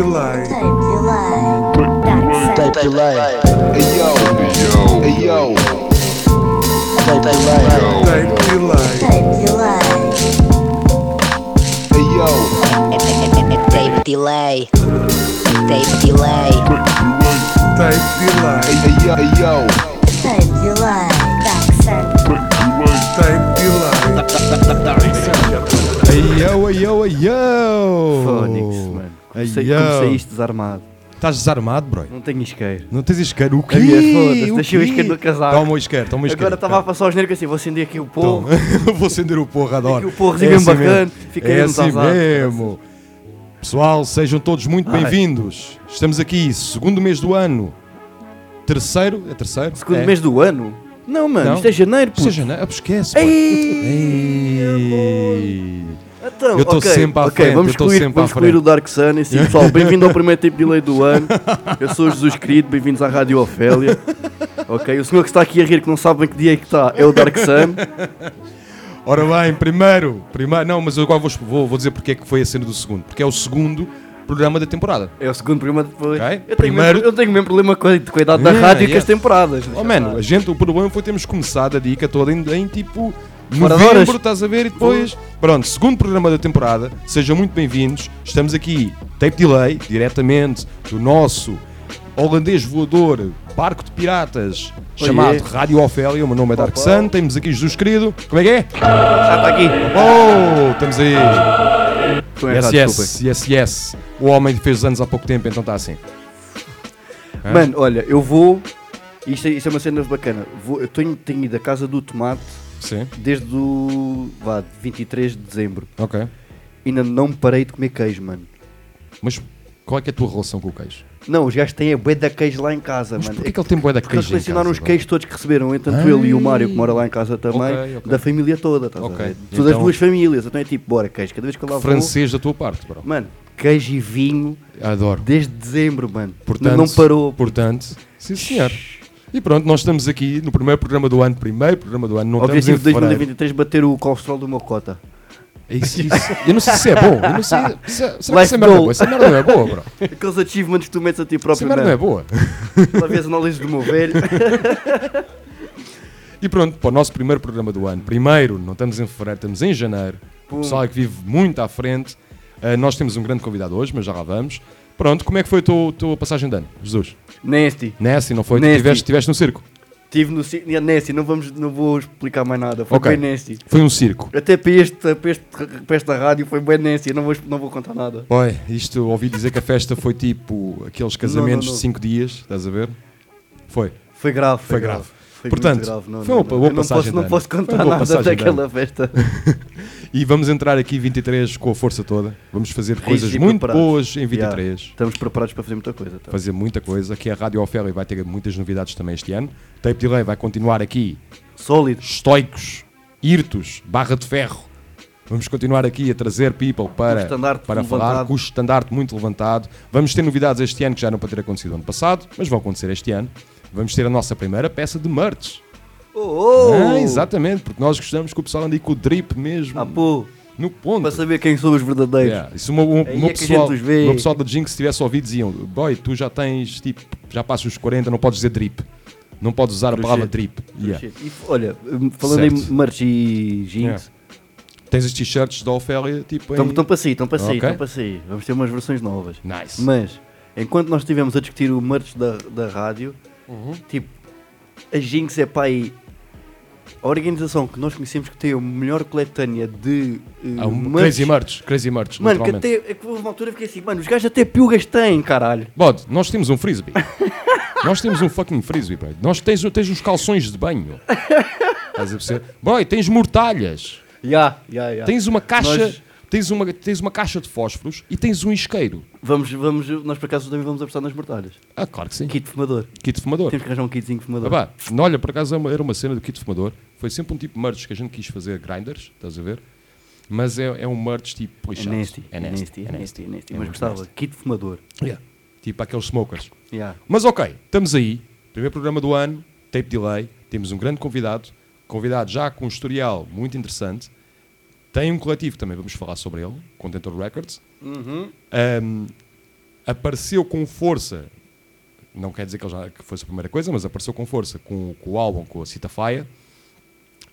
delay. Tape delay. Dark Tape side. delay. Hey yo, hey yo, Tape delay. Tape delay. Tape delay. hey yo, Tape delay. Tape delay. Tape delay. hey, hey yo, hey yo, Tape delay. Dark side. Tape delay. Ai yo, ai yo, ai yo! Fónix, mano. Comecei, Ai, yo. comecei isto desarmado. Estás desarmado, bro? Não tenho isqueiro. Não tens isqueiro? O quê? A minha foda-se, O deixei o isqueiro no casaco. Toma o isqueiro, toma o isqueiro. Agora estava a passar o genérico assim, vou acender aqui o porro. Então, vou acender o porro, adoro. Aqui o porrozinho mesmo bacana, fica é mesmo assim tasado. mesmo. Pessoal, sejam todos muito Ai. bem-vindos. Estamos aqui, segundo mês do ano. Terceiro? É terceiro? Segundo é. mês do ano? Não, mano, Não? isto é janeiro, Isto é janeiro. Ah, esquece, pô. Ei, Ei. Então, Eu tô ok, sempre à ok, frente, vamos excluir, sempre vamos excluir o Dark Sun. E sim, pessoal, bem-vindo ao primeiro tipo de delay do ano. Eu sou o Jesus Querido, bem-vindos à Rádio Ofélia. Ok, o senhor que está aqui a rir, que não sabe em que dia é que está, é o Dark Sun. Ora bem, primeiro, primeiro, não, mas eu agora vou, vou, vou dizer porque é que foi a cena do segundo. Porque é o segundo programa da temporada. É o segundo programa depois. Ok, Eu, tenho primeiro- mesmo, eu tenho mesmo problema com a, com a idade da Yeah, rádio e com yeah. as temporadas. Oh, mano, a gente, o problema foi termos começado a dica toda em, em tipo De novembro, estás a ver? E depois, pronto, segundo programa da temporada, sejam muito bem-vindos. Estamos aqui, Tape Delay, diretamente do nosso holandês voador, barco de piratas, chamado. Rádio Ofélia. O meu nome é Dark. Sun. Temos aqui Jesus Querido. Como é que é? Ah, está aqui. Oh, estamos aí. Estou Yes, errado, desculpem. yes, yes, yes. O homem fez anos há pouco tempo, então está assim. Hã? Mano, olha, eu vou. Isto é, isto é uma cena bacana. Vou, eu tenho, tenho ido à casa do tomate Sim, desde o. vá, 23 de dezembro. ok. Ainda não parei de comer queijo, mano. Mas qual é que é a tua relação com o queijo? Não, os gajos têm a bué da queijo lá em casa, Mas mano. porquê que ele tem bué da Porque eles queijo em colecionaram casa, os queijos todos que receberam, tanto Ai. ele e o Mário, que mora lá em casa também, Ok, ok. da família toda, estás Ok, a ver? Todas as então- duas famílias, então é tipo, bora queijo, cada vez que eu lá vou, Francês da tua parte, bro. mano, queijo e vinho Adoro. desde dezembro, mano. Portanto, não parou. Portanto, sim senhor. E pronto, nós estamos aqui no primeiro programa do ano, primeiro programa do ano, não estamos em Objetivo de fevereiro. 2023 bater o colesterol do meu cota. É isso, isso. Eu não sei se é bom, eu não sei. Se, será que essa merda é boa? Essa merda não é boa, bro. Aqueles achievements que tu metes a ti Essa próprio, merda não é boa. Lá vês análises do meu velho. E pronto, para o nosso primeiro programa do ano, primeiro, não estamos em fevereiro, estamos em janeiro. O Pum. pessoal é que vive muito à frente. Ah, nós temos um grande convidado hoje, mas já lá vamos. Pronto, como é que foi a tua, tua passagem de ano, Jesus? Nasty. Nasty, não foi? Nasty. tiveste, tiveste no circo? Estive no ci- Nasty, não, vamos, não vou explicar mais nada. Foi Ok. bem Nasty. Foi um circo. Até para, este, para, este, para esta rádio foi bem Nasty, não vou, não vou contar nada. Oi, isto ouvi dizer que a festa foi tipo aqueles casamentos não, não. de 5 dias, estás a ver? Foi. Foi grave, Foi foi, grave. grave. Foi Portanto, grave. Não, foi não, uma não. boa não passagem posso, não posso Foi uma contar nada daquela festa. E vamos entrar aqui 23 com a força toda. Vamos fazer coisas muito preparados. boas em 23. Yeah. Estamos preparados para fazer muita coisa. Tá? Fazer muita coisa. Aqui a Rádio Ofélia vai ter muitas novidades também este ano. Tape Delay vai continuar aqui Sólido. estoicos, hirtos, barra de ferro. Vamos continuar aqui a trazer people para, para falar, levantado. com o estandarte muito levantado. Vamos ter novidades este ano que já não para ter acontecido ano passado, mas vão acontecer este ano. Vamos ter a nossa primeira peça de merch. Oh, oh! Ah, exatamente, porque nós gostamos que o pessoal ande com o drip mesmo, Ah, pô, no ponto. para saber quem são os verdadeiros. Yeah. Isso, o Aí meu é que a pessoal, meu pessoal da Jinx, se tivesse ouvido, diziam: Boy, tu já tens, tipo, já passas os 40, não podes dizer drip. Não podes usar a Crochet. palavra drip. Yeah. Shit. E, olha, falando Certo. em merch e jeans, Yeah. Tens os t-shirts da Ofélia, tipo, estão em... para sair, estão para sair, estão para sair. Vamos ter umas versões novas. Nice. Mas, enquanto nós estivemos a discutir o merch da, da rádio, Uhum. tipo, a Jinx é para aí a organização que nós conhecemos que tem a melhor coletânea de uh, Ah, um crazy Merch, Crazy Merch, Mano, que até é que houve uma altura fiquei assim, mano, os gajos até piugas têm, caralho. Bode, nós temos um frisbee. nós temos um fucking frisbee, bro. Nós tens, tens uns calções de banho. Estás a perceber? Boy, tens mortalhas. Ya, ya, ya. Tens uma caixa... Nós- Tens uma, tens uma caixa de fósforos e tens um isqueiro. Vamos, vamos, nós por acaso também vamos apostar nas mortalhas. Ah, claro que sim. Kit fumador. Kit fumador. Temos que arranjar um kitzinho fumador. Ah, pá, olha, por acaso é era uma cena do kit fumador. Foi sempre um tipo de merch que a gente quis fazer grinders, estás a ver? Mas é, é um merch tipo é lixado. nasty, É nasty, é nasty. é nasty. É Mas gostava, kit fumador. Yeah. Tipo aqueles smokers. Ya. Mas ok, estamos aí. Primeiro programa do ano, tape delay. Temos um grande convidado. Convidado já com um historial muito interessante. Tem um coletivo também, vamos falar sobre ele, Contentor Records. Uhum. Um, apareceu com força, não quer dizer que, ele já, que fosse a primeira coisa, mas apareceu com força com, com o álbum, com a Cita Faia,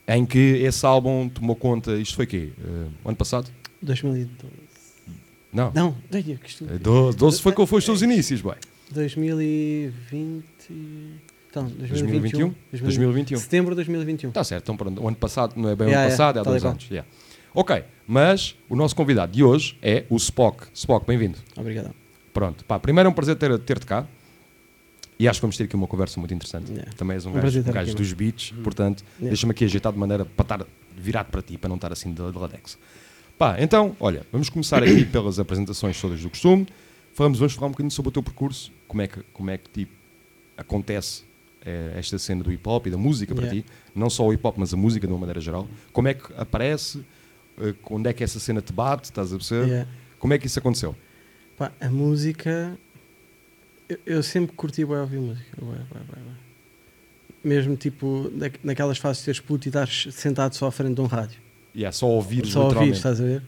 em que esse álbum tomou conta, isto foi quê? Eh, ano passado? 2012. Não, Não, daí que isto. Eh, 12, 12 foi quando foi os teus inícios, boy. 2020. Então, 2021? 2021. 2021. Setembro de 2021. Está certo, então pronto, o ano passado não é bem o Yeah, ano passado, é há yeah, dois anos. yeah. Ok, mas o nosso convidado de hoje é o Spock. Spock, bem-vindo. Obrigado. Pronto, pá, primeiro é um prazer ter- ter-te cá. E acho que vamos ter aqui uma conversa muito interessante. Yeah. Também és um, Um gajo, um gajo dos beats, portanto, Yeah. deixa-me aqui ajeitar de maneira para estar virado para ti, para não estar assim de, de ladex. Pá, então, olha, vamos começar aqui pelas apresentações todas do costume. Vamos, vamos falar um bocadinho sobre o teu percurso, como é que, como é que tipo, acontece eh, esta cena do hip hop e da música para Yeah. ti, não só o hip hop, mas a música de uma maneira geral. Como é que aparece, onde é que essa cena te bate, estás a perceber? Yeah. Como é que isso aconteceu? Pá, a música. Eu, eu sempre curti bem ouvir música. bué, bué, bué. Mesmo tipo, na- naquelas fases de teres puto e estares sentado só à frente de um rádio. Yeah, só ouvir, só ouvir, estás a ver?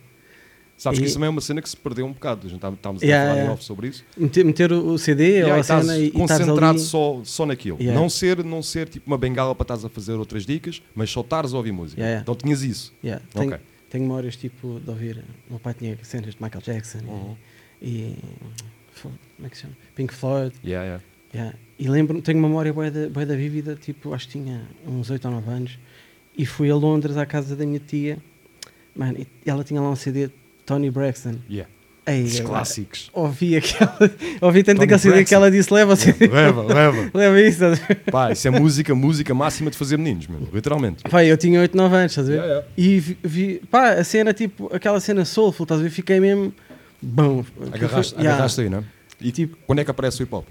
Sabes que E- isso também é uma cena que se perdeu um bocado. A gente tá- estávamos a Yeah, falar em yeah. off sobre isso. Meter, meter o CD Yeah, ou e a cena e e concentrado ali. só, só naquilo. Yeah. Não, ser, não ser tipo uma bengala para estás a fazer outras dicas, mas só estares a ouvir música. Então tinhas isso. Yeah, tenho, Ok. Tenho memórias tipo de ouvir. O meu pai tinha cenas de Michael Jackson e- Uhum. e. fo- Como é que se chama? Pink Floyd. Yeah, yeah. Yeah. E lembro, tenho memória bué da, bué da vívida, tipo, acho que tinha uns 8 ou 9 anos, e fui a Londres à casa da minha tia, mano, e ela tinha lá um CD de Tony Braxton. Yeah. Ei, Esses eu- clássicos. Ouvi aquela, ouvi tanto aquele CD que ela disse: leva CD, leva, leva. leva isso. Pá, isso é música, música máxima de fazer meninos, mesmo, literalmente. Pá, eu tinha 8, 9 anos, estás a ver? Yeah, yeah. E vi, vi- pá, a cena, tipo, aquela cena soulful, estás a ver? Fiquei mesmo. Bom. Agarraste, Yeah. agarraste aí, não é? E Tipo- quando é que aparece o hip hop?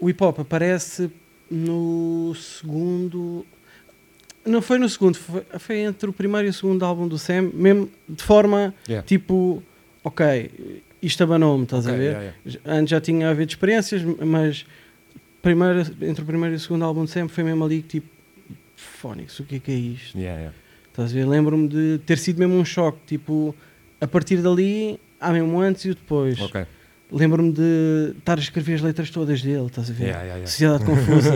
O hip hop aparece no segundo. Não foi no segundo, foi, foi entre o primeiro e o segundo álbum do Sam, mesmo de forma Yeah. tipo, ok, isto abanou-me, estás a Ok, ver? yeah, J- Antes já tinha havido experiências, mas primeiro, entre o primeiro e o segundo álbum de Sam foi mesmo ali que tipo, Fónix, o que é que é isto? Yeah, yeah. Estás a ver? Lembro-me de ter sido mesmo um choque, tipo, a partir dali, há mesmo antes e o depois. Ok. Lembro-me de estar a escrever as letras todas dele, estás a ver? Yeah, yeah, yeah. Sociedade Confusa.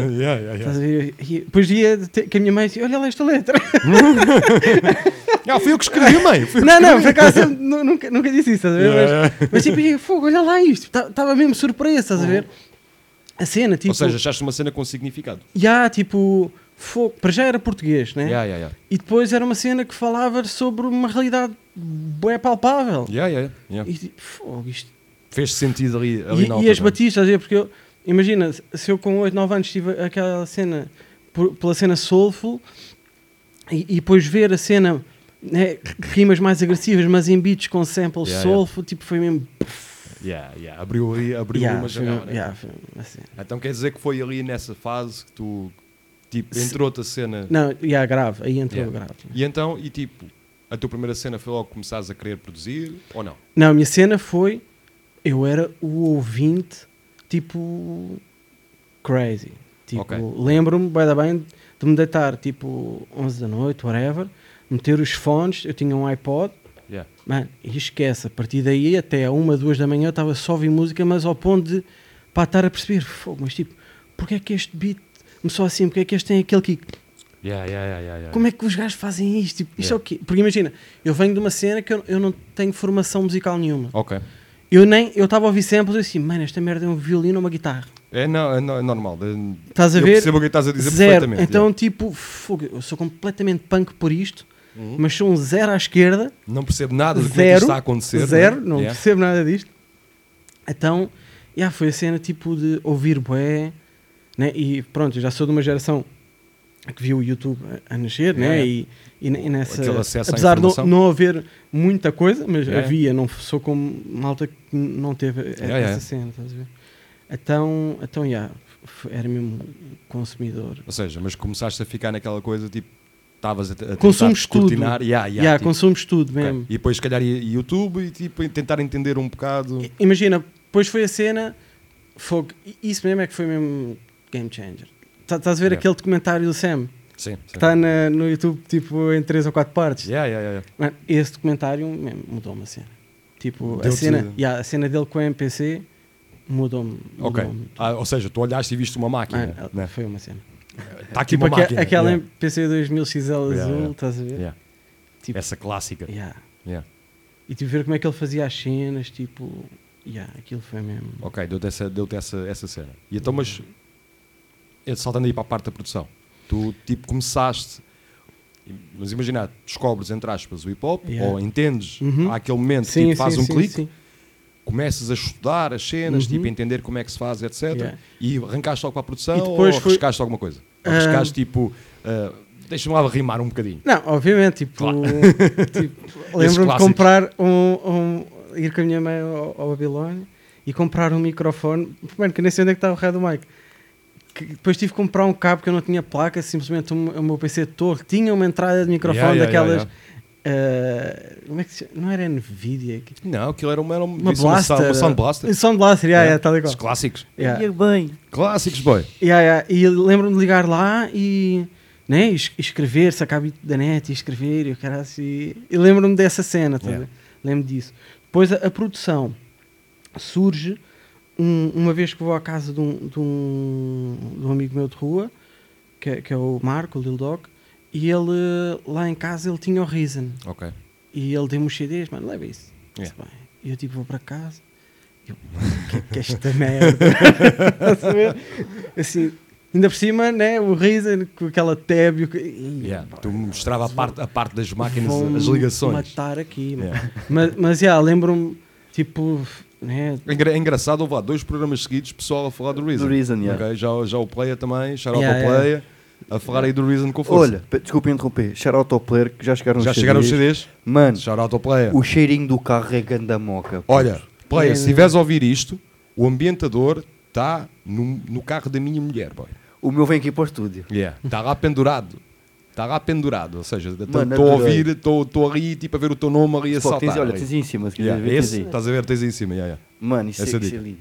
Estás a ver? E depois de ter- que a minha mãe disse: Olha lá esta letra. Ah, fui eu que escrevi, mãe. Que não, não, por acaso nunca, nunca disse isso, estás a ver? Mas, mas tipo, "Ei, fogo, olha lá isto. Estava mesmo surpresa, estás a ver? A cena, tipo. Ou seja, achaste uma cena com significado. já, tipo, fogo. Para já era português, né? Yeah, yeah, yeah. E depois era uma cena que falava sobre uma realidade bué palpável. Yeah, yeah, yeah. E tipo, fogo, isto Fez sentido ali, ali E, na e altura. as batistas, estás a ver? Porque eu, imagina, se eu com 8, 9 anos tive aquela cena, por- pela cena soulful, e, e depois ver a cena, né, rimas mais agressivas, mas em beats com samples Yeah, soulful, tipo, foi mesmo. Yeah, yeah. Abriu ali, abriu Yeah, uma janela. né? yeah, assim. Então quer dizer que foi ali nessa fase que tu, tipo, Se- entrou outra cena. Não, yeah, grave, aí entrou Yeah. grave. E então, e tipo, a tua primeira cena foi logo começares a querer produzir ou não? Não, a minha cena foi, eu era o ouvinte, tipo, crazy. Tipo, Ok. lembro-me, bem da bem, de me deitar, tipo, 11 da noite, whatever, meter os fones, eu tinha um iPod, Yeah. Mano, e esquece, a partir daí até uma, duas da manhã eu estava só a ouvir música, mas ao ponto de pá, estar a perceber, fogo, mas tipo, porque é que este beat começou assim, porque é que este tem aquele kick, Yeah, yeah, yeah, como é que os gajos fazem isto? Tipo, isto é o quê? Porque imagina, eu venho de uma cena que eu, eu não tenho formação musical nenhuma. Ok. Eu nem, eu estava a ouvir samples e assim, mano, esta merda é um violino ou uma guitarra. É, não, é, é normal. Estás a eu ver? percebo o que estás a dizer Zero. perfeitamente. Então, yeah. tipo, fogo, eu sou completamente punk por isto, Uhum. mas sou um zero à esquerda, Não percebo nada do que é está a acontecer. zero, né? não Yeah. percebo nada disto. Então, yeah, foi a cena tipo de ouvir bué, né? e pronto, eu já sou de uma geração que viu o YouTube a, a nascer, né? yeah. E, e, ne- e nessa, apesar de não, haver muita coisa, mas Yeah, havia, não sou como malta que não teve essa Yeah, yeah. cena, estás a ver? Então, então yeah, era mesmo consumidor. Ou seja, mas começaste a ficar naquela coisa tipo, estavas a, a tentar Consumos tudo. yeah, yeah, Yeah, tipo, consumos tudo mesmo. E depois, se calhar, YouTube e tipo, tentar entender um bocado. Imagina, depois foi a cena, fogo, i- isso mesmo é que foi mesmo game changer. Tá- Estás a ver Yeah. aquele documentário do Sam, Sim, sim. que está na- no YouTube tipo em 3 ou 4 partes? Yeah, yeah, yeah, Mano, esse documentário mesmo mudou-me a cena. Tipo, a cena, yeah, a cena dele com a MPC, mudou-me. Ok. mudou-me. Ah, ou seja, tu olhaste e viste uma máquina. Ah, né? Foi uma cena. Está aqui Tipo uma máquina. aquela Yeah. MPC 2000 XL azul, Yeah, yeah. estás a ver? Yeah. Tipo, Essa clássica. yeah. Yeah. E tipo, ver como é que ele fazia as cenas, tipo, yeah, aquilo foi mesmo. Ok, deu-te essa, deu essa, essa cena. E então, mas saltando aí para a parte da produção, tu tipo começaste, mas imagina, descobres entre aspas o hip hop, Yeah. ou entendes Uhum. àquele momento, Sim, tipo, faz sim, um sim, clique, sim. começas a estudar as cenas, Uhum. tipo, a entender como é que se faz, etc. Yeah. E arrancaste logo para a produção E depois ou foi- arriscaste alguma coisa? Ah. Arriscaste tipo, ah, deixa-me lá rimar um bocadinho. Não, obviamente, tipo, Claro. tipo, lembro-me de comprar um, um- ir com a minha mãe ao, ao Babilónia e comprar um microfone, mano, que nem sei onde é que está o raio do mic. Que depois tive que comprar um cabo que eu não tinha placa, simplesmente o, o meu PC torre tinha uma entrada de microfone Yeah, yeah, daquelas. eh, como é que se chama? Não era Nvidia? Não, aquilo era uma, era Uma uma, sound, blaster. uma sound blaster. Sound Blaster, yeah, Yeah. yeah, tal e Os qual. clássicos. Yeah. Ia bem. Clássicos, boy. Yeah, yeah. E lembro-me de ligar lá e né, es- escrever, sacar bit da net e escrever e o cara assim. E lembro-me dessa cena, tá Yeah. lembro disso. Depois a, a produção surge um- uma vez que vou à casa de um, de um, de um amigo meu de rua, que, é- que é o Marco, o Lil Doc, e ele lá em casa ele tinha o Reason. Ok. E ele deu-me os CDs, mano, leva isso. Yeah. E eu tipo vou para casa. Eu, que é que é esta merda? Estás a ver? assim, ainda por cima, né? O Reason com aquela tab. e que- Yeah. Tu mostrava a parte, a parte das máquinas, as ligações. matar aqui, mano. Yeah. Mas, mas yeah, lembro-me, tipo, né? É engra- é engraçado, houve lá dois programas seguidos, pessoal a falar do Reason. Do Reason, yeah. Ok, Já, já o Player também, shout out Yeah, ao yeah. Player, a falar aí do Reason com força. Olha, desculpa interromper. Shout ao player que já chegaram já os chegaram os CDs. CDs? Mano, Shout out ao Player. o cheirinho do carro é ganda moca. puto. Olha, Player, É, se não. estiveres a ouvir isto, o ambientador está no, no carro da minha mulher, boy. O meu vem aqui para o estúdio. Está lá pendurado. Está lá pendurado, ou seja, estou Mano, a ouvir, estou ali tipo, a ver o teu nome ali a que saltar. tens, olha, tens aí em cima, se quiser Yeah, ver, esse, estás a ver, tens aí em cima. Yeah, yeah. Mano, isso, Essa é, isso é lindo.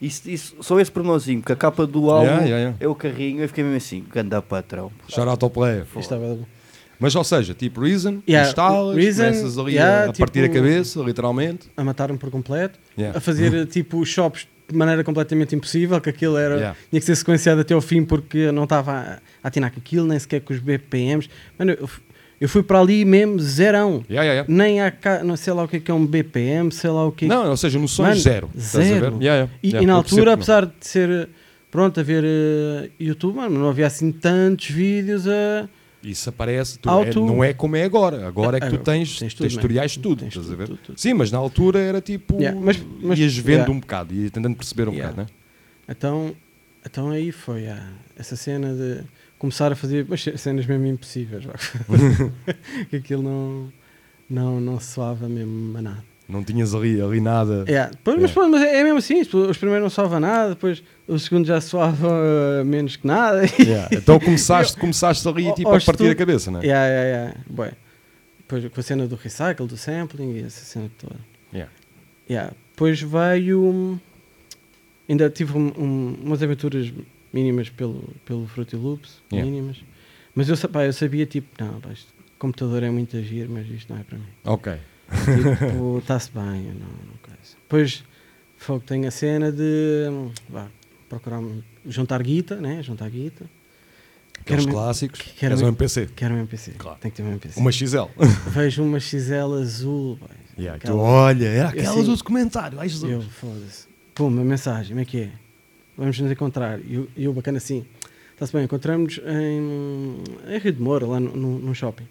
Isso, isso, só esse pormenorzinho, porque a capa do álbum Yeah, yeah, yeah. é o carrinho, eu fiquei mesmo assim, ganda patrão. Shout out ao Player. Estava. Mas, ou seja, tipo Reason, Yeah, instalas, Reason, começas ali yeah, a, a partir a tipo- cabeça, literalmente. a matar-me por completo, Yeah. a fazer tipo shops de maneira completamente impossível, que aquilo era, Yeah. tinha que ser sequenciado até ao fim porque eu não estava a, a atinar com aquilo, nem sequer com os BPMs. Mano, eu, eu fui para ali mesmo zerão. Yeah, yeah, yeah. Nem há não sei lá o que é que é um BPM, sei lá o que é Não, ou seja, noções Mano, zero. Zero. E, e na altura, não. apesar de ser pronto a ver eh, YouTube, mano, não havia assim tantos vídeos a. Isso aparece, tu- Auto- é- não é como é agora. Agora é que tu Ah, tens, tens tens, tudo, tutoriais de tudo, Tens estás a tudo, ver? tudo, tudo. Sim, mas na altura era tipo. Yeah, mas- mas- ias vendo yeah. um bocado, ias tentando perceber um Yeah. bocado, né? Então, então aí foi ah, essa cena de começar a fazer mas cenas mesmo impossíveis. que aquilo não, não, não soava mesmo a nada. Não tinhas ali, ali nada. Yeah. Depois, Mas, pronto, mas é mesmo assim, os primeiros não soava nada, depois o segundo já soava ah, menos que nada. Yeah. Então começaste, começaste ali tipo, a partir da estudo- cabeça, né? Yeah, yeah, yeah. Bué. Depois com a cena do recycle, do sampling e essa cena toda. Yeah. Yeah. Depois veio. Ainda tive um- um- umas aventuras mínimas pelo, pelo Fruity Loops. Yeah. Mínimas. Mas eu, pá, eu sabia, tipo, não, pá, computador é muito agir, mas isto não é para mim. Ok. Tipo, está-se bem, eu não, não coisa. Depois fogo, tem a cena de hum, vá, procurar juntar guita, né? Juntar guita. Aqueles Quero- clássicos. quero Queres um MPC. Quero um MPC. Claro. Tem que ter um MPC. Uma XL. Vejo uma XL azul. pá. Yeah, tu, Aquela- olha, era aquelas Assim, do documentário. Ai, Jesus. Eu, foda-se. Pum, uma mensagem, como é que é? Vamos nos encontrar. E eu, eu bacana assim, está-se bem, encontramos em, em Rio de Moura, lá no, no, no shopping.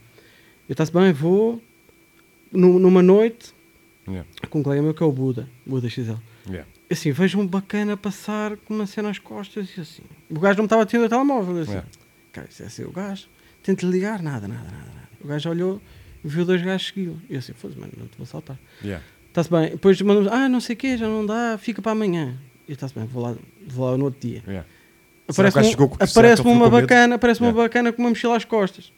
Eu está-se bem, vou numa noite Yeah. com um colega meu que é o Buda, Buda XL. Yeah. Assim, vejo um bacana passar com uma cena às costas e assim. O gajo não me estava a ter o telemóvel. Assim. Yeah. Cara, isso é assim, o gajo tenta ligar, nada, nada, nada, nada. O gajo olhou, viu dois gajos seguiu. E eu assim, foda-se, mano, não te vou saltar. Yeah. Está-se bem. Depois mandamos, ah, não sei o quê, já não dá, fica para amanhã. E está-se bem, vou lá, vou lá no outro dia. Yeah. Aparece-me que aparece uma bacana, aparece uma Yeah. bacana com uma mochila às costas.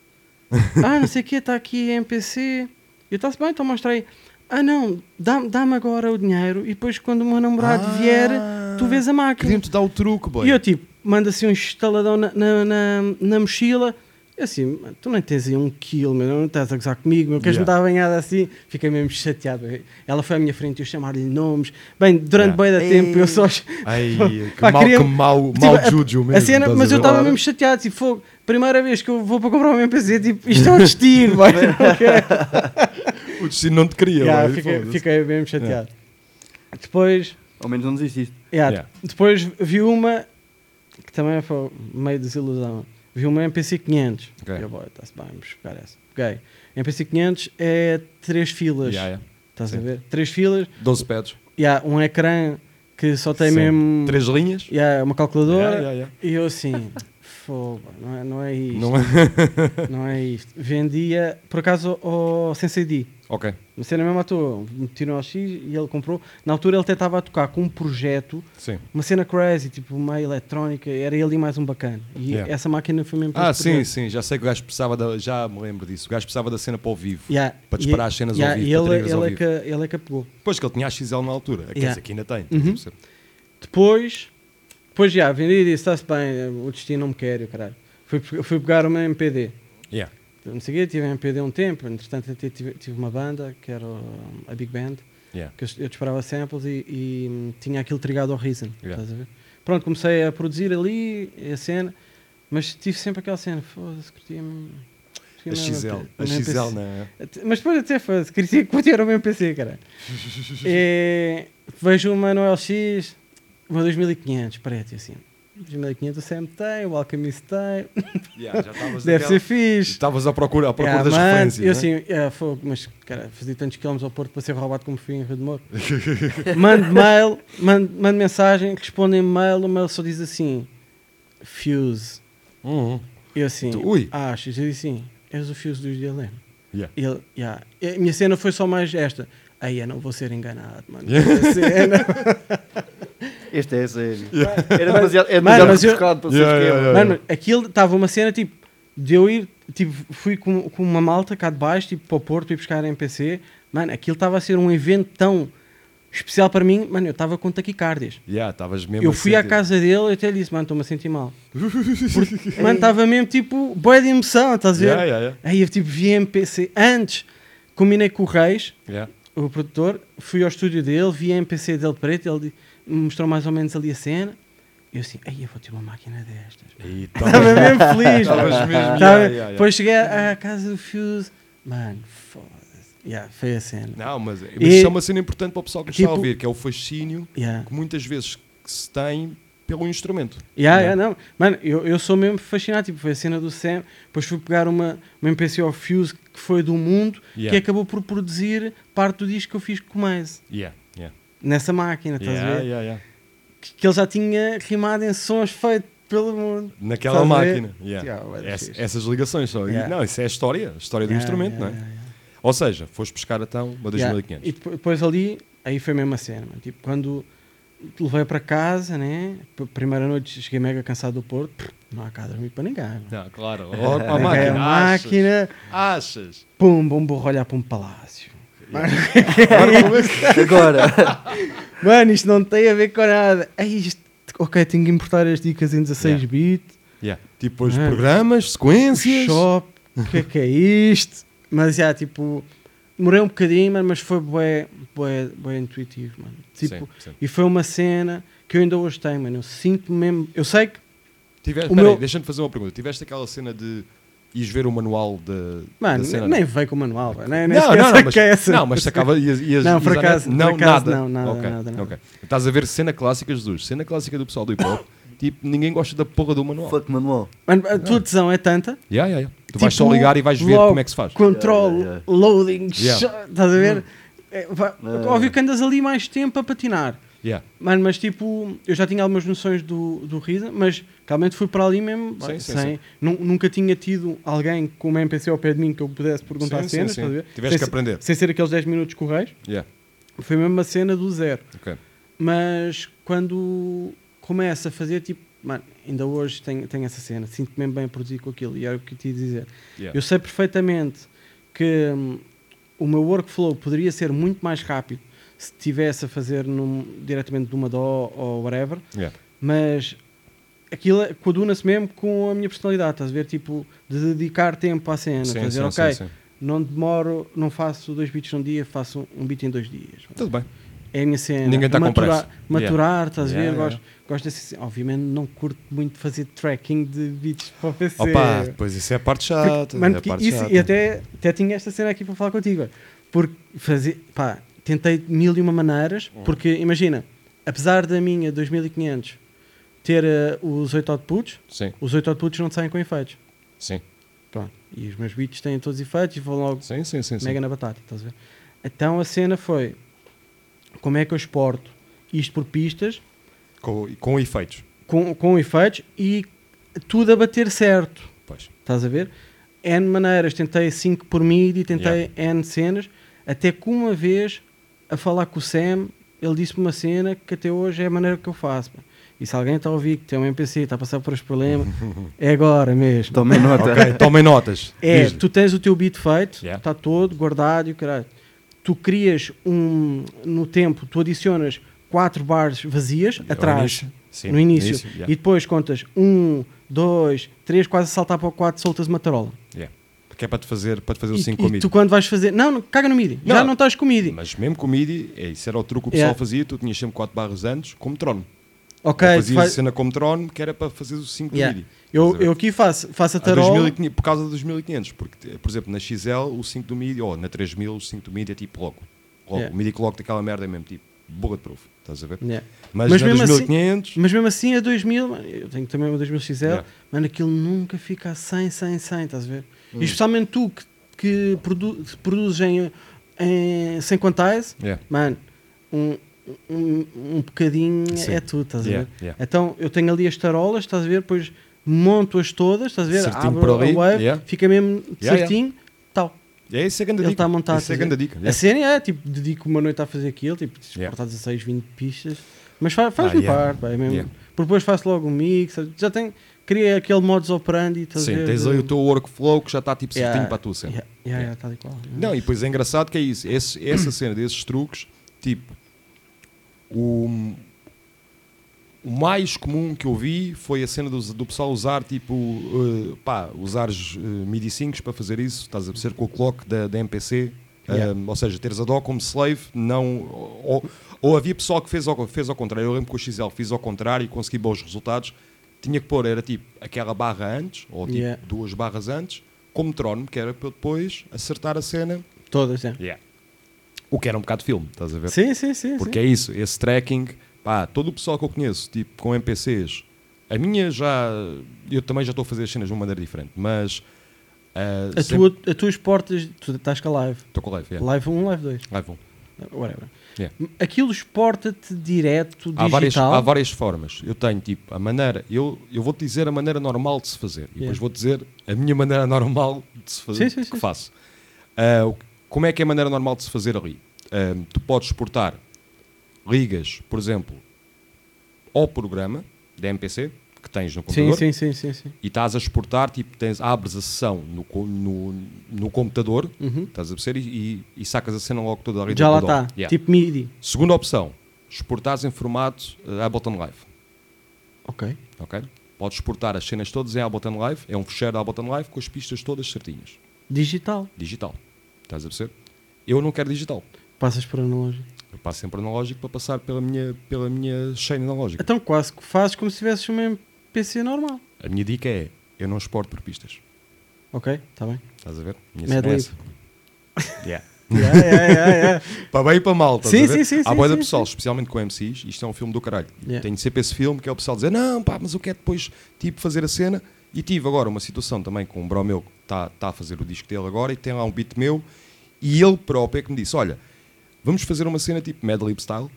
ah, não sei o quê, está aqui MPC. E está-se bem, então mostra aí. Ah, não, dá- dá-me agora o dinheiro e depois quando o meu namorado Ah, vier, tu vês a máquina. Queriam-te dar o truque, boy. E eu tipo, mando assim um estaladão na, na, na, na mochila. Eu assim, "Mano, tu nem tens aí um quilo, meu, não estás a gozar comigo, meu, queres-me Yeah. dar banhada assim? Fiquei mesmo chateado. Ela foi à minha frente e eu chamar-lhe nomes. Bem, durante Yeah. bem da tempo eu só. Ai, que Pá, mau, queria- que mau, Tipo, juju mesmo. a cena, mas a eu estava mesmo chateado, tipo, fogo, primeira vez que eu vou para comprar o meu PC, tipo, isto é um destino, vai. O destino não te queria. Yeah, vai, fiquei, fiquei mesmo chateado. Depois, Ao menos não desististe. yeah, Yeah. depois vi uma que também foi meio desilusão. Vi uma MPC 500. Ok. Eu, boy, está-se bem, vamos buscar essa. Ok. MPC 500 é três filas. Yeah, yeah. Estás a Sim. ver? Três filas. 12 pads. E há um ecrã que só tem Sim. mesmo. Três linhas. e há uma calculadora. Yeah, yeah, yeah. E eu assim, fogo, não é, não é isto. Não é? Não é isto. Vendia, por acaso, ao Sensei D. ok. Uma cena mesmo à toa. Meti no LX e ele comprou. Na altura ele até estava a tocar com um projeto, Sim. uma cena crazy, tipo meio eletrónica. Era ele e mais um bacana. E Yeah. essa máquina foi mesmo para Ah, sim, projeto. sim. Já sei que o gajo precisava da. Já me lembro disso. O gajo precisava da cena para o vivo. Yeah. Para disparar E- as cenas yeah, ao vivo. e ele, trigger's ao ele, é vivo. que, ele é que a pegou. Depois que ele tinha a XL na altura. Quer Yeah. dizer, que ainda tem. Uhum. Depois, depois já, vendi e disse: está-se bem, o destino não me quer, e o caralho. Fui, fui pegar uma MPD. Yeah. Não sei o quê, tive a MPD um tempo, entretanto tive, tive uma banda, que era a Big Band, Yeah. que eu, eu disparava samples e, e, hum, tinha aquilo trigado ao Reason. Yeah. estás a ver? Pronto, comecei a produzir ali a cena, mas tive sempre aquela cena, foda-se, curtia mesmo- curtia A XL. A XL, né? Até- Mas depois até foda-se, queria curtir o meu PC, cara. e, vejo uma no LX, uma 2500, preto, e assim. 2500 o Sam tem, o Alchemist tem, Yeah, deve naquela- ser fixe. Estavas à procura, à procura Yeah, das mano, referências. eu né? assim, yeah, fogo, mas cara, fazia tantos quilómetros ao Porto para ser roubado como fui em Rio de Moro. mando mail, mando, mando mensagem, respondem mail, o mail só diz assim: Fuse. Uhum. Eu assim, Tu- ui. achas? Eu disse assim: és o Fuse dos DLM. Yeah. Ele, yeah. A minha cena foi só mais esta. Aí eu não vou ser enganado, mano. Cena. Este é sério. Era demasiado, é Mano, demasiado mas eu- para ser Yeah, esquema. yeah, yeah. Mano, aquilo estava uma cena tipo de eu ir, tipo, fui com, com uma malta cá de baixo, tipo, para o Porto, ir buscar MPC. Mano, aquilo estava a ser um evento tão especial para mim. Mano, eu estava com taquicardias. Yeah, mesmo Eu fui à sentir. casa dele e até lhe disse, mano, estou-me a sentir mal. Porque, mano, estava mesmo tipo, boia de emoção, estás a ver? Yeah, yeah, yeah. Aí eu tipo vi MPC. Antes, combinei com o Reis, Yeah. o produtor, fui ao estúdio dele, vi a MPC dele preto, ele di- me mostrou mais ou menos ali a cena. Eu assim, aí eu vou ter uma máquina destas. Estava estavas- mesmo feliz. Estavas mesmo, Tava- yeah, yeah, yeah. Depois cheguei à casa do Fuse. Mano, foda-se. Yeah, foi a cena. Não, mas, mas E- isso é uma cena importante para o pessoal que está a Tipo- ouvir, que é o fascínio Yeah. que muitas vezes se tem pelo instrumento. Yeah, Né? yeah, não. Mano, eu, eu sou mesmo fascinado. Tipo, foi a cena do Sam. Depois fui pegar uma, uma MPC ao Fuse que foi do mundo, Yeah. que acabou por produzir parte do disco que eu fiz com o Mais. Yeah, yeah. Nessa máquina, estás a Yeah, ver? yeah, yeah. Que, que ele já tinha rimado em sons feitos pelo mundo. Naquela a máquina. Yeah. Yeah, Essa- essas ligações só. Yeah. Não, isso é a história, a história do instrumento, não é? Ou seja, foste buscar então uma Yeah. 2500. E depo- depois ali, aí foi a mesma cena. mano. Tipo, quando te levei para casa, né? Primeira noite cheguei mega cansado do Porto. Não há cá dormir para ninguém. mano. Não, claro. A Peguei máquina. a máquina, Achas? pum, bom, vou olhar para um palácio. Agora, Mano, isto não tem a ver com nada. É isto. Ok, tenho que importar as dicas em 16 Yeah. bits. Yeah. Tipo os Ah. programas, sequências. Shop, o que é que é isto? Mas já, tipo, demorei um bocadinho, mano, mas foi bué, bué, bué intuitivo, mano. Tipo, Sim, sim. e foi uma cena que eu ainda hoje tenho, mano. Eu sinto mesmo. Eu sei que, Tiveste, peraí, meu- deixa-me fazer uma pergunta. Tiveste aquela cena de ires ver o manual de, mano, da cena? nem veio com o manual. Nem, nem não, não, não, mas, é essa. não, mas sacava, ias, ias, Não, por ias acaso- net? por não, acaso nada. não, nada, Ok, nada, nada. ok. Estás a ver cena clássica, Jesus, cena clássica do pessoal do hip hop, tipo, ninguém gosta da porra do manual. fuck manual. Mano, a tua tesão é tanta. Yeah, yeah, yeah. Tu vais tipo, só ligar e vais ver como é que se faz. Control, Yeah, yeah, loading, Yeah. shot, estás a ver? É, vai- Yeah. Óbvio que andas ali mais tempo a patinar. Yeah. Mano, mas tipo, eu já tinha algumas noções do, do Risa, mas realmente fui para ali mesmo Sim, sim, sem. sim. nu- Nunca tinha tido alguém com uma MPC ao pé de mim que eu pudesse perguntar Sim, sim, cenas. sim. ver? Tiveste sem, que aprender. Sem ser aqueles 10 minutos correios. Yeah. Foi mesmo uma cena do zero. ok. Mas quando começa a fazer, tipo, mano, ainda hoje tenho, tenho essa cena, sinto-me mesmo bem a produzir com aquilo, e era o que eu te ia dizer. Yeah. Eu sei perfeitamente que hum, o meu workflow poderia ser muito mais rápido se estivesse a fazer num- diretamente de uma DO ou whatever, Yeah. mas aquilo é- coaduna-se mesmo com a minha personalidade, estás a ver? Tipo, de dedicar tempo à cena, Sim, dizer, sim, ok, sim, não demoro, não faço dois beats num dia, faço um beat em dois dias. Tudo bem. É a minha cena. Ninguém tá com pressa. maturar estás a ver? Yeah, Gosto, gosto desse, obviamente não curto muito fazer tracking de beats para o PC. Opa, depois isso é a parte chata. Porque, mano, é parte isso, chata. e até, até tinha esta cena aqui para falar contigo. Porque fazer, pá, tentei mil e uma maneiras, Uhum. porque imagina, apesar da minha 2500 ter eh, os 8 outputs, Sim, os 8 outputs não saem com efeitos. sim. Pronto. E os meus beats têm todos os efeitos e vão logo Sim, sim, sim. mega na batata, estás a ver? Então a cena foi como é que eu exporto isto por pistas Com, com efeitos. com, com efeitos e tudo a bater certo. Pois. Estás a ver? N maneiras, tentei 5 por MIDI, tentei N cenas, até que uma vez a falar com o Sam, ele disse-me uma cena que até hoje é a maneira que eu faço. pá. E se alguém está a ouvir que tem um MPC, está a passar por este problema, é agora mesmo. Tomem nota. Ok, tomem notas. É, tu tens o teu beat feito, está Yeah. todo guardado e o caralho. Tu crias um. No tempo, tu adicionas quatro bars vazias atrás, início. Sim, no início, yeah. e depois contas um, dois, três, quase a saltar para o quatro, soltas uma tarola. Porque é para te fazer, para te fazer o E, 5 e com MIDI. tu quando vais fazer. Não, não caga no MIDI. Não. Já não estás com MIDI. Mas mesmo com MIDI, é, isso era o truque que o pessoal Yeah. fazia, tu tinhas sempre 4 barras antes, como trono. Ok, Eu fazia faz- a cena como trono, que era para fazer o 5 Yeah. MIDI. eu, a eu aqui faço, faço a A tarola. 2500, por causa dos 2500, porque, por exemplo, na XL, o 5 do MIDI, ou na 3000, o 5 do MIDI é tipo logo. logo. Yeah. O MIDI que logo daquela merda é mesmo tipo bulletproof, estás a ver? Yeah. Mas, Mas mesmo assim- 2500, Mas mesmo assim, a 2000, mano, eu tenho também uma 2000 XL, Yeah. mano, aquilo nunca fica a 100, 100, 100, estás a ver? Hum. E especialmente tu que, que produ produzes em, em, sem quantize, Yeah. mano, um, um, um bocadinho Sim. é tudo, estás a Yeah, ver? yeah. Então eu tenho ali as tarolas, estás a ver? Depois monto-as todas, estás a ver? Certinho Abro ali, a wave, yeah. fica mesmo certinho, tal. é isso é grande Ele está montado. Isso é a grande ver? dica. A cena é, tipo, dedico uma noite a fazer aquilo, tipo, exportar 16, 20 pistas, mas faz, faz-me Ah, yeah. parte, pá, é mesmo. Porque depois faço logo um mix, já tem, cria aquele modus operandi, Sim, ver? tens aí o teu workflow que já está tipo certinho Yeah. para tua cena. Yeah, yeah, yeah, qual. Não, e depois é engraçado que é isso. Esse- essa cena desses truques, tipo, o, o mais comum que eu vi foi a cena do, do pessoal usar, tipo, uh, pá, usar uh, MIDI 5 para fazer isso, estás a perceber com o clock da, da MPC. Um, ou seja, teres a DO como slave, não. Ou, ou havia pessoal que fez ao, fez ao contrário. Eu lembro que o XL fiz ao contrário e consegui bons resultados. Tinha que pôr, era tipo aquela barra antes, ou tipo Yeah. duas barras antes, como metrónomo, que era para eu depois acertar a cena Todas, é. Yeah. O que era um bocado de filme, estás a ver? Sim, sim, sim. Porque é isso, esse tracking, pá, todo o pessoal que eu conheço, tipo, com NPCs, a minha já, eu também já estou a fazer as cenas de uma maneira diferente, mas ah, a, sempre- tua, a tuas portas, tu estás com a live. Estou com live, yeah. Live 1, live 2. Live um. Whatever. Yeah. Aquilo exporta-te direto, digital. Há várias, há várias formas. Eu tenho, tipo, a maneira, eu, eu vou-te dizer a maneira normal de se fazer, e depois Yeah. vou dizer a minha maneira normal de se fazer, Sim, sim, que sim. faço. Ah, o- como é que é a maneira normal de se fazer ali? Ah, tu podes exportar ligas, por exemplo, ao programa da MPC que tens no computador sim, sim, sim, sim. e estás a exportar, tipo, tens, abres a sessão no, no, no computador, Uhum. estás a perceber, e, e, sacas a cena logo toda ali Já do lá está. Tipo MIDI. Segunda opção, exportares em formato uh, Ableton Live. Ok. ok? Podes exportar as cenas todas em Ableton Live, é um fecheiro Ableton Live com as pistas todas certinhas. Digital. Digital. Estás a perceber? Eu não quero digital. Passas por analógico. Eu passo sempre analógico para passar pela minha, pela minha chain analógica. Então quase que fazes como se tivesses um MPC normal. A minha dica é, eu não exporto por pistas. Ok, está bem. Estás a ver? Minha Mad cena é essa. Yeah. Yeah, yeah, yeah, yeah. Para bem e para mal, estás Sim, a ver? sim, sim, Há da sim, pessoal, especialmente com MCs, isto é um filme do caralho. Yeah. Tem sempre esse filme que é o pessoal dizer, não, pá, mas eu quero depois tipo, fazer a cena. E tive agora uma situação também com um bro meu que está tá a fazer o disco dele agora e tem lá um beat meu e ele próprio é que me disse, olha, vamos fazer uma cena tipo Mad Lib Style,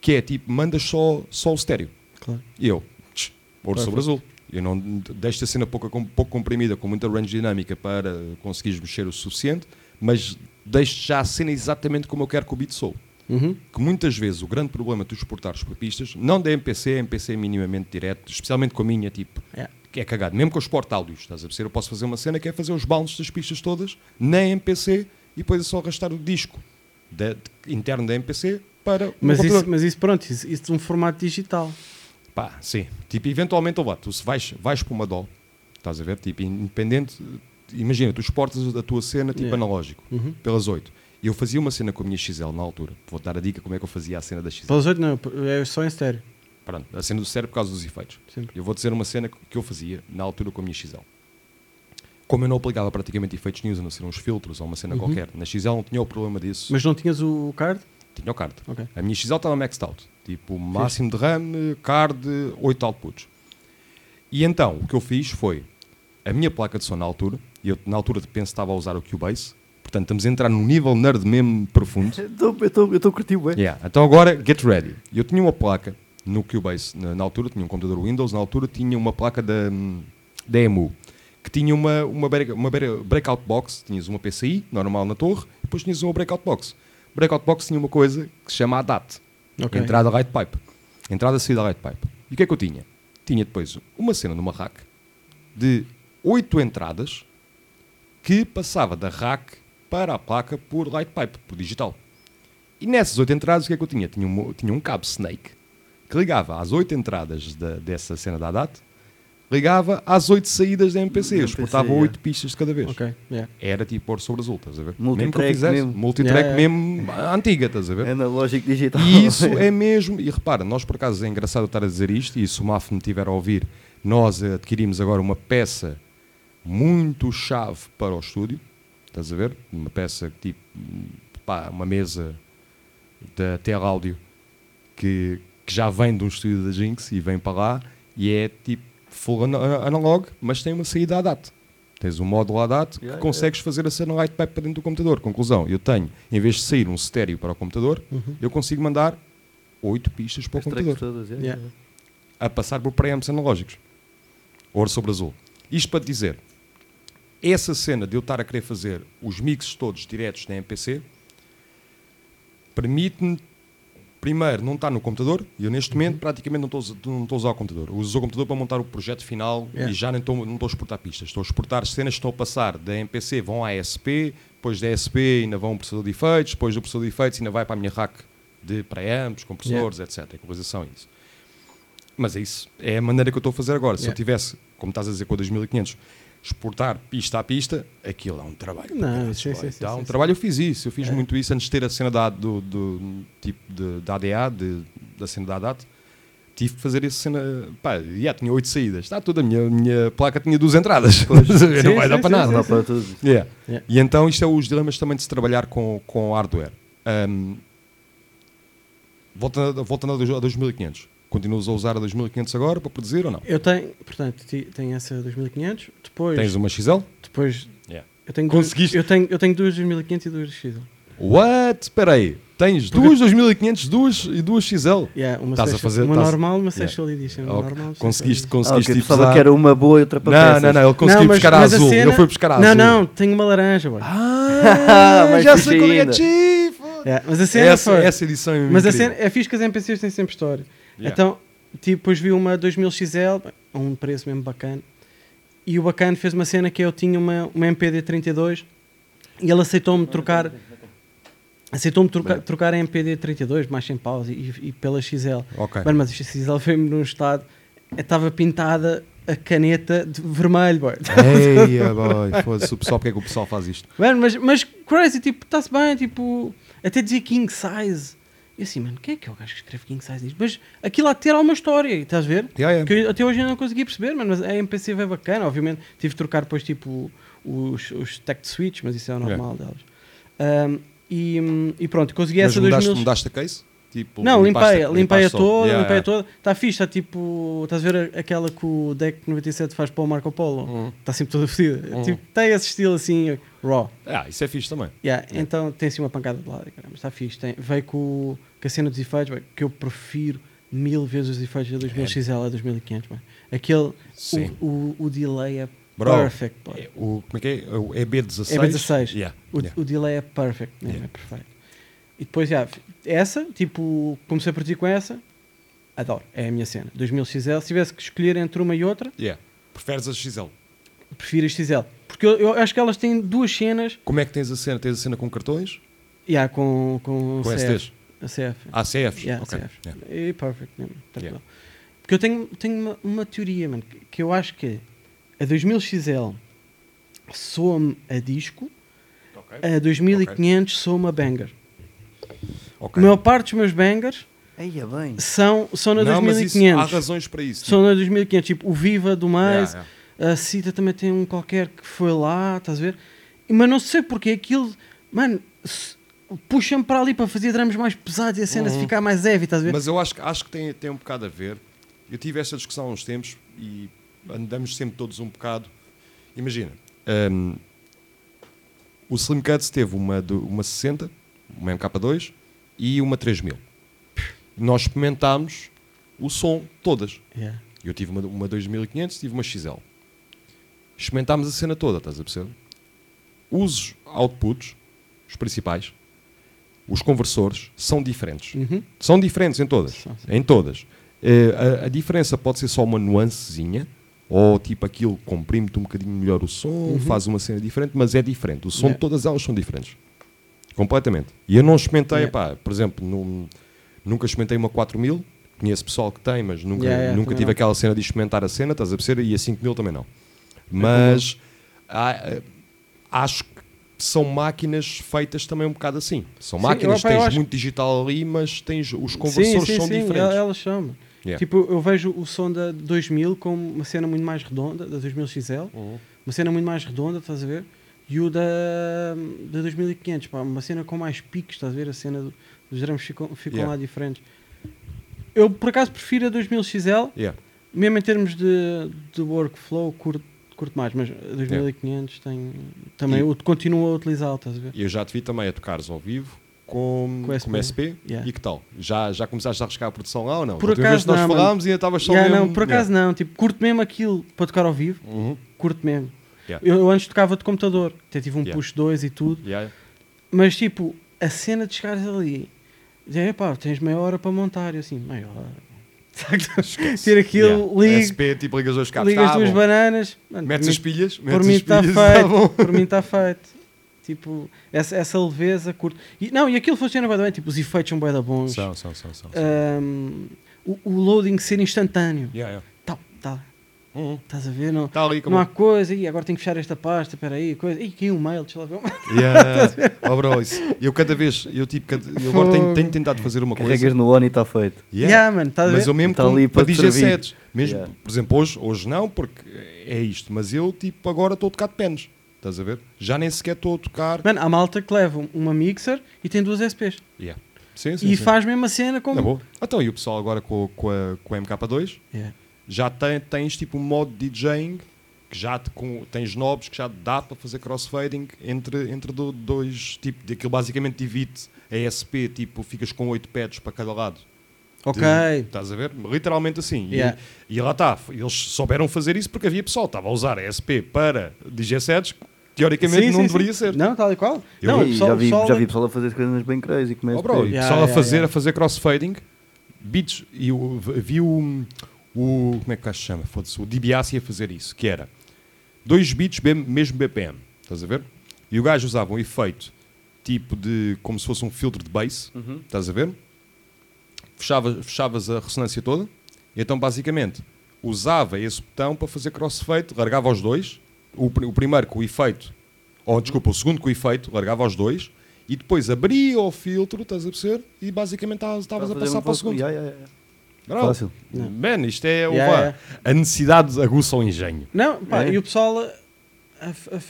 que é tipo, mandas só, só o estéreo. Claro. E eu, ouro sobre azul. Eu não deixo a cena pouco, pouco comprimida, com muita range dinâmica para conseguires mexer o suficiente, mas deixo já a cena exatamente como eu quero que o beat soe. Uhum. Que muitas vezes o grande problema de tu exportares por pistas, não da MPC, MPC é minimamente direto, especialmente com a minha, tipo, Yeah. que é cagado. Mesmo que eu exporte áudios, estás a perceber? Eu posso fazer uma cena que é fazer os bounces das pistas todas na MPC e depois é só arrastar o disco da- de- interno da MPC para o Mas, isso, mas isso, pronto, isso, isso de um formato digital. Pá, sim. Tipo, eventualmente, ó, tu se vais, vais para uma DO, estás a ver? Tipo, independente, imagina, tu exportas a tua cena tipo Yeah. analógico, Uhum. pelas 8. E eu fazia uma cena com a minha XL na altura. Vou dar a dica como é que eu fazia a cena da XL. Pelas 8 não, é só em estéreo. Pronto, a cena do cérebro por causa dos efeitos. Sempre. Eu vou dizer uma cena que eu fazia na altura com a minha XL. Como eu não aplicava praticamente efeitos nenhum, a não ser uns filtros ou uma cena Uhum. qualquer, na XL não tinha o problema disso. Mas não tinhas o card? Tinha o card. Ok. A minha XL estava maxed out. Tipo, máximo de RAM, card, 8 outputs. E então, o que eu fiz foi a minha placa de som na altura, e eu na altura penso estava a usar o Cubase, portanto estamos a entrar num nível nerd mesmo profundo. Eu estou curtir, ué. Yeah. Então agora, get ready. Eu tinha uma placa no Cubase, na, na altura, tinha um computador Windows, na altura tinha uma placa da, da EMU, que tinha uma, uma, break- uma break- breakout box, tinhas uma PCI, normal na torre, depois tinhas uma breakout box. Breakout box tinha uma coisa que se chama ADAT, Ok. entrada light pipe. Entrada saída light pipe. E o que é que eu tinha? Tinha depois uma cena numa rack de oito entradas que passava da rack para a placa por light pipe, por digital. E nessas oito entradas, o que é que eu tinha? Tinha um, tinha um cabo Snake que ligava às oito entradas da- dessa cena da ADAT, ligava às oito saídas da MPC. Eu MPC, exportava yeah. oito pistas de cada vez. Ok, yeah. Era tipo pôr sobre azul, estás a ver? mesmo que eu Multitrack fizesse, mesmo. multitrack Yeah, yeah. mesmo à antiga, estás a ver? Analógico digital. E isso é mesmo, e repara, nós por acaso é engraçado estar a dizer isto, e se o MAF me tiver a ouvir, nós adquirimos agora uma peça muito chave para o estúdio, estás a ver? Uma peça tipo, pá, uma mesa da TL Audio que, que já vem de um estúdio da Jinx e vem para lá e é tipo full ana- analog, mas tem uma saída ADAT. Tens um módulo ADAT que Yeah, consegues fazer a cena light pipe para dentro do computador. Conclusão, eu tenho, em vez de sair um estéreo para o computador, eu consigo mandar 8 pistas para o As computador todas. Yeah. a passar por preamps analógicos. Ouro sobre azul. Isto para te dizer, essa cena de eu estar a querer fazer os mixes todos diretos na MPC permite-me, primeiro, não estar no computador, e eu neste momento praticamente não estou, não estou a usar o computador. Eu uso o computador para montar o projeto final Yeah. e já não estou, não estou a exportar pistas. Estou a exportar cenas que estão a passar da MPC, vão à SP, depois da SP ainda vão ao processador de efeitos, depois do processador de efeitos ainda vai para a minha rack de preamps, compressores, etc. Equalização e isso. Mas é isso. É a maneira que eu estou a fazer agora. Se eu Yeah. tivesse, como estás a dizer com a 2500, exportar pista a pista, aquilo é um trabalho. Não, Caralho, sim, sim, sim, Dá sim, um sim. trabalho, eu fiz isso. Eu fiz É. muito isso antes de ter a cena da, do, do tipo de, da ADA, de, da cena da ADAT. Tive que fazer essa cena. Pá, já tinha oito saídas. Está tudo. A minha, minha placa tinha duas entradas. não Sim, vai dar sim, para nada. Não dá para tudo. Yeah. Yeah. E então isto é os dilemas também de se trabalhar com, com hardware. Um, voltando, voltando a 2500. Continuas a usar a 2500 agora para produzir ou não? Eu tenho, portanto, tenho essa 2500, depois, Tens uma XL? depois Yeah. eu tenho duas, Conseguiste? eu tenho, eu tenho duas 2500 e duas XL. What? Espera aí. Tens Porque- duas 2500 duas, e duas XL? Yeah, uma Estás a fazer- uma estás- normal, uma Yeah. Special Edition. Uma Ok. normal, Conseguiste. Ah, conseguiste ok, tipo, pensava que era uma boa e outra para Não, não, não. Ele conseguiu Não, mas- buscar a mas a azul. cena- Ele foi buscar a Não, azul. não, tenho uma laranja, boy. Ah, já sei qual é a. Yeah, mas a cena Essa, foi- essa edição é Mas a incrível. cena é fixe que as NPCs têm sempre história. Yeah. Então, tipo, depois vi uma 2000 XL a um preço mesmo bacana. E o bacana fez uma cena que eu tinha uma, uma MPD 32 e ele aceitou-me trocar. Aceitou-me trocar, trocar a MPD 32, mais sem pausa, e, e pela XL. Ok. Mano, mas a XL foi-me num estado. Estava pintada a caneta de vermelho, boy. Ei, boy, foda-se, o pessoal, porque é que o pessoal faz isto? Mano, mas, mas crazy, tipo, está-se bem, tipo, até dizia king size. E assim, mano, quem é que é o gajo que escreve king size disto? Mas aquilo há de ter alguma história, estás a ver? Yeah, yeah. Que eu até hoje ainda não consegui perceber, mano, mas a MPC veio bacana, obviamente. Tive de trocar depois, tipo, os, os tech switch, mas isso é o normal delas. Um, e, e pronto, consegui Mas essa mudaste, 2000. mudaste a case? Tipo, Não, limpei-a, limpei-a limpaste só. toda, Yeah, limpei-a yeah. toda. Está fixe, está tipo. Estás a ver a- aquela que o Deck 97 faz para o Marco Polo? Uhum. Está sempre toda fodida. Uhum. Tipo, tem esse estilo assim, raw. Ah, isso é fixe também. Yeah, Então tem assim uma pancada de lado, caramba, está fixe. Tem, veio com, com a cena dos efeitos, bem, que eu prefiro mil vezes os efeitos da 2000 XL a 2500. bem. Aquele, o, o, o delay é Bro, perfect. boy. É, o, como é que é? O EB16? EB16. Yeah, O, yeah. o delay é perfect, Yeah. é perfeito. E depois, já, essa, tipo, comecei a partir com essa, adoro, é a minha cena. 2000 XL, se tivesse que escolher entre uma e outra, Yeah. Preferes a XL? prefiro a XL. Porque eu, eu acho que elas têm duas cenas, Como é que tens a cena? Tens a cena com cartões? yeah, com, com, Com CF, A CF. Ah? Yeah, Ok. CF. Yeah. E perfect, mesmo, tranquilo. Porque eu tenho, tenho uma, uma teoria, mano, que, que eu acho que a 2000 XL soa-me a disco, a 2500 soa-me a banger. Ok. A maior parte dos meus bangers Aí é bem. são, são na Não, mas isso, há 2500. razões para isso. São na 2500, tipo o Viva do Mais, Yeah, yeah. a Cita também tem um qualquer que foi lá, estás a ver? Mas não sei porque aquilo, mano, puxa-me para ali para fazer dramas mais pesados e a cena se ficar mais heavy, estás a ver? Uhum. Mas eu acho, que- acho que tem, tem um bocado a ver. Eu tive essa discussão há uns tempos e andamos sempre todos um bocado. Imagina, hum, o Slim Cuts teve uma, uma 60, uma MK2 e uma 3000. Nós experimentámos o som todas. Yeah. Eu tive uma, uma 2500, tive uma XL. Experimentámos a cena toda, estás a perceber? Os outputs, os principais, os conversores, são diferentes. Uhum. São diferentes em todas. São, sim. Em todas. Eh, a, a diferença pode ser só uma nuancezinha, ou tipo aquilo comprime-te um bocadinho melhor o som, faz uma cena diferente, mas é diferente. O som Uhum. Yeah. de todas elas são diferentes. Completamente. E eu não experimentei, Yeah. pá, por exemplo, num- nunca experimentei uma 4000, conheço pessoal que tem, mas nunca, Yeah, yeah, nunca tive não. aquela cena de experimentar a cena, estás a perceber? E a 5000 também não. Mas há, eh, acho que são máquinas feitas também um bocado assim. São Sim, máquinas, pá, eu tens acho- muito digital ali, mas tens, os conversores sim, sim, são sim, diferentes. el- Elas são. Yeah. Tipo, eu vejo o som da 2000 como uma cena muito mais redonda, da 2000 XL, Uhum. uma cena muito mais redonda, estás a ver? E o da, da 2500, pá, uma cena com mais picos, estás a ver? A cena do- dos drums ficam, ficam Yeah. lá diferentes. Eu, por acaso, prefiro a 2000 XL, Yeah. mesmo em termos de, de workflow, curto, curto mais, mas a 2500 tem, também E- continuo a utilizá-lo, estás a ver? Eu já te vi também a tocares ao vivo com, Com com, SP. SP. Yeah. E que tal? Já, já começaste a arriscar a produção lá ou não? Por acaso nós não, mano. falámos e ainda estavas só Yeah, mesmo... não, por acaso não, tipo, curto mesmo aquilo para tocar ao vivo, Yeah. Uhum. curto mesmo. Yeah. Eu, eu antes tocava de computador, até tive um Yeah. push 2 e tudo, Yeah. mas tipo, a cena de chegares ali, dizer, pá, tens meia hora para montar, e assim, meia hora. Ter aquilo, Yeah. ligo, SP, tipo, ligas os cabos. ligas tá duas bom. bananas, mano, Metes por as mim- pilhas. por metes mim as está pilhas, tá bom. feito, por mim está feito. Tipo, essa, essa leveza, curto. E, não, e aquilo funciona bem, bem, tipo, os efeitos são bem da bons. São, são, são. são. Ahm, o, o loading ser instantâneo. Yeah, yeah. Tá, tá, Uhum. estás a ver? Não, Está ali como... não há coisa, e agora tenho que fechar esta pasta, espera aí, coisa. Ih, caiu um mail, deixa lá ver. Yeah. oh, bro, isso. Eu cada vez, eu tipo, cada- eu agora tenho, tenho tentado fazer uma coisa. Carregas no on e está feito. Yeah. Yeah, mano, estás a ver? Mas eu mesmo Tá com, ali para DJ sets. Mesmo, Yeah. por exemplo, hoje, hoje não, porque é isto. Mas eu, tipo, agora estou a tocar de pens. Estás a ver? Já nem sequer estou a tocar. Mano, há malta que leva uma mixer e tem duas SPs. Yeah. Sim, sim, e sim. faz mesmo a cena como. Na boa. Então, e o pessoal agora com, com, a, com a MK2 Yeah. Já tem, tens tipo um modo de DJing que já te, com, tens knobs que já dá para fazer crossfading entre, entre do- dois, tipo, daquilo basicamente divide a SP, tipo, ficas com 8 pads para cada lado. Ok. De- estás a ver? Literalmente assim. E- Yeah. E, lá está. Eles souberam fazer isso porque havia pessoal que estava a usar a SP para DJ sets que teoricamente Sim, não sim, deveria sim. ser. Não, tal e qual. Eu não, pessoal, já, vi, pessoal- já vi pessoal a fazer coisas bem crazy. Como é Oh, bro, e Yeah, pessoal yeah, a, fazer, yeah. a fazer crossfading, beats, e eu vi o, o. Como é que se chama? Foda-se, o DiBiase a fazer isso, que era dois beats, bem- mesmo BPM, estás a ver? E o gajo usava um efeito tipo de. como se fosse um filtro de bass, estás a ver? Fechava, fechavas a ressonância toda, e então basicamente usava esse botão para fazer crossfade, largava os dois, o, o primeiro com o efeito, ou desculpa, o segundo com o efeito, largava os dois, e depois abria o filtro, estás a perceber? E basicamente estavas a passar para o segundo. Yeah, yeah, yeah. Bravo. Fácil. Man, isto é Yeah, yeah. a necessidade aguça o engenho. Não, pá, É. e o pessoal a, a- a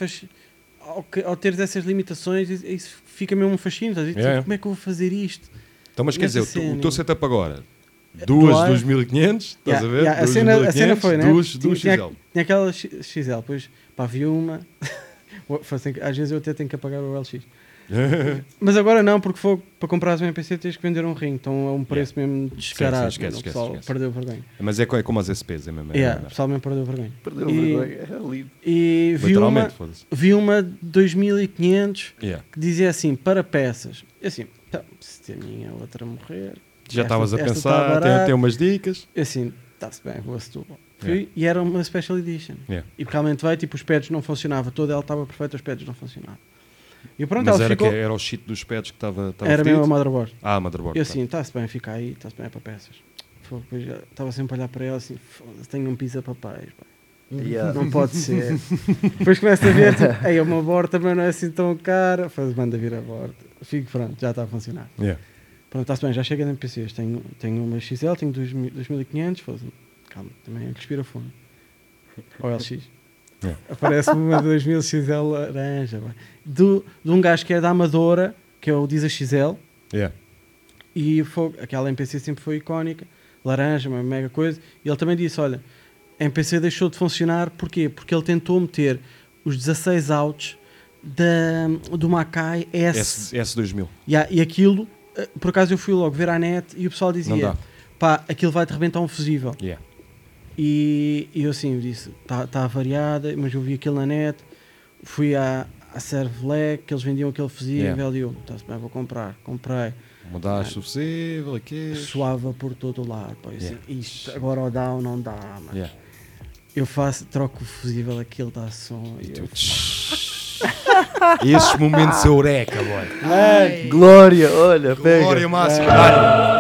ao, que- ao ter essas limitações, isso- fica mesmo um fascínio. estás a? Yeah. Como é que eu vou fazer isto? Então, mas quer dizer, o, teu- o cena. teu setup agora, duas Duas. 2500, estás Yeah, a ver? yeah, a, cena, a 2500, cena foi, né? Duas, duas tinha, XL. tinha aquela XL, depois pá, vi uma. Às vezes eu até tenho que apagar o LX. Mas agora não, porque foi para comprar um PC tens que vender um ring, então é um preço mesmo descarado. Sim, sim, esquece, o esquece, pessoal esquece. perdeu vergonha. Mas é, é como as SPs, é mesmo. é Yeah, o pessoal mesmo perdeu vergonha. Perdeu E- vergonha. É lindo. E vi uma, vi uma 2500 Yeah. que dizia assim, para peças. E assim, tá, se a minha outra morrer. Já esta- estavas a tá pensar, tem, barata. tem umas dicas. E assim, está-se bem, vou a Setúbal. Fui Yeah. e era uma Special Edition. Yeah. E realmente veio, tipo, os pads não funcionavam. Toda ela estava perfeita, os pads não funcionavam. E pronto, Mas ela era, ficou... que era o shit dos pads que estava Era mesmo a motherboard. Ah, motherboard. E tá. assim, está-se bem, fica aí, está-se bem é para peças. Depois estava sempre a olhar para ela assim, "Foda-se, tenho um pizza pá. Yeah. não pode ser. depois começa a ver, tipo, ei, uma borda também não é assim tão cara, faz, manda vir a borda. Fico pronto, já está a funcionar. Yeah. Pronto, está-se bem, já chega de NPCs. Tenho, tenho uma XL, tenho 2000 2500, foda-se. calma, também respira fundo. Ou LX. Yeah. Aparece-me uma 2000 XL laranja. Do, de um gajo que é da Amadora, que é o Diza XL, Yeah. e foi, aquela NPC sempre foi icónica, laranja, uma mega coisa. E ele também disse: Olha, a NPC deixou de funcionar, porquê? Porque ele tentou meter os 16 outs da, do Makai S. S, S2000. Ya, e aquilo, eh, por acaso eu fui logo ver à net e o pessoal dizia: pá, aquilo vai-te rebentar um fusível. Yeah. E, e eu assim disse: está tá variada, mas eu vi aquilo na net. Fui à, à Servlec, que eles vendiam aquele fusível. Yeah. E eu, tá bem, vou comprar. Comprei. Mudaste o possível aqui. Suava por todo o lado. Pá, assim, Yeah. isto agora ou dá ou não dá. Mano. Yeah. Eu faço, troco o fusível, aquilo dá som. E eu, Esses momentos eureka, boy. Glória, olha, pega. Glória máxima.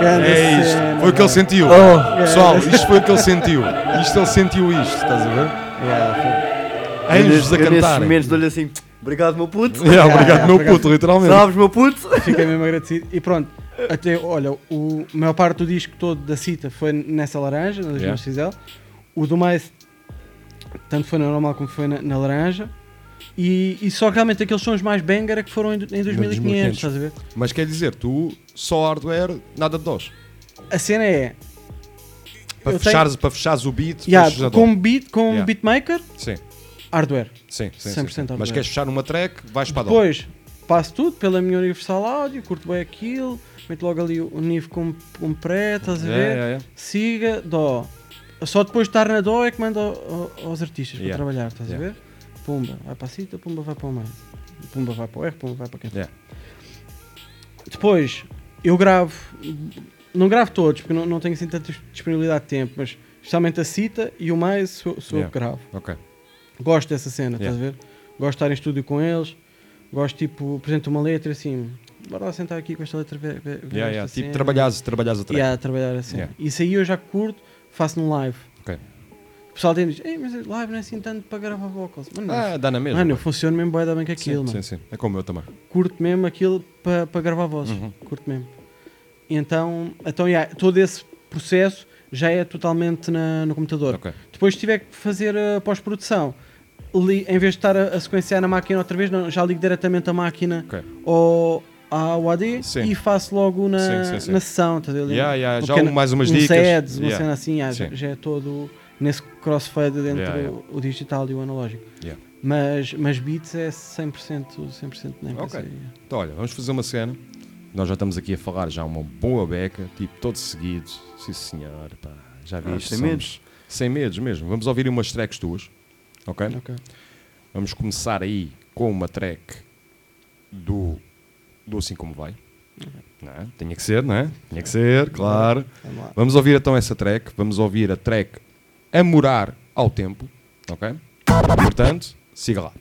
É isto. cena, Foi o que ele sentiu. Oh, Pessoal, isto foi o que ele sentiu. Isto ele sentiu isto, estás a ver? Yeah, Eu Anjos a eu Nesses momentos dou-lhe assim, obrigado meu puto. Yeah, obrigado, meu obrigado. puto, literalmente. Sabes meu puto? foi. Fiquei mesmo agradecido. E pronto, até, olha, o, a maior parte do disco todo da Cita foi nessa laranja, na 2000 XL. O do mais, tanto foi na normal como foi na, na laranja. E, e só realmente aqueles sons mais banger é que foram em, em 2500, 2500. estás a ver? Mas quer dizer, tu só hardware, nada de DOS. A cena é, Para Eu fechares, para fechares o beat, yeah, fechas com beat, com Yeah. beatmaker, Sim, hardware. sim, sim. 100% sim, sim. hardware. Mas queres fechar uma track, vais para a DOS. Depois passo tudo pela minha Universal Audio, curto bem aquilo, meto logo ali o nível com, com pré, estás a ver? Yeah, yeah. Siga, dó. Só depois de estar na dó é que mando ao- aos artistas para trabalhar, estás a ver? Pumba, vai para a cita, pumba vai para o mais. Pumba vai para o R, pumba vai para quem. Yeah. Depois, eu gravo, não gravo todos, porque não, não tenho assim tanta disponibilidade de tempo, mas especialmente a cita e o mais sou, sou eu Yeah. que gravo. Gosto dessa cena, Yeah. estás a ver? Gosto de estar em estúdio com eles, gosto tipo, apresento uma letra assim, bora lá sentar aqui com esta letra, ver, ver, Yeah, yeah. Tipo, trabalhares, trabalhares a track. Yeah, trabalhar assim. Yeah. Isso aí eu já curto, faço no live. Pessoal tem diz, Ei, mas live não é assim tanto para gravar vocals. Mano, Ah, dá na mesma. mano eu funciono mesmo bem com aquilo, sim, mano. sim, sim. É como eu também. Curto mesmo aquilo para para gravar vozes. Uhum. Curto mesmo. Então, então yeah, todo esse processo já é totalmente na- no computador. Ok. Depois se tiver que fazer a pós-produção, li- em vez de estar a, a sequenciar na máquina outra vez, não, já ligo diretamente a máquina Ok. ao, ao AD Sim. e faço logo na, Sim, sim, sim. na sessão. Ver? Yeah, yeah, Um já pequeno- mais umas um dicas. Uma Yeah. cena assim, já, já é todo nesse crossfade entre Yeah, yeah. O, o digital e o analógico. Yeah. Mas, mas beats é 100%, 100% nem Ok. pensei. Então, olha, vamos fazer uma cena. Nós já estamos aqui a falar já uma boa beca, tipo, todos seguidos. Sim, senhor, pá. Já Ah, viste? sem somos- medos. Sem medos mesmo. Vamos ouvir umas tracks tuas. Ok? Ok. Vamos começar aí com uma track do, do Assim Como Vai. Não é? Tinha que ser, não é? Tinha que ser, claro. Vamos ouvir então essa track. Vamos ouvir a track A Morar ao Tempo. Ok? Portanto, siga lá.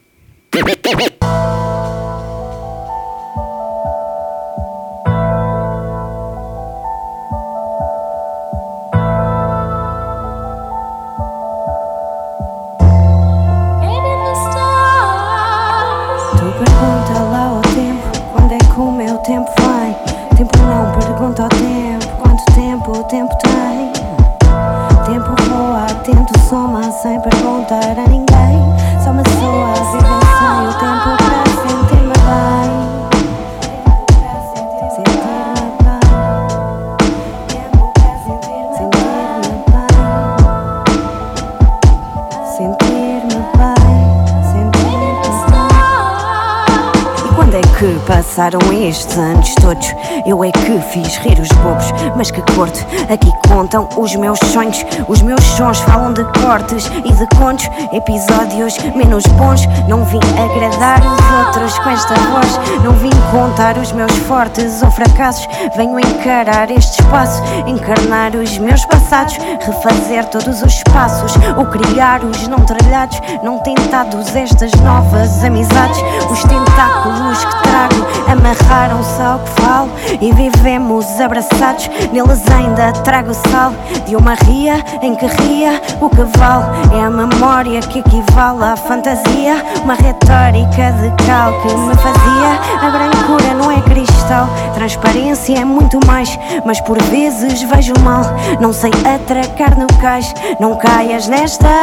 Mas que corte. Aqui contam os meus sonhos, os meus sons falam de cortes e de contos, episódios menos bons. Não vim agradar os outros com esta voz, não vim contar os meus fortes ou fracassos. Venho encarar este espaço, encarnar os meus passados, refazer todos os passos, ou criar os não trilhados, não tentados estas novas amizades, os tentáculos que trago, amarraram-se ao que falo e vivemos abraçados. Neles ainda trago sal de uma ria em que ria o vale. É a memória que equivale à fantasia, uma retórica de cal que me fazia. A brancura não é cristal, transparência é muito mais, mas por vezes vejo mal. Não sei atracar no cais, não caias nesta.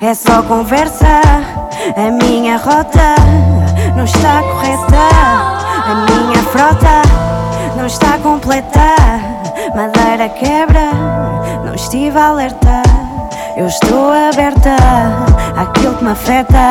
É só conversa, a minha rota não está correta. A minha frota não está completa. Madeira quebra, não estive alerta. Eu estou aberta àquilo que me afeta.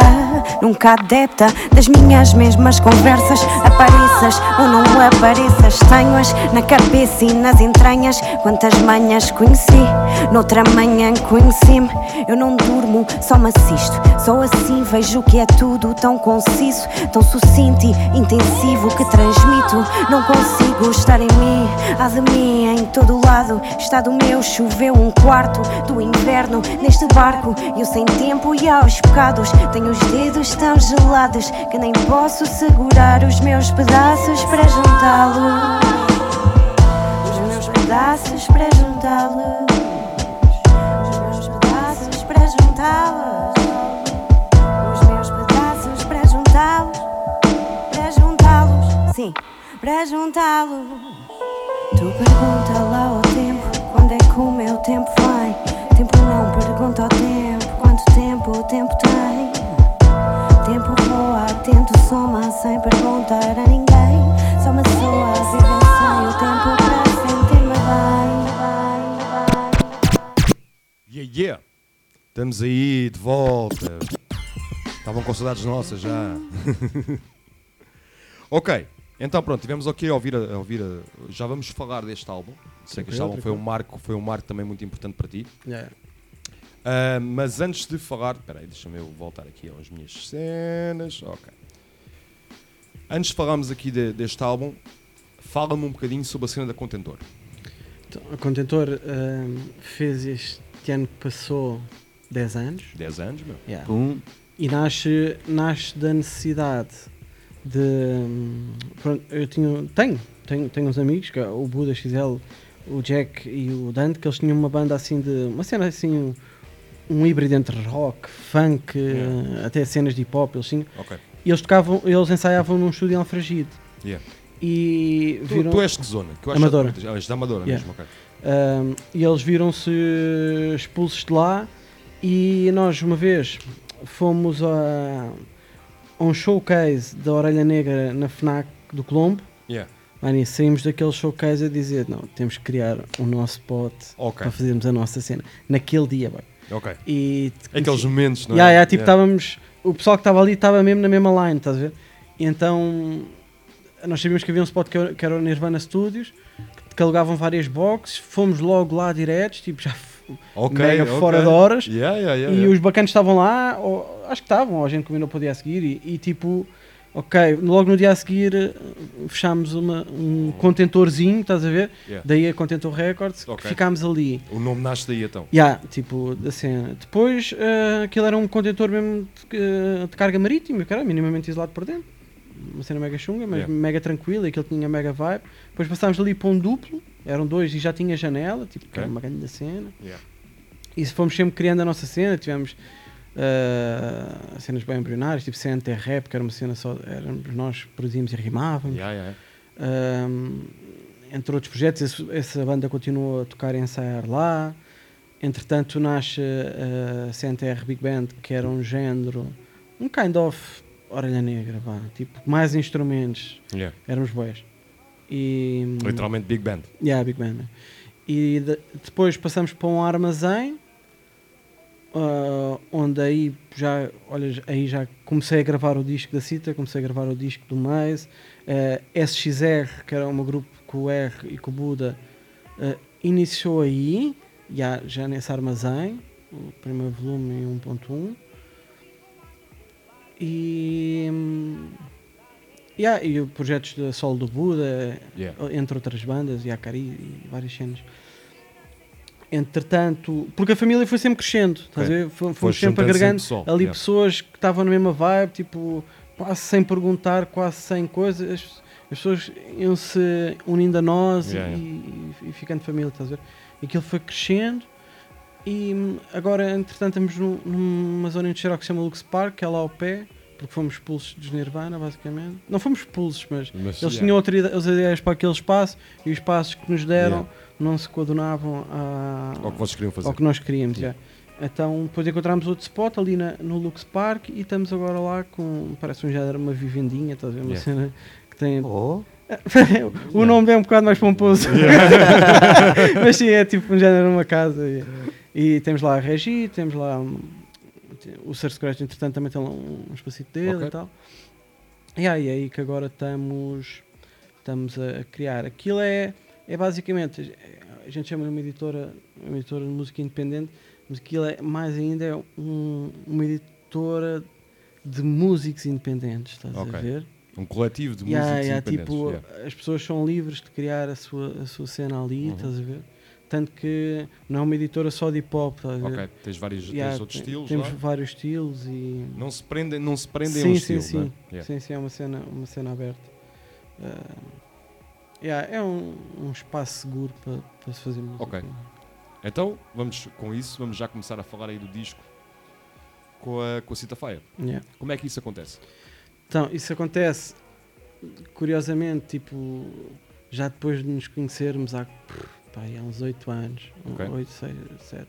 Nunca adepta das minhas mesmas conversas. Apareças ou não apareças, tenho-as na cabeça e nas entranhas. Quantas manhãs conheci, noutra manhã conheci-me. Eu não durmo, só me assisto. Só assim vejo que é tudo tão conciso, tão sucinto e intensivo que transmito. Não consigo estar em mim, há de mim em todo lado. Está do meu, choveu um quarto do inverno neste barco. Eu sem tempo e aos bocados tenho os dedos tão gelados que nem posso segurar os meus pedaços para juntá-los. Os meus pedaços para juntá-los. Os meus pedaços para juntá-los. Os meus pedaços para juntá-los. Para juntá-los. Sim, para juntá-los. Tu pergunta lá ao tempo quando é que o meu tempo pergunta ao tempo quanto tempo o tempo tem. Tempo voa, atento soma sem perguntar a ninguém. Só me soa a viver sem o tempo para sentir-me bem. Yeah, yeah. Estamos aí de volta. Estavam com saudades nossas já. ok, então pronto, tivemos aqui a ouvir, a, a ouvir a- já vamos falar deste álbum. Sei que este álbum foi um marco, foi um marco também muito importante para ti. Yeah. Ah, mas antes de falar, peraí, deixa-me eu voltar aqui às minhas cenas. Ok. Antes de falarmos aqui de- deste álbum, fala-me um bocadinho sobre a cena da Contentor. Então, a Contentor ahm, fez este ano que passou 10 anos. 10 anos, meu. Yeah. Pum. E nasce, nasce da necessidade de. hum, Pronto, eu tinha, tenho, tenho, tenho uns amigos, que é o Buda XL, o Jack e o Dante, que eles tinham uma banda assim de. Uma cena assim. Um, híbrido entre rock, funk, Yeah. até cenas de hip hop, eles tinham. Ok. E eles tocavam, eles ensaiavam num estúdio em Alfragide. Yeah. E Tu, viram. tu és de zona? Que eu Amadora. Que, ah, és da Amadora Yeah. mesmo, ok. Um, e eles viram-se expulsos de lá e nós uma vez fomos a, a um showcase da Orelha Negra na FNAC do Colombo Yeah. Mano, saímos daquele showcase a dizer não, temos que criar o nosso spot Ok. para fazermos a nossa cena naquele dia boy. Ok. e Aqueles momentos, não é? Yeah, yeah, tipo, estávamos. O pessoal que estava ali estava mesmo na mesma line, estás a ver? E então nós sabíamos que havia um spot que era, que era o Nirvana Studios, que alugavam várias boxes, fomos logo lá diretos, tipo, já f- Ok, mega ok. fora de horas. Yeah, yeah, yeah, e os bacanas estavam lá, ou, acho que estavam, ou a gente combinou para o dia a seguir, e, e tipo, ok, logo no dia a seguir eh, fechámos uma, um contentorzinho, estás a ver? Yeah. Daí a Contentor Records, Ok. que ficámos ali. O nome nasce daí então. Yeah, tipo, da cena. Depois, eh, aquilo era um contentor mesmo de, eh, de carga marítima, que era minimamente isolado por dentro. Uma cena mega chunga, mas Yeah. mega tranquila, aquilo tinha mega vibe. Depois passámos ali para um duplo, eram dois e já tinha janela, tipo, que era uma grande cena. Yeah. E fomos sempre criando a nossa cena, tivemos eh, cenas bem embrionárias, tipo CNT Rap, que era uma cena só, éramos nós produzíamos e rimávamos. Yeah, yeah. Um, entre outros projetos, esse- essa banda continuou a tocar e ensaiar lá. Entretanto, nasce a CNTR Big Band, que era um género, um kind of orelha negra, tipo, mais instrumentos, Yeah. éramos boés. E, Literalmente Big Band. Yeah, Big Band. E de- depois passamos para um armazém, ah, onde aí já, olha, aí já comecei a gravar o disco da Cita, comecei a gravar o disco do Maze, eh, SXR, que era um grupo com o R e com o Buda, eh, iniciou aí, já, já nesse armazém, o primeiro volume em 1.1. E, hum, yeah, e projetos de solo do Buda, Yeah. entre outras bandas, e a Cari e várias cenas. Entretanto, porque a família foi sempre crescendo, estás a ver? Fomos Foste sempre agregando sempre ali yeah. pessoas que estavam na mesma vibe, tipo, quase sem perguntar, quase sem coisas, as pessoas iam-se unindo a nós Yeah, e, e ficando família, estás a ver? E aquilo foi crescendo e hum, agora, entretanto, estamos num- numa zona industrial que se chama Lux Park, que é lá ao pé, porque fomos expulsos dos Nirvana, basicamente. Não fomos expulsos, mas Mas, eles yeah. tinham outra ide- as ideias para aquele espaço e os espaços que nos deram Yeah. Não se coadunavam a, Ao que vocês queriam fazer. ao que nós queríamos. Yeah. já. Então depois encontramos outro spot ali na- no Lux Park e estamos agora lá com, parece um género, uma vivendinha, estás a ver? Uma Yeah. cena que tem... Oh, o nome é um bocado mais pomposo. Mas sim, é tipo um género, uma casa. E, e temos lá a Regi, temos lá um, o Sir Scratch, entretanto também tem lá um, um espacito dele Ok. e tal. E aí, é aí que agora estamos, estamos a criar. Aquilo é, é basicamente, a gente chama de uma editora, uma editora de música independente, mas aquilo é mais ainda é um- uma editora de músicos independentes, estás Ok. a ver? Um coletivo de músicos yeah, independentes. tipo, yeah. as pessoas são livres de criar a sua, a sua cena ali, Uhum. estás a ver? Tanto que não é uma editora só de hip hop, estás a ver? Ok, tens vários Yeah, tens outros tem- estilos Temos lá. vários estilos e. Não se prendem, não se prendem a sim, um sim, estilo, sim. né? Sim, sim, é uma cena, uma cena aberta. Ah, yeah, é um, um espaço seguro para, para se fazer música. Ok. Então, vamos com isso, vamos já começar a falar aí do disco com a, com a Cita Fire. Yeah. Como é que isso acontece? Então, isso acontece curiosamente, tipo, já depois de nos conhecermos há, pá, há uns 8 anos, Ok. 8, 6, 7.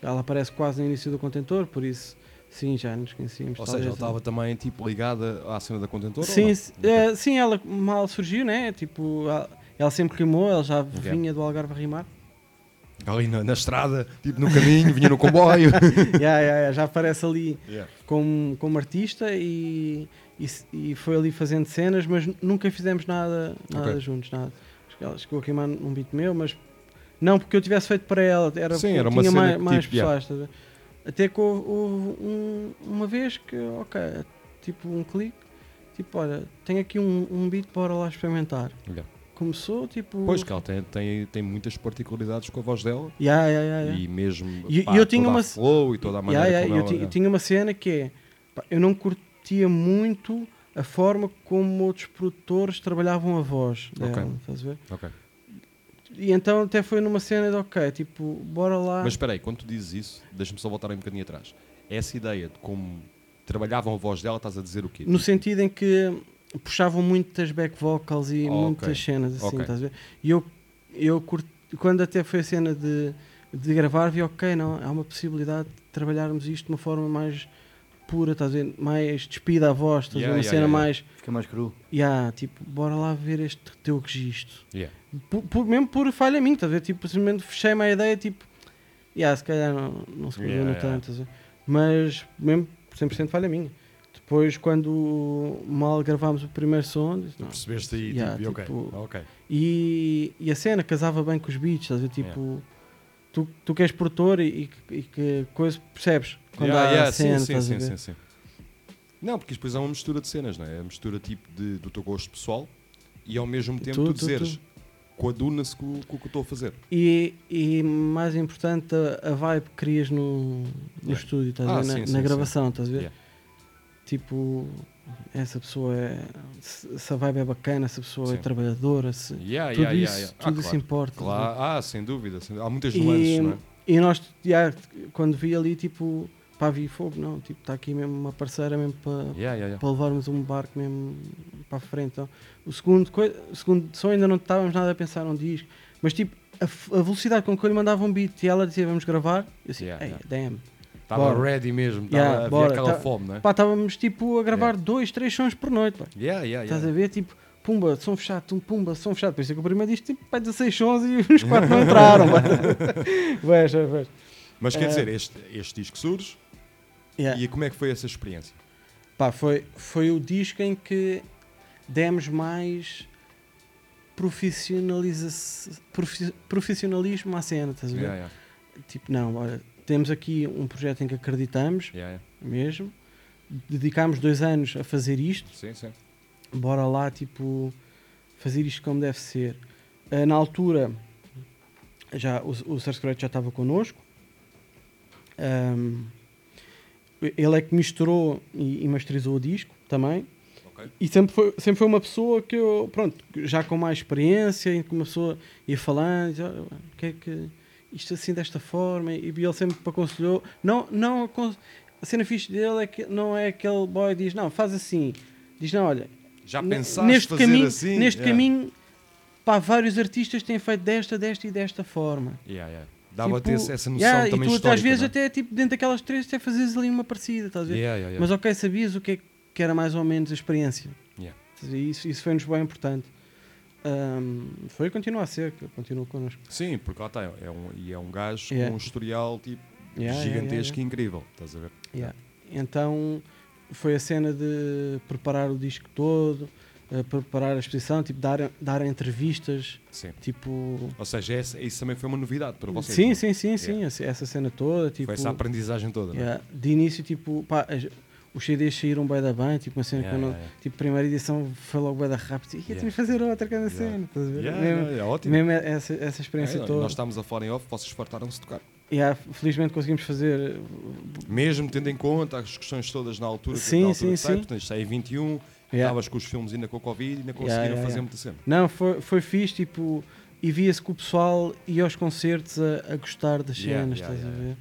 Ela aparece quase no início do contentor, por isso, sim, já nos conhecíamos. Ou seja, ela estava também tipo ligada à cena da contentora? Sim, eh, sim, ela mal surgiu, né? Tipo, ela, sempre rimou, ela já Ok. vinha do Algarve a rimar. Ali na, na estrada, tipo no caminho, vinha no comboio. Yeah, yeah, já aparece ali Yeah. como, como artista e, e, e foi ali fazendo cenas, mas nunca fizemos nada, nada Ok. juntos, nada. Ela chegou a queimar um beat meu, mas não porque eu tivesse feito para ela, era Sim, era uma tinha cena mais, mais tipo, yeah. Até que houve, houve um- uma vez que, ok, tipo um clique, tipo, olha, tenho aqui um, um beat, bora lá experimentar. Yeah. Começou, tipo. Pois que ela tem, tem, tem muitas particularidades com a voz dela Yeah, yeah, e mesmo E- pá, eu tinha uma- flow e toda a maneira Yeah, eu, ela, ti- yeah. tinha uma cena que é pá, eu não curtia muito a forma como outros produtores trabalhavam a voz dela, Ok. estás a ver? Ok. E então até foi numa cena de ok, tipo, bora lá. Mas espera aí, quando tu dizes isso, deixa-me só voltar aí um bocadinho atrás. Essa ideia de como trabalhavam a voz dela, estás a dizer o quê? no sentido em que puxavam muitas back vocals e Ok. muitas cenas assim, Ok. estás a ver? E eu, eu curti, quando até foi a cena de, de gravar, vi ok, não, há uma possibilidade de trabalharmos isto de uma forma mais pura, estás a ver? Mais despida a voz, estás a ver? Yeah, Uma yeah, cena yeah, yeah. mais Fica mais cru. Yeah, tipo, bora lá ver este teu registro. Yeah. Por, por- mesmo por falha minha, estás a ver? Tipo, simplesmente fechei-me a ideia, tipo, yeah, se calhar não, não se yeah. tanto, estás a ver? mas mesmo 100% falha minha. Depois, quando mal gravámos o primeiro som, disse, não. Percebeste aí, Yeah, tipo, ok, tipo- ok. E, e a cena casava bem com os beats, estás a ver? Tipo, tu, tu que és produtor e, e, e que coisa percebes quando Yeah, há yeah, a cena, sim, sim, sim, sim, sim. Não, porque depois há uma mistura de cenas, não é? A mistura tipo de, do teu gosto pessoal e ao mesmo tempo Tu- tu, tu- dizeres coaduna-se com, com o que eu estou a fazer. E, e mais importante, a, a vibe que crias no, no Yeah. estúdio, estás Ah, a ver? sim, na, sim, na sim. gravação, estás a ver? Yeah. Tipo, essa pessoa é. Se, a vibe é bacana, se a pessoa é Sim. trabalhadora, se, Yeah, tudo yeah, isso, yeah, yeah. Ah, tudo isso claro, importa. claro. Ah, sem dúvida, sem dúvida. Há muitas nuances, E, não é? e nós, yeah, quando vi ali, tipo, pá, vi fogo, não, tipo, está aqui mesmo uma parceira mesmo para Yeah, yeah, yeah. para levarmos um barco mesmo para a frente. Então, o, segundo, coi- o segundo som ainda não estávamos nada a pensar num disco, mas tipo, a, f- a velocidade com que eu lhe mandava um beat e ela dizia vamos gravar, eu assim, Yeah, "Ei, yeah. damn. Estava ready mesmo, Yeah, estava, havia bora, aquela tá- fome, não é? Pá, estávamos tipo a gravar dois, três sons por noite, pá. Yeah, yeah, Estás yeah. a ver? Tipo, pumba, som fechado, pumba, som fechado. Por isso é que o primeiro disco, tipo, pá, 16 sons e os quatro não entraram, pá. Vais, vais, vais. Mas quer Eh, dizer, este, este disco surge Yeah. e como é que foi essa experiência? Pá, foi, foi o disco em que demos mais profissionaliza profi- profissionalismo à cena, estás a ver? Yeah, yeah, Tipo, não, olha, temos aqui um projeto em que acreditamos mesmo, dedicámos dois anos a fazer isto, Sim, sim. bora lá, tipo, fazer isto como deve ser. Ah, na altura, já, o, o Sir já estava connosco. Ahm, ele é que misturou e, e masterizou o disco também. Ok. E sempre foi, sempre foi uma pessoa que eu, pronto, já com mais experiência, que uma pessoa ia falando, dizia, "Olha, o que é que isto assim desta forma, e ele sempre me aconselhou. Não, não, a cena fixe dele é que não é aquele boy que diz, não, faz assim, diz, não, olha, Já pensaste neste fazer caminho, assim? neste Yeah. caminho, pá, vários artistas têm feito desta, desta e desta forma. Yeah, yeah. Dava a ter Tipo, essa noção yeah, também e tu às vezes não é? até tipo dentro daquelas três até fazes ali uma parecida, estás a ver? Yeah, yeah. Mas ok, sabias o que é que era mais ou menos a experiência. Isso, isso foi-nos bem importante. Ahm, foi e continua a ser, continua connosco. Sim, porque lá está, é um, e é um gajo com um historial tipo, gigantesco e incrível, estás a ver? Então foi a cena de preparar o disco todo, eh, preparar a exposição, tipo, dar, dar entrevistas, Sim. tipo. Ou seja, essa, isso também foi uma novidade para vocês. Sim, não? sim, sim, sim, essa, cena toda. Tipo, Foi essa aprendizagem toda. não é? Yeah, De início, tipo, pá, os CDs saíram bem da bem, tipo, uma cena Yeah, que eu não, yeah, yeah. tipo, primeira edição foi logo bem da rápido, e Yeah. temos de fazer outra cada Yeah. cena, estás a ver? Yeah, mesmo, yeah, é ótimo. mesmo essa, essa experiência É, toda. nós estávamos a falar em off, vocês fartaram-se de tocar. Yeah, felizmente conseguimos fazer. Mesmo tendo em conta as questões todas na altura, Sim, na altura sim, que sai, sim. portanto, isto em 21, Yeah. estavas com os filmes ainda com a Covid, ainda conseguiram Yeah, yeah, fazer yeah. muita cena. Não, foi, foi fixe, tipo, e via-se que o pessoal ia aos concertos a, a gostar das Yeah, cenas, yeah, estás yeah, a ver?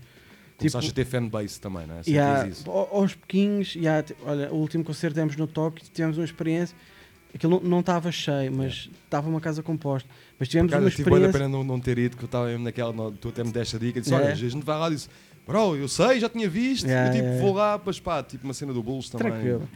Começaste Tipo, a ter fanbase também, não é? Sentias Yeah, isso. ao- aos pouquinhos, yeah, olha, o último concerto demos no Tóquio, tivemos uma experiência. Aquilo não- estava cheio, mas estava uma casa composta. Mas Por tivemos acaso, uma tive bem a experiência. pene não, não ter ido, que eu estava mesmo naquela. no- tu até me deste a dica e disse: É. Olha, a gente vai lá e disse: Bro, eu sei, já tinha visto. Yeah, eu tipo, yeah, vou lá, mas pá, tipo uma cena do Bulls também. Tranquilo.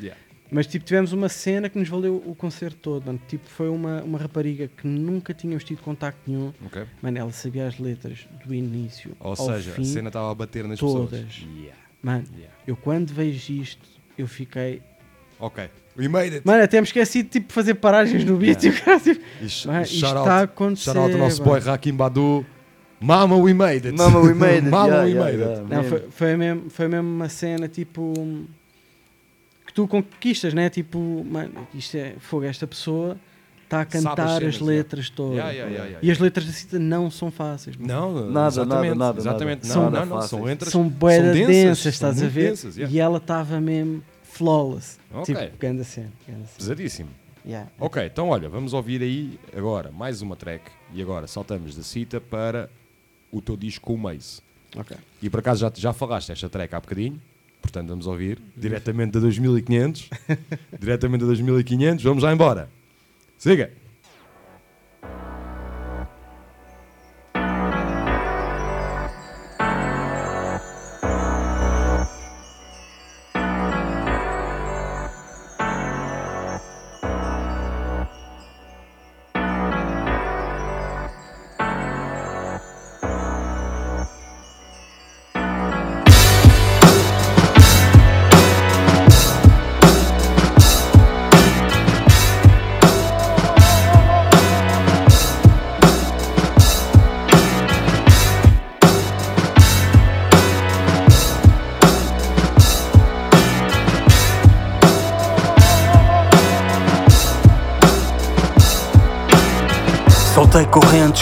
Mas tipo, tivemos uma cena que nos valeu o concerto todo. Mano. Tipo, foi uma, uma rapariga que nunca tínhamos tido contacto nenhum. Ok. Mano, ela sabia as letras do início Ou ao seja, fim. a cena estava a bater nas todas. pessoas. Yeah. Mano, Yeah. eu quando vejo isto, eu fiquei. Ok. We made it. Mano, até me esqueci de tipo, fazer paragens no beat. Yeah. e cara, tipo, mano, e isto está a acontecer. Shout out ao nosso boy mano. Rakim Badu. Mama, we made it. Mama, we made it. Mama, yeah, we yeah, made yeah, it. Não, foi, foi, mesmo, foi mesmo uma cena tipo. Tu conquistas, né? Tipo, mano, isto é fogo. Esta pessoa está a cantar cenas, as letras todas. Yeah, yeah, yeah, yeah, E as letras da cita não são fáceis. mano. Não, Nada, exatamente, nada, nada, exatamente. nada. Não, Nada não, não, são letras. São densas, estás a ver? densas, yeah. E ela estava mesmo flawless. Ok. Tipo, grande cena. grande cena. Pesadíssimo. Yeah. Ok, então olha, vamos ouvir aí agora mais uma track e agora saltamos da cita para o teu disco com o Mace. Ok. E por acaso já, já falaste esta track há bocadinho, portanto vamos ouvir diretamente da 2500. diretamente da 2500, vamos lá embora. Siga!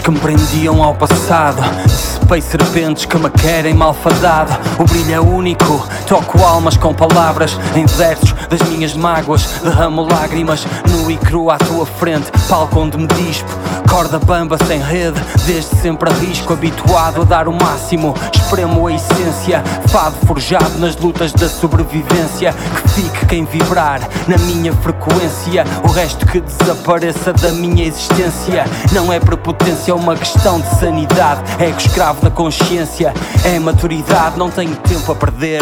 Que me prendiam ao passado. Dissipei serpentes que me querem malfadado O brilho é único, toco almas com palavras Em versos das minhas mágoas. Derramo lágrimas nu e cru à tua frente. Palco onde me dispo, corda bamba sem rede Desde sempre arrisco, habituado a dar o máximo. Espremo a essência, fado forjado nas lutas da sobrevivência. Que fique quem vibrar na minha frequência. O resto que desapareça da minha existência. Não é prepotência, é uma questão de sanidade. Ego escravo da consciência, é maturidade. Não tenho tempo a perder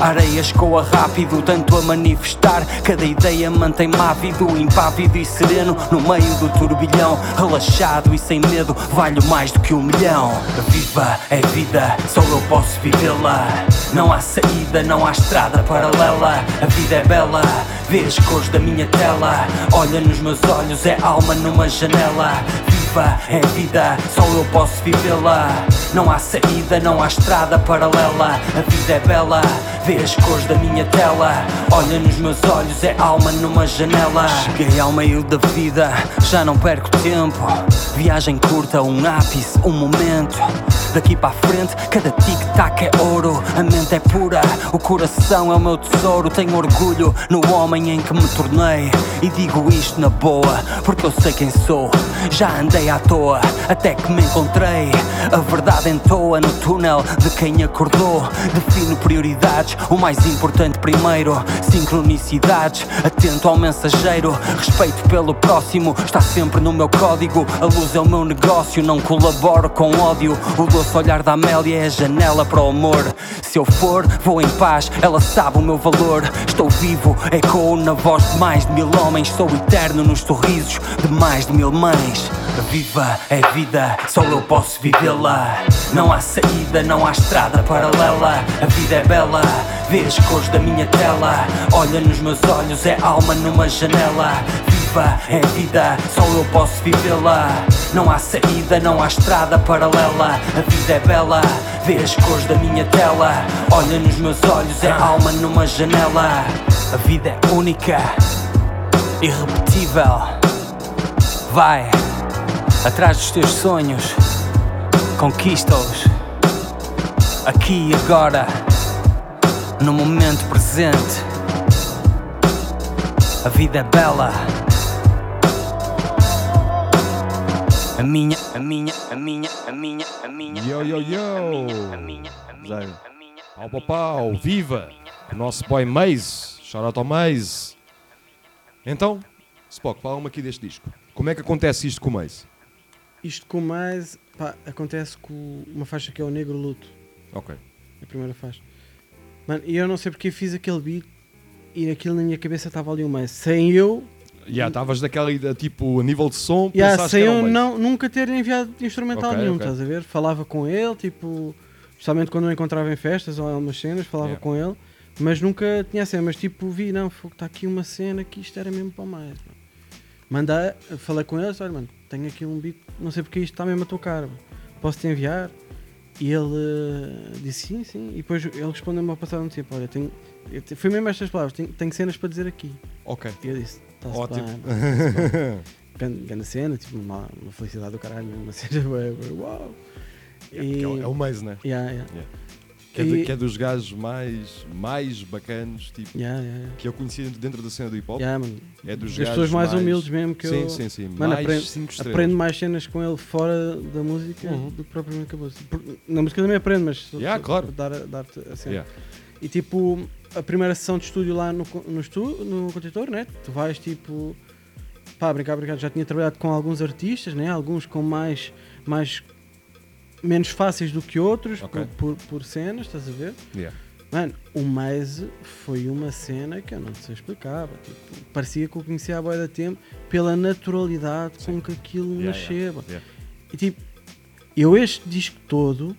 a areia escoa rápido, tanto a manifestar. Cada ideia mantém-me ávido, impávido e sereno No meio do turbilhão, relaxado e sem medo Valho mais do que um milhão. Viva é vida, só eu posso vivê-la. Não há saída, não há estrada paralela. A vida é bela, vê as cores da minha tela. Olha nos meus olhos, é alma numa janela. Viva é vida, só eu posso vivê-la. Não há saída, não há estrada paralela. A vida é bela, vê as cores da minha tela Olha nos meus olhos, é alma numa janela Cheguei ao meio da vida, já não perco tempo Viagem curta, um ápice, um momento Daqui para a frente, cada tic-tac é ouro. A mente é pura, o coração é o meu tesouro. Tenho orgulho no homem em que me tornei. E digo isto na boa, porque eu sei quem sou. Já andei à toa, até que me encontrei. A verdade entoa no túnel de quem acordou. Defino prioridades, o mais importante primeiro. Sincronicidades, atento ao mensageiro. Respeito pelo próximo, está sempre no meu código. A luz é o meu negócio, não colaboro com ódio. O doce olhar da Amélia é a janela para o amor. Se eu for, vou em paz, ela sabe o meu valor. Estou vivo, ecoo na voz de mais de mil homens. Sou eterno nos sorrisos de mais de mil mães. Viva é vida, só eu posso vivê-la. Não há saída, não há estrada paralela. A vida é bela, vê as cores da minha tela. Olha nos meus olhos, é alma numa janela. Viva é vida, só eu posso vivê-la. Não há saída, não há estrada paralela. A vida é bela, vê as cores da minha tela. Olha nos meus olhos, é alma numa janela. A vida é única, irrepetível. Vai atrás dos teus sonhos, conquista-os. Aqui e agora, no momento presente. A vida é bela. A minha, a minha, a minha, a minha, a minha. Yo, yo, a minha, yo. A minha, a minha, a Pau, pau, pau, viva! O nosso boy Maze, shout out ao Maze. Então, Spock, fala-me aqui deste disco. Como é que acontece isto com o Maze? Isto com mais. pá, acontece com uma faixa que é o Negro Luto. Ok. A primeira faixa. Mano, e eu não sei porque fiz aquele beat e aquilo na minha cabeça estava ali o mais. Sem eu. Já, estavas daquela ideia, tipo, a nível de som, Yeah, sem o eu Maze. não, nunca ter enviado instrumental Ok, nenhum, ok. estás a ver? Falava com ele, tipo. Especialmente quando eu encontrava em festas ou em algumas cenas, falava Yeah. com ele. Mas nunca tinha cena, mas tipo, vi, não, está aqui uma cena que isto era mesmo para mais. mano. Mandei, falei com ele, disse, olha, mano, tenho aqui um beat, não sei porque isto está mesmo a tocar, mano. posso-te enviar? E ele eh, disse sim, sim, e depois ele respondeu-me ao passado um tempo, olha, tenho, eu te- foi mesmo estas palavras, tenho, tenho cenas para dizer aqui. Ok. E eu disse, está-se Ótimo. bem, grande, cena, tipo, uma, uma felicidade do caralho, uma cena, uau. É, é o- é o Maze, né? Yeah, yeah. Que é, de- que é dos gajos mais, mais bacanos, tipo, Yeah, yeah, yeah. que eu conheci dentro da cena do hip hop. É dos gajos pessoas mais, mais- humildes mesmo que sim, eu sim, sim. Mano, aprendo- 5 estrelas. aprendo mais cenas com ele fora da música Uhum. do que propriamente com a música. Na música também aprendo, mas só- Yeah, só claro. dar, dar-te a cena. E tipo, a primeira sessão de estúdio lá no, no, estu, no contentor, né? Tu vais tipo. Pá, brincar, brincar. Já tinha trabalhado com alguns artistas, né? Alguns com mais. mais menos fáceis do que outros Ok. por, por, por cenas, estás a ver? Yeah. Mano, o Maze foi uma cena que eu não sei explicar. pá, Tipo, parecia que eu conhecia a boia da tempo pela naturalidade com que aquilo Yeah, nasceu. pá. yeah. E tipo, eu este disco todo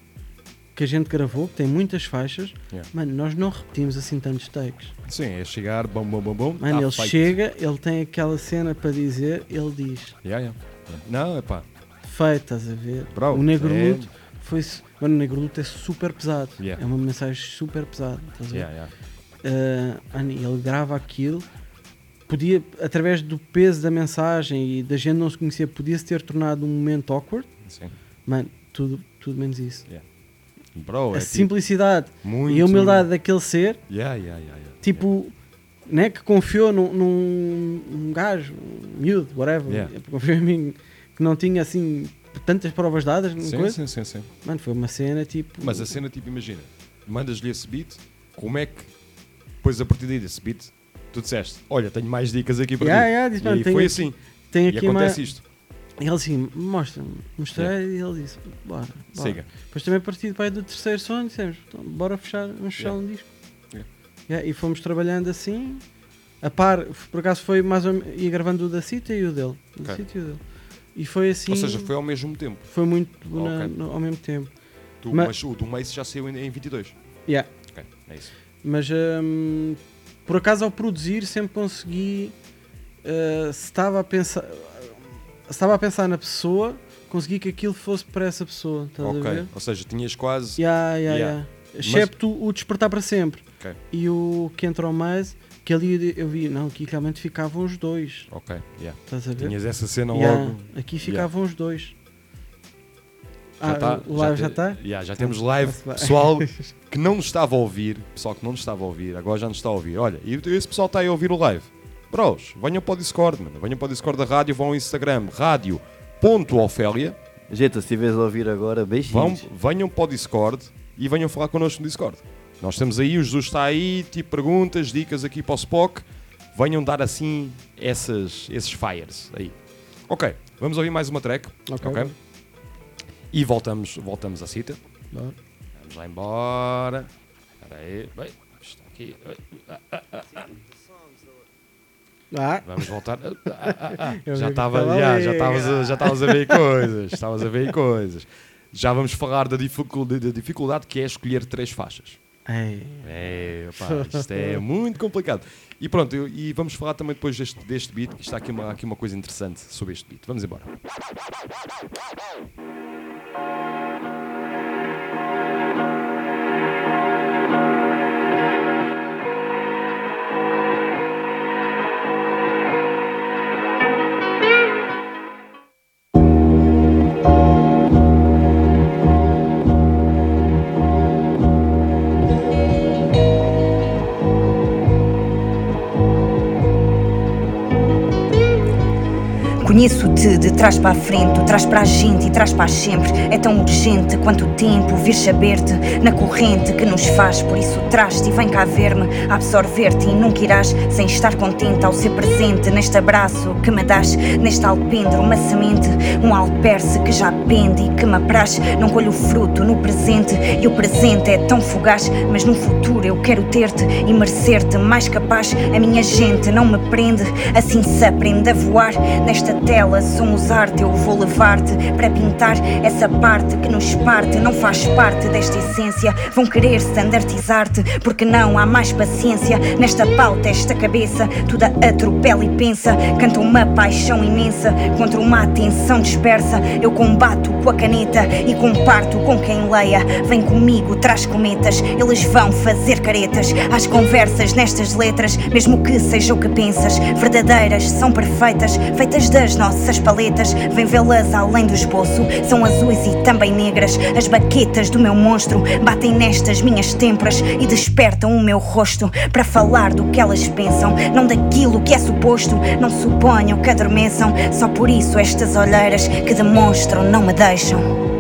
que a gente gravou, que tem muitas faixas, Yeah. mano, nós não repetimos assim tantos takes. Sim, é chegar, bom, bom, bom, bom. Mano, tá ele feito. chega, ele tem aquela cena para dizer, ele diz, Yeah, yeah. Não, é pá. Feito, estás a ver? Bro, o Negro é- Luto foi. Mano, o Negro Luto é super pesado. Yeah. É uma mensagem super pesada. Estás a ver? Yeah, yeah. Uh, ele grava aquilo, podia, através do peso da mensagem e da gente não se conhecer, podia-se ter tornado um momento awkward, Sim. mano, tudo, tudo menos isso. Bro, a é tipo, simplicidade muito... e a humildade daquele ser, tipo, né, que confiou num, num, num gajo, um miúdo, whatever, Yeah. confiou em mim, que não tinha assim tantas provas dadas, Sim, coisa. sim, sim, sim. mano, foi uma cena tipo. Mas a cena, tipo, imagina, mandas-lhe esse beat, como é que, depois a partir daí desse beat, tu disseste, olha, tenho mais dicas aqui para Yeah, ti. yeah, disse, e mano, foi aqui- assim. tem E aqui uma. acontece isto. E ele assim, mostra-me, mostrei e ele disse, bora, bora. Siga. Depois também a partir pai, do terceiro som dissemos, então, bora fechar, vamos fechar Yeah. um disco. Yeah. Yeah, e fomos trabalhando assim, a par, por acaso foi mais ou menos, ia gravando o da Cita e o dele. O da. Cita e o dele. E foi assim, Ou seja, foi ao mesmo tempo. foi muito na- Ok. no- ao mesmo tempo. Tu, Mas- mas o do Mace já saiu em, em 22. Yeah. Ok, é isso. Mas hum, por acaso ao produzir sempre consegui, uh, se estava a pensar, se estava a pensar na pessoa, consegui que aquilo fosse para essa pessoa. Ok, ou seja, tinhas quase. Yeah, yeah, Yeah. yeah. Excepto o despertar para sempre. Ok. E o que entrou mais, que ali eu vi, não, aqui realmente ficavam os dois. Ok, yeah. Estás a ver? Tinhas essa cena Yeah, logo. Aqui ficavam os dois. Ah, tá- o live já te- está? Yeah, já temos live. Pessoal que não nos estava a ouvir, pessoal que não nos estava a ouvir, agora já nos está a ouvir. Olha, e esse pessoal está aí a ouvir o live. Bros, venham para o Discord, mano. Venham para o Discord da rádio, vão ao Instagram, rádio.ofélia. Gente, se estiveres a ouvir agora, Vão, beijinhos. venham para o Discord e venham falar connosco no Discord. Nós estamos aí, o Jesus está aí, tipo perguntas, dicas aqui para o Spock. Venham dar assim essas, esses fires aí. Ok, vamos ouvir mais uma track. Ok. ok? E voltamos, voltamos à cita. Bora. Vamos lá embora. Espera aí. Bem, está aqui. Ah, Vamos voltar. Ah, ah, ah, ah. Eu Já estava já, já estavas a, já estavas a ver coisas. Estavas a ver coisas. Já vamos falar da dificuldade, da dificuldade que é escolher três faixas. Ei. É, pá, isto é muito complicado. E pronto, eu- e vamos falar também depois deste, deste beat, que está aqui uma, aqui uma coisa interessante sobre este beat. Vamos embora. Conheço-te de trás para a frente, trás para a gente e trás para sempre. É tão urgente quanto o tempo vir saber-te na corrente que nos faz. Por isso traz-te e vem cá ver-me, absorver-te e nunca irás sem estar contente ao ser presente neste abraço que me das, neste alpendre, uma semente, um alperce que já pende e que me apraz. Não colho o fruto no presente e o presente é tão fugaz, mas no futuro eu quero ter-te e merecer-te mais capaz. A minha gente não me prende, assim se aprende a voar. Nesta tela somos arte, eu vou levar-te para pintar essa parte que nos parte, não faz parte desta essência. Vão querer standardizar-te, porque não há mais paciência nesta pauta, esta cabeça. Tudo atropela e pensa, canta uma paixão imensa contra uma atenção dispersa. Eu combato com a caneta e comparto com quem leia. Vem comigo, traz cometas, eles vão fazer caretas às conversas nestas letras, mesmo que seja o que pensas. Verdadeiras, são perfeitas, feitas das nossas paletas. Vem vê-las além do esboço, são azuis e também negras. As baquetas do meu monstro batem nestas minhas têmporas e despertam o meu rosto para falar do que elas pensam, não daquilo que é suposto. Não suponho que adormeçam, só por isso estas olheiras que demonstram não me deixam.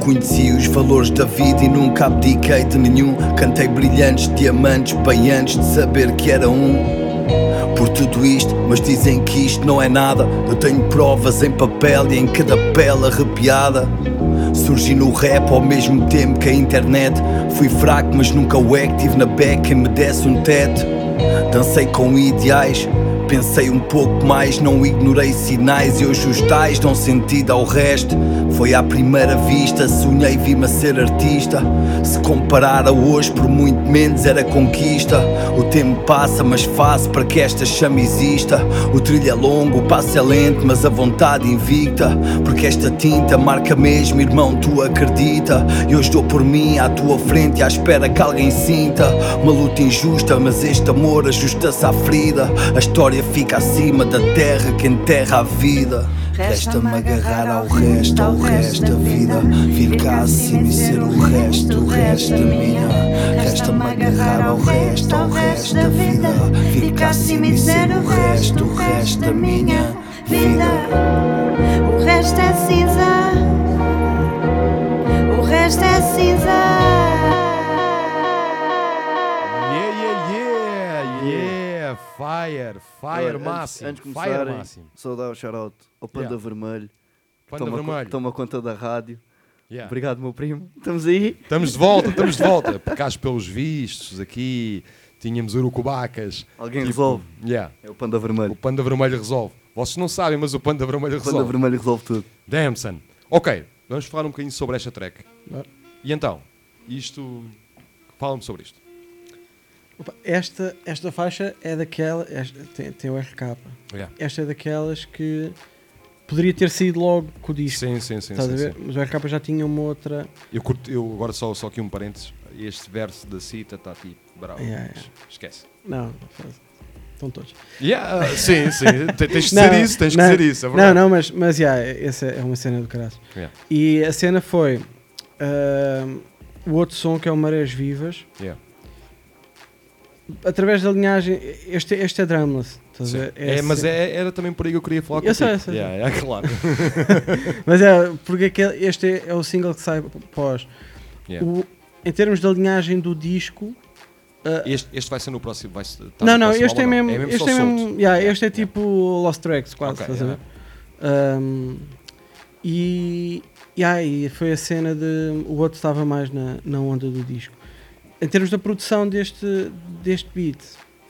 Conheci os valores da vida e nunca abdiquei de nenhum. Cantei brilhantes diamantes bem antes de saber que era um. Por tudo isto, mas dizem que isto não é nada. Eu tenho provas em papel e em cada pele arrepiada. Surgi no rap ao mesmo tempo que a internet. Fui fraco, mas nunca o é que tive na beca quem me desse um teto. Dancei com ideais, pensei um pouco mais, não ignorei sinais e hoje os tais dão sentido ao resto. Foi à primeira vista, sonhei, vi-me a ser artista. Se comparar a hoje, por muito menos era conquista. O tempo passa, mas faço para que esta chama exista. O trilho é longo, o passo é lento, mas a vontade invicta. Porque esta tinta marca mesmo, irmão, tu acredita. E hoje dou por mim à tua frente, à espera que alguém sinta. Uma luta injusta, mas este amor ajusta-se à ferida. A história fica acima da terra que enterra a vida. Resta-me agarrar ao resto, ao resto da vida. Cá acima e ser o resto, o resto da minha. Resta-me agarrar ao resto, ao resto da vida. Cá acima e ser o resto, o resto da minha vida. O resto é cinza. Fire, fire Olha, máximo, Antes, antes de fire começarem, máximo. só dar o shout-out ao Panda Yeah. Vermelho. que Panda toma, co- Vermelho. toma conta da rádio. Yeah. Obrigado, meu primo. Estamos aí. Estamos de volta, estamos de volta. Porque acho pelos vistos aqui tínhamos urucubacas. Alguém Tipo, resolve. Yeah. É o Panda Vermelho. O Panda Vermelho resolve. Vocês não sabem, mas o Panda Vermelho O Panda resolve. Vermelho resolve tudo. Damn, son. Ok, vamos falar um bocadinho sobre esta track. E então, isto. Fala-me sobre isto. Opa, Esta, esta faixa é daquela. esta- tem, tem o RK. Yeah. Esta é daquelas que poderia ter saído logo com o disco. Sim, sim, sim. Estás sim, a ver? sim. Mas o RK já tinha uma outra. Eu, curto, eu agora só, só aqui um parênteses. Este verso da cita está tipo bravo. Yeah, yeah. Esquece. Não. Estão todos. Yeah, sim, sim. Te- Tens de dizer isso, tens de não, dizer isso. É Não, verdade. não, mas, mas yeah, essa é uma cena do caralho. Yeah. E a cena foi ahm, o outro som que é o Marés Vivas. Yeah. Através da linhagem, este, este é drumless. ver? É, mas é, era também por aí que eu queria falar Eu sei, contigo. sei, Yeah, sei. yeah, claro. mas é, porque aquele- este é, é o single que sai pós. Yeah. O- em termos da linhagem do disco. ah, Este, este vai ser no próximo. Vai ser, tá não, não, próximo este é mesmo. É mesmo este é mesmo. solto. yeah, este é tipo Lost Tracks, quase. Ok, estás a yeah. ver? Ahm, e, yeah, e foi a cena de. O outro estava mais na, na onda do disco. Em termos da produção deste, deste beat,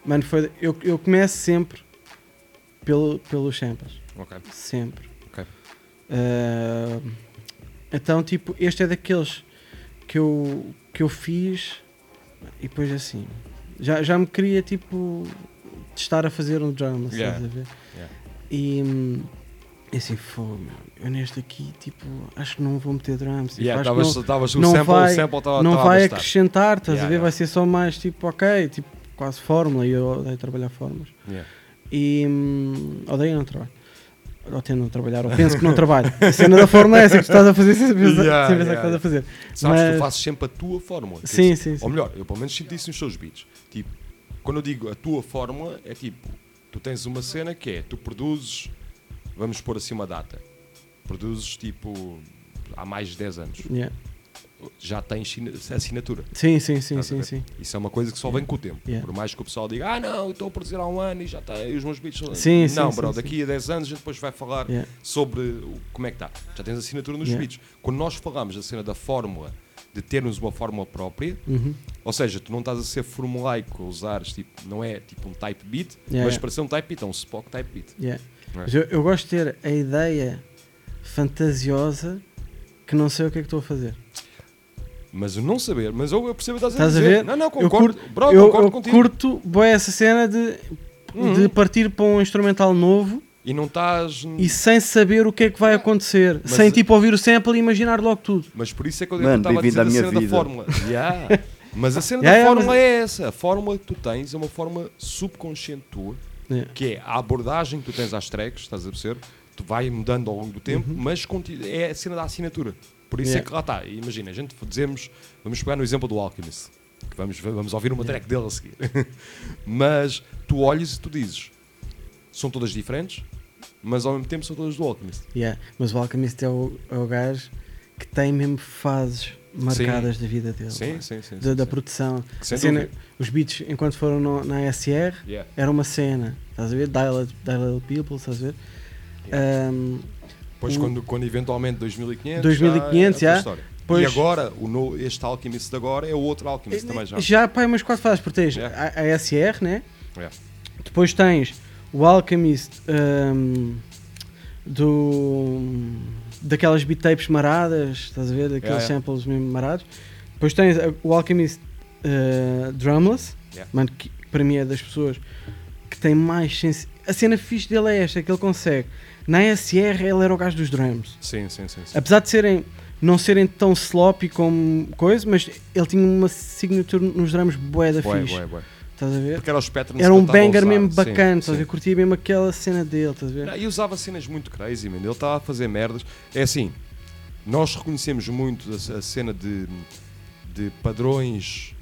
mano, foi, eu, eu começo sempre pelo, pelos samples. Ok. Sempre. Ok. Ah, então, tipo, este é daqueles que eu, que eu fiz e depois assim. Já, já me queria, tipo, testar a fazer um drum, Yeah. estás a ver? Yeah. E, hum, e assim, fogo, meu, eu neste aqui, tipo, acho que não vou meter drums. tipo, Yeah, tavas- não, tavas- o não sample- o vai, sample tava- não tava a vai acrescentar, estás Yeah, a ver? yeah. Vai ser só mais, tipo, ok, tipo, quase fórmula. E eu odeio trabalhar fórmulas. Yeah. E hum, odeio não trabalho. Ou tendo não trabalhar, ou penso que não trabalho. A cena da fórmula é essa que tu estás a fazer sem pensar, Yeah, sem pensar yeah. que estás a fazer. Sabes, Mas- tu fazes sempre a tua fórmula. Sim, é- sim, sim. Ou melhor, eu pelo menos sinto isso nos teus beats. Tipo, quando eu digo a tua fórmula, é tipo, tu tens uma cena que é, tu produzes, vamos pôr assim uma data, produzes tipo há mais de 10 anos. Yeah. Já tens sina- assinatura. Sim, sim, sim, sim, sim. Isso é uma coisa que só vem com o tempo. Yeah. Por mais que o pessoal diga, ah não, estou a produzir há um ano e já tem os meus beats. são-" Sim, sim, não, sim, bro, sim. daqui a 10 anos a gente depois vai falar Yeah. sobre o- como é que está. Já tens assinatura nos Yeah. beats. Quando nós falamos da cena da fórmula, de termos uma fórmula própria, Uhum. ou seja, tu não estás a ser formulaico a usares, tipo, não é tipo um type beat, mas para ser um type beat é um Spock type beat. É? Mas eu, eu gosto de ter a ideia fantasiosa que não sei o que é que estou a fazer. Mas o não saber, mas eu, eu percebo que Estás estás a a dizer. ver? Não, não, eu concordo. curto, Bro, eu, concordo eu contigo. curto bué essa cena de, Uhum. de partir para um instrumental novo E não estás. e sem saber o que é que vai acontecer. Mas- sem tipo ouvir o sample e imaginar logo tudo. Mas por isso é que eu Mano, estava a dizer da minha cena da vida. fórmula. Yeah. Mas a cena Yeah, da yeah, fórmula mas- é essa. A fórmula que tu tens é uma fórmula subconsciente tua, Yeah. que é a abordagem que tu tens às tracks, estás a perceber? Tu vai mudando ao longo do tempo, mas conti- é a cena da assinatura. Por isso é Uhum. Yeah. que lá está. Imagina, a gente dizemos, vamos pegar no exemplo do Alchemist, que vamos, vamos ouvir uma track dele a seguir. mas tu olhas e tu dizes, são todas diferentes, mas ao mesmo tempo são todas do Alchemist. Yeah. Mas o Alchemist é o, é o gajo que tem mesmo fases marcadas da vida dele. Sim, pá. sim, sim, Da, sim, da sim. produção. Cena- dúvida. os beats, enquanto foram no- na SR, Yeah. era uma cena. Estás a ver? Dial, Dial People, estás a ver? Um, Depois, o- quando, quando eventualmente 2500, 2500, já. é já. Pois- E agora, o no, este Alchemist de agora é o outro Alchemist também já. Já, pá, mas quase fazes, porque tens Yeah. a, a SR, né? Yeah. Depois tens o Alchemist um, do, daquelas beat tapes maradas, estás a ver? Daqueles Yeah, yeah. samples mesmo marados. Depois tens o Alchemist uh, Drumless, Yeah. mano, que para mim é das pessoas que tem mais sensi- A cena fixe dele é esta, que ele consegue. Na SR ele era o gajo dos drums. Sim, sim, sim. sim. Apesar de serem não serem tão sloppy como coisa, mas ele tinha uma signature nos drums bué da Bué, fixe. bué, bué. Estás a ver? Porque era os patterns Era um banger mesmo Sim, bacana, estás a ver? Curtia mesmo aquela cena dele, estás a ver? Não, E usava cenas muito crazy, man. Ele estava a fazer merdas. É assim, nós reconhecemos muito a, a cena de, de padrões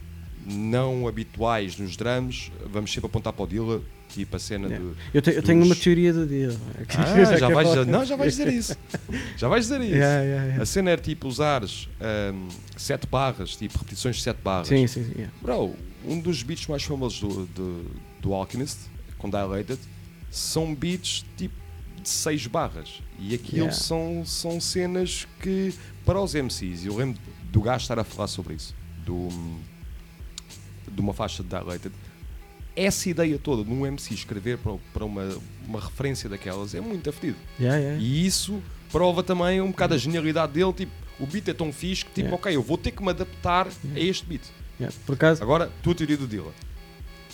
não habituais nos drums. Vamos sempre apontar para o Dilla, tipo a cena do. Eu, te- eu tenho uma teoria do dia. Ah, já vais, já, não, já vais dizer isso. Já vais dizer isso. Yeah, yeah, yeah. A cena é tipo usares ahm, sete barras, tipo repetições de sete barras. Sim, sim, sim. Bro, um dos beats mais famosos do, do, do Alchemist, com Dilated, são beats tipo de seis barras. E aquilo Yeah. são, são cenas que, para os MCs, eu lembro do gajo estar a falar sobre isso, do, de uma faixa de Dilated. Essa ideia toda de um MC escrever para, para uma, uma referência daquelas é muito afetido. Yeah, yeah. E isso prova também um bocado a genialidade dele. Tipo, o beat é tão fixe que, tipo, ok, eu vou ter que me adaptar a este beat. Yeah. Por acaso, Agora, tua teoria do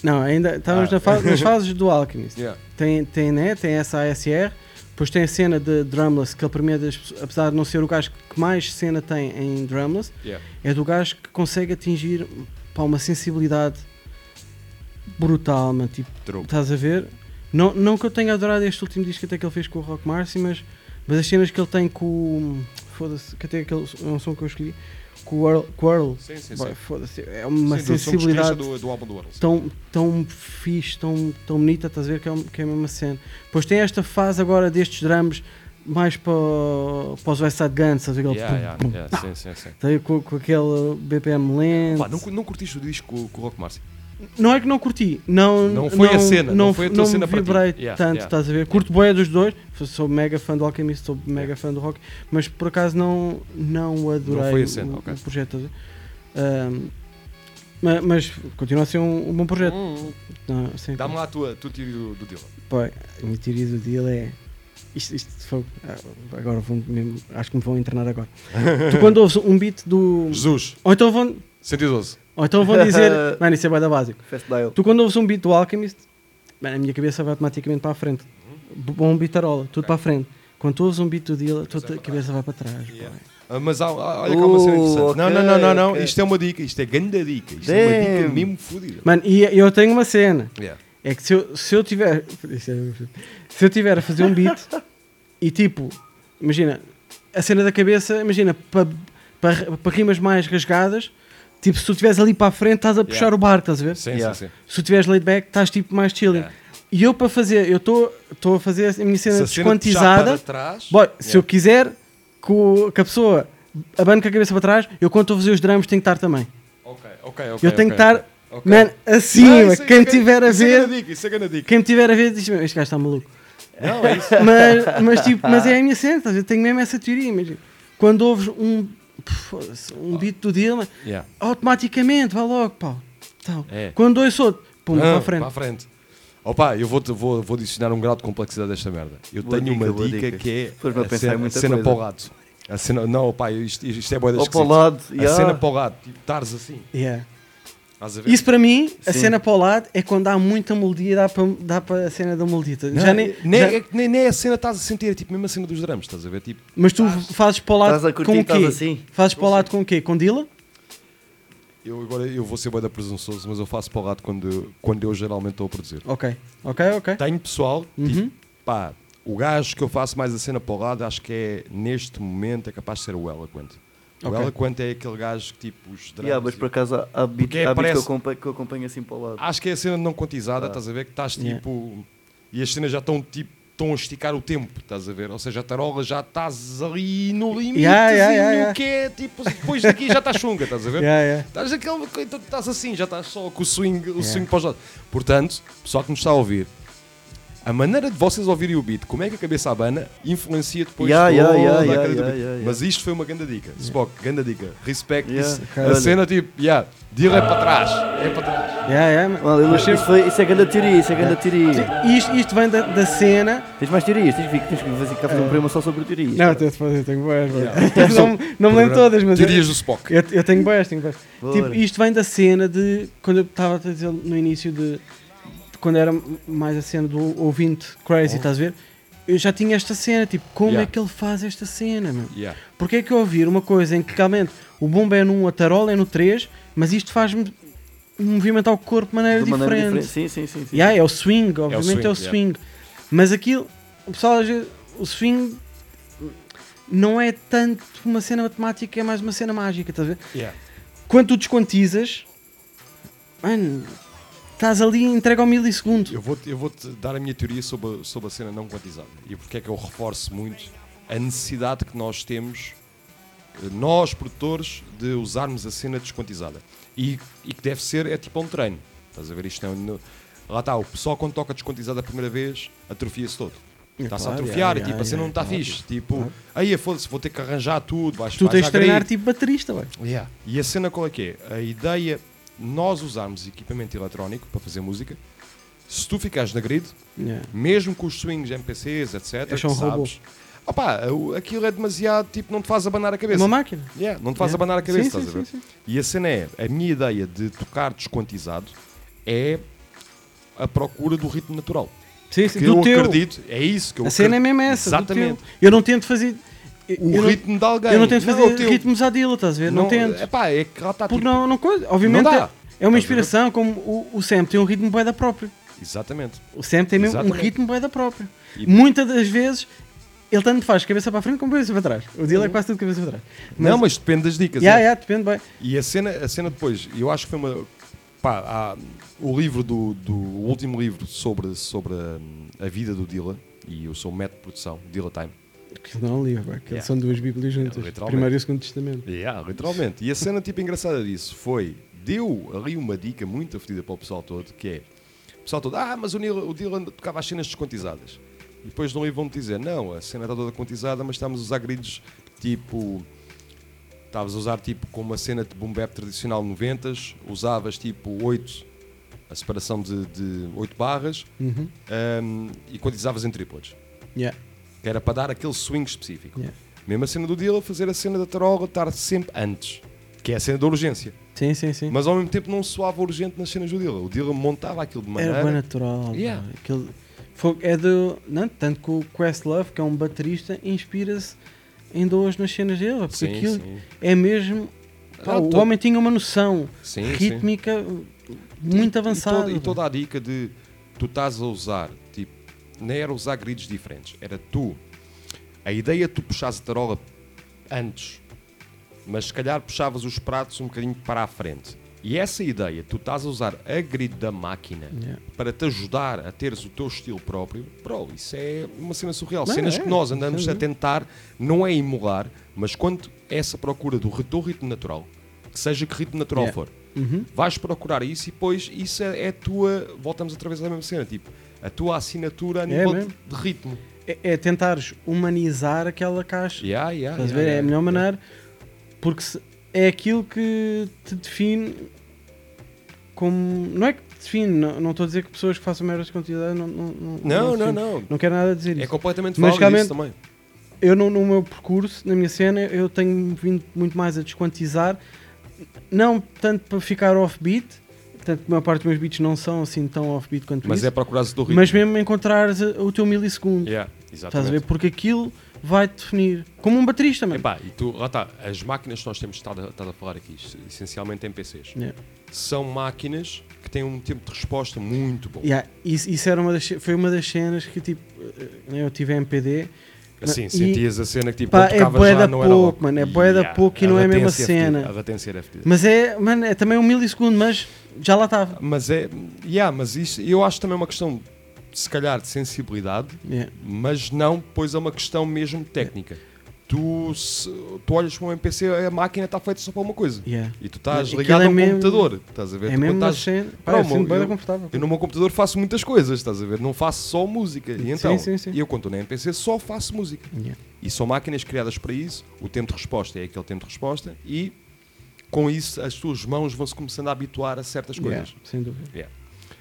não, ainda estávamos Ah. na fa- nas fases do Alchemist. Yeah. Tem, tem, né, tem essa ASR, Depois tem a cena de drumless, que ele pessoas- apesar de não ser o gajo que mais cena tem em drumless, Yeah. é do gajo que consegue atingir pá, uma sensibilidade brutal, mano. Tipo, True. estás a ver? Não, não que eu tenha adorado este último disco até que ele fez com o Rock Marcy, mas, mas as cenas que ele tem com. Foda-se, que até aquele é um som que eu escolhi, o Earl. Sim, sim, sim. Foda-se, é uma Sim, sensibilidade do, do álbum do Earl. tão, tão fixe, tão, tão bonita, estás a ver que é, que é a mesma cena. Depois tem esta fase agora destes drums mais para, para os West Side Guns, estás a ver? Yeah, yeah, yeah, sim, sim, sim. Ver? Com, com aquele BPM lento. Pá, não, não curtiste o disco com, com o Rock Marcy? Não é que não curti, não, Não foi a cena, não foi a tua não cena para ti. vibrei Yeah, tanto, yeah. estás a ver? Curto boia dos dois, sou mega fã do Alchemist, sou mega fã do rock, mas por acaso não, não adorei Não foi a cena, o, ok. o projeto. estás a ver? Ahm, ma- mas, continua a ser um, um bom projeto. Não, sim, Dá-me lá a tua, tua teoria do, do Dylan. Pô, a minha teoria do deal é. Isto, isto foi, ah, agora vão mesmo, acho que me vão internar agora. tu quando ouves um beat do. Jesus. Ou então vão. 112. Ou então vão dizer. Mano, isso é da básico. Tu quando ouves um beat do Alchemist, mano, a minha cabeça vai automaticamente para a frente. Bom bitarola, tudo para a frente. Quando tu ouves um beat do deal, a tua cabeça vai para trás. pô. Ah, mas há, há- olha que há uma cena Uh, interessante. não, ok, não, não, não, não. ok. Isto é uma dica. Isto é grande dica. Isto é uma dica Damn. mesmo fodida. Mano, e eu tenho uma cena. Yeah. É que se eu, se eu tiver. é- Se eu tiver a fazer um beat e tipo, imagina, a cena da cabeça, imagina, para pa, pa rimas mais rasgadas, tipo, se tu estiveres ali para a frente, estás a puxar Yeah. o barco, estás a ver? Sim, Yeah. sim, sim. Se tu estiveres laid back, estás tipo mais chilling. Yeah. E eu para fazer, eu estou a fazer a minha cena Se a desquantizada. para trás, Boy, se eu quiser que, o- que a pessoa abane com a cabeça para trás, eu quando estou a fazer os drums tenho que estar também. Ok, ok, ok. eu tenho ok, que estar, ok. Ok. man, acima. Ah, é quem me grande- tiver a isso é ver, grande dica, Isso é grande dica. quem me tiver a ver diz este gajo está maluco. Não, é isso. Mas, mas, tipo, mas é a minha cena, estás a ver? tenho mesmo essa teoria. Imagina. Quando ouves um, um beat do Dilma, Yeah. automaticamente vai logo, pá. Então, É. Quando ouço outro, pum, Ah, para a frente. Para a frente. Opa, eu vou, vou, vou adicionar um grau de complexidade desta merda. Eu Boa tenho dica, uma dica, dica. que é a cena, a cena coisa. para o lado. A cena, não, opa, isto, isto é boa Ou para o lado, A yeah. cena para o lado, tipo, estares assim. Yeah. Estás? Isso para mim, a Sim. cena para o lado é quando há muita melodia, dá para, dá para a cena da melodia. Não, já nem, nem, já- é- nem, nem é a cena estás a sentir, é tipo mesmo a cena dos drums, estás a ver? Tipo, mas tu fazes para o lado Estás a curtir, com o estás quê? assim? Fazes para o lado com o quê? Com Dila? eu agora eu vou ser bem da presunçoso, mas eu faço para o lado quando, quando eu geralmente estou a produzir. Ok, ok, ok. Tenho pessoal, Uhum. tipo, pá, o gajo que eu faço mais a cena para o lado, acho que é, neste momento, é capaz de ser o Eloquent. O Ok. Eloquent é aquele gajo que, tipo, os drums... Yeah, mas por acaso há, Porque há beats que, parece- eu acompanho, que eu acompanho assim para o lado. Acho que é a cena não quantizada, Ah. estás a ver? Que estás Yeah. tipo. E as cenas já estão tipo. Estão a esticar o tempo, estás a ver? Ou seja, a tarola já estás ali no limite, Yeah, yeah, yeah, yeah. que é tipo, depois daqui já estás chunga, estás a ver? Yeah, yeah. Estás aquele, então estás assim, já estás só com o swing, o swing para os lados. Portanto, pessoal que nos está a ouvir, a maneira de vocês ouvirem o beat, como é que a cabeça abana, influencia depois Yeah, toda yeah, yeah, a yeah, cadeia do yeah, beat. yeah, yeah. Mas isto foi uma grande dica. Spock, grande dica. Respect Yeah. isso. A cena tipo, yeah, deal é para trás, é para trás. Yeah, yeah. Well, Mas isso, sempre- foi, isso é grande teoria, isso é grande teoria. isto, isto vem da, da cena. Tens mais teorias? Tens, tens que fazer cá fazer um programa só sobre teorias. Não, tenho de fazer, tenho boas. Yeah. não, não me lembro todas, mas. Teorias eu, do Spock. Eu, eu tenho boas, tenho boas. Tipo, isto vem da cena de. Quando eu estava a dizer no início de. Quando era mais a cena do ouvinte crazy, estás a ver? Eu já tinha esta cena, tipo, como Yeah. é que ele faz esta cena, meu? Yeah. Porque é que eu ouvir uma coisa em que realmente o bomba é num, a tarola é no 3, mas isto faz-me movimentar o corpo de maneira de maneira diferente. diferente. Sim, sim, sim. sim. Yeah, é o swing, obviamente é o swing, swing. Mas aquilo, o pessoal, o swing não é tanto uma cena matemática, é mais uma cena mágica, estás a ver? Quando tu desquantizas, mano, estás ali entregue ao milissegundo. Eu vou-te eu vou -te dar a minha teoria sobre a, sobre a cena não quantizada e porque é que eu reforço muito a necessidade que nós temos, eh, nós produtores, de usarmos a cena desquantizada e, e que deve ser, é tipo um treino. Estás a ver isto? É um- no- lá está, o pessoal quando toca desquantizada a primeira vez atrofia-se todo. Está-se claro, a atrofiar e tipo, yeah, a cena não está yeah, fixe. Tipo, aí foda-se, vou ter que arranjar tudo, vais, Tu vais tens de treinar tipo baterista, ué. Yeah. E a cena qual é que é? A ideia, nós usarmos equipamento eletrónico para fazer música, se tu ficares na grid, Yeah. mesmo com os swings MPCs, etc, só um sabes, opá, aquilo é demasiado, tipo, não te faz abanar a É cabeça. uma máquina. Yeah, não te faz Yeah. abanar a cabeça, Sim, estás sim, a ver? sim, sim. E a cena é, a minha ideia de tocar desquantizado é a procura do ritmo natural. Sim, sim, que do eu teu. acredito, é isso que eu A cena é acredito. mesmo essa. Exatamente. Eu não tento fazer. Eu- O eu não- ritmo de alguém. Eu não tento Não, fazer o teu- ritmos à Dila, estás a ver? Não, tento. Epá, é que lá está Porque tipo, não, não coisa. Obviamente não é, é uma inspiração, como o, o Sam tem um ritmo bué da próprio. Exatamente. O Sam tem mesmo um ritmo bué da próprio. E- Muitas das vezes ele tanto faz cabeça para a frente como cabeça para trás. O Dila é quase tudo cabeça para trás. Não, mas depende das dicas. Yeah, é. yeah, depende bem. E a cena, a cena depois, eu acho que foi uma. Pá, há o livro do, do o último livro sobre, sobre a, a vida do Dila e o seu método de produção, Dila Time. Que não é um livro, que Yeah. são duas bíblias juntas. literalmente. Primeiro e segundo testamento. Yeah, literalmente. E a cena tipo engraçada disso foi, deu ali uma dica muito afetida para o pessoal todo, que é, o pessoal todo, ah, mas o, Nil, o Dylan tocava as cenas desquantizadas. E depois no livro vão-te dizer, não, a cena está toda quantizada, mas estamos a usar grids tipo, estavas a usar tipo como uma cena de boom bap tradicional 90s, usavas tipo 8, a separação de, de 8 barras, Uhum. um, e quantizavas em trípodes. Yeah. Que era para dar aquele swing específico. Yeah. Mesmo a cena do Dila, fazer a cena da tarola estar sempre antes. Que é a cena da urgência. Sim, sim, sim. Mas ao mesmo tempo não soava urgente nas cenas do Dila. O Dila montava aquilo de maneira. Era bem natural. Yeah. pá. Aquele- foi- é do. Não, tanto que o Questlove, que é um baterista, inspira-se em duas nas cenas dele. Porque Sim, aquilo sim. é mesmo. pá, Ah, o homem tinha uma noção Sim, rítmica muito E avançada. toda, e toda a dica de tu estás a usar, tipo, não era usar grids diferentes, era tu. A ideia é tu puxares a tarola antes, mas se calhar puxavas os pratos um bocadinho para a frente. E essa ideia, tu estás a usar a grid da máquina Yeah. para te ajudar a teres o teu estilo próprio, bro, isso é uma cena surreal. Não, Cenas é, que nós andamos sem a tentar, não é emular, mas quando essa procura do teu ritmo natural, que seja que ritmo natural Yeah. for, Uhum. vais procurar isso e depois isso é, é a tua. Voltamos outra vez à mesma cena, tipo, a tua assinatura a nível de, de ritmo. É, é tentares humanizar aquela caixa. Yeah, yeah, Estás yeah, ver? é yeah, a melhor maneira. Porque se- é aquilo que te define como. Não é que te define, não não estou a dizer que pessoas que façam merdas de quantidade não. Não, não, Não, não, não. Não quero nada dizer É isso. completamente Mas válido isso também. Eu, no, no meu percurso, na minha cena, eu tenho vindo muito mais a desquantizar, não tanto para ficar offbeat, tanto que a maior parte dos meus beats não são assim tão offbeat quanto Mas isso, é procurar o teu ritmo. mas mesmo encontrares a- o teu milissegundo. Yeah, Estás a ver? exatamente. Porque aquilo vai-te definir. Como um baterista, mano. Epá, e tu, lá está, as máquinas que nós temos estado a, estado a falar aqui, essencialmente em PCs, Yeah. são máquinas que têm um tempo de resposta muito bom. Yeah, isso, isso era uma das, foi uma das cenas que tipo, eh, eu tive MPD. Assim, e- sentias a cena que tipo, pá, é bué da não era logo. pouco, mano, é bué da Yeah, pouco e não é a mesma fedida, cena. Mas é, mano, é também um milissegundo, mas já lá estava. Mas é, yeah, mas isso, eu acho também uma questão, se calhar, de sensibilidade, Yeah. mas não, pois é uma questão mesmo técnica. Tu, tu olhas para um MPC, a máquina está feita só para uma coisa. Yeah. E tu estás Aquilo ligado é a um mesmo- computador. Estás a ver? É Tu mesmo estás- cena. Pá, eu da eu- confortável. Eu no meu computador faço muitas coisas, estás a ver? Não faço só música. E então, sim, sim. eu quando estou na MPC só faço música. Yeah. E são máquinas criadas para isso. O tempo de resposta é aquele tempo de resposta. E com isso as tuas mãos vão-se começando a habituar a certas Yeah, coisas. sem dúvida. Yeah.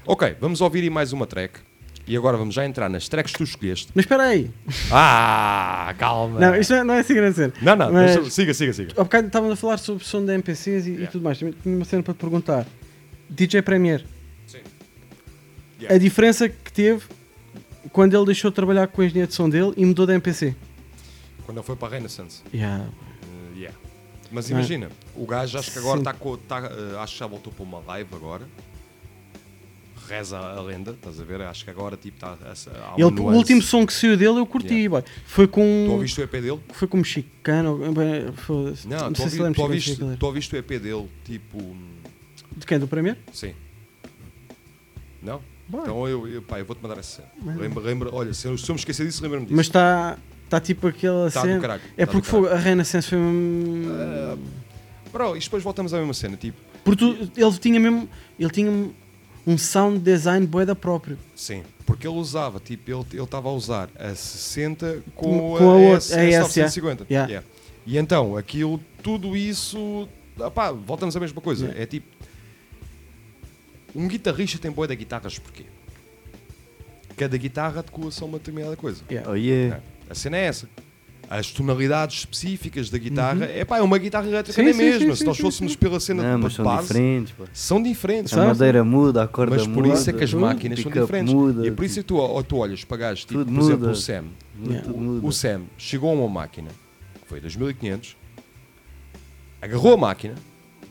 Ok, vamos ouvir aí mais uma track. E agora vamos já entrar nas tracks que tu escolheste. Mas espera aí. Ah, calma. Não, isto não é, não é assim grande cena. Não, não, Mas- deixa- siga, siga, siga. Há bocado estávamos a falar sobre o som de NPCs e, e tudo mais. Também tinha uma cena para perguntar. DJ Premier. Sim. A diferença que teve quando ele deixou de trabalhar com o engenheiro de som dele e mudou da MPC. Quando ele foi para a Renaissance. Yeah. Uh, yeah. Mas Não é? imagina, o gajo acho que agora está com. Tá, uh, acho que já voltou para uma live agora. Reza a lenda, estás a ver? Acho que agora tipo está. uma Ele, o último som que saiu dele eu curti. Yeah. boy. Foi com. Tu ouviste o EP dele? Foi com mexicano. bem, foda-se. Não, tu, sei ouvi, tu, é ouviste, tu ouviste o EP dele, tipo. De quem? Do Premier? Sim. Não? Então eu, eu, pá, eu vou-te mandar essa cena. Lembra, lembra, olha, se eu, se eu me esquecer disso, lembra-me disso. Mas está tá tipo aquela Tá cena. caralho, é tá porque foi, a Renaissance foi. um- Bro, isto depois voltamos à mesma cena, tipo. Porque tu- ele tinha mesmo. Ele tinha um sound design boeda próprio. Sim, porque ele usava, tipo, ele ele estava a usar a 60 com, Com a outra, S, a S, yeah. 950. Yeah. Yeah. E então, aquilo, tudo isso, opá, voltamos à mesma coisa. Yeah. É tipo, um guitarrista tem boia de guitarras porquê? Cada guitarra adequa-se a uma determinada coisa. Yeah. Oh yeah. A cena é essa. As tonalidades específicas da guitarra. É pá, é uma guitarra elétrica Sim, nem sim, mesmo. sim, Se sim, nós fôssemos sim. pela cena Não, de mas são base, diferentes. pá. são diferentes. A madeira muda, a corda Mas por muda. isso é que as tudo, máquinas são diferentes. Muda, e é por isso é que tu, ou tu olhas para gajos, tipo, por exemplo, muda. o Sam. muda, muda. O Sam chegou a uma máquina, que foi 2500, agarrou a máquina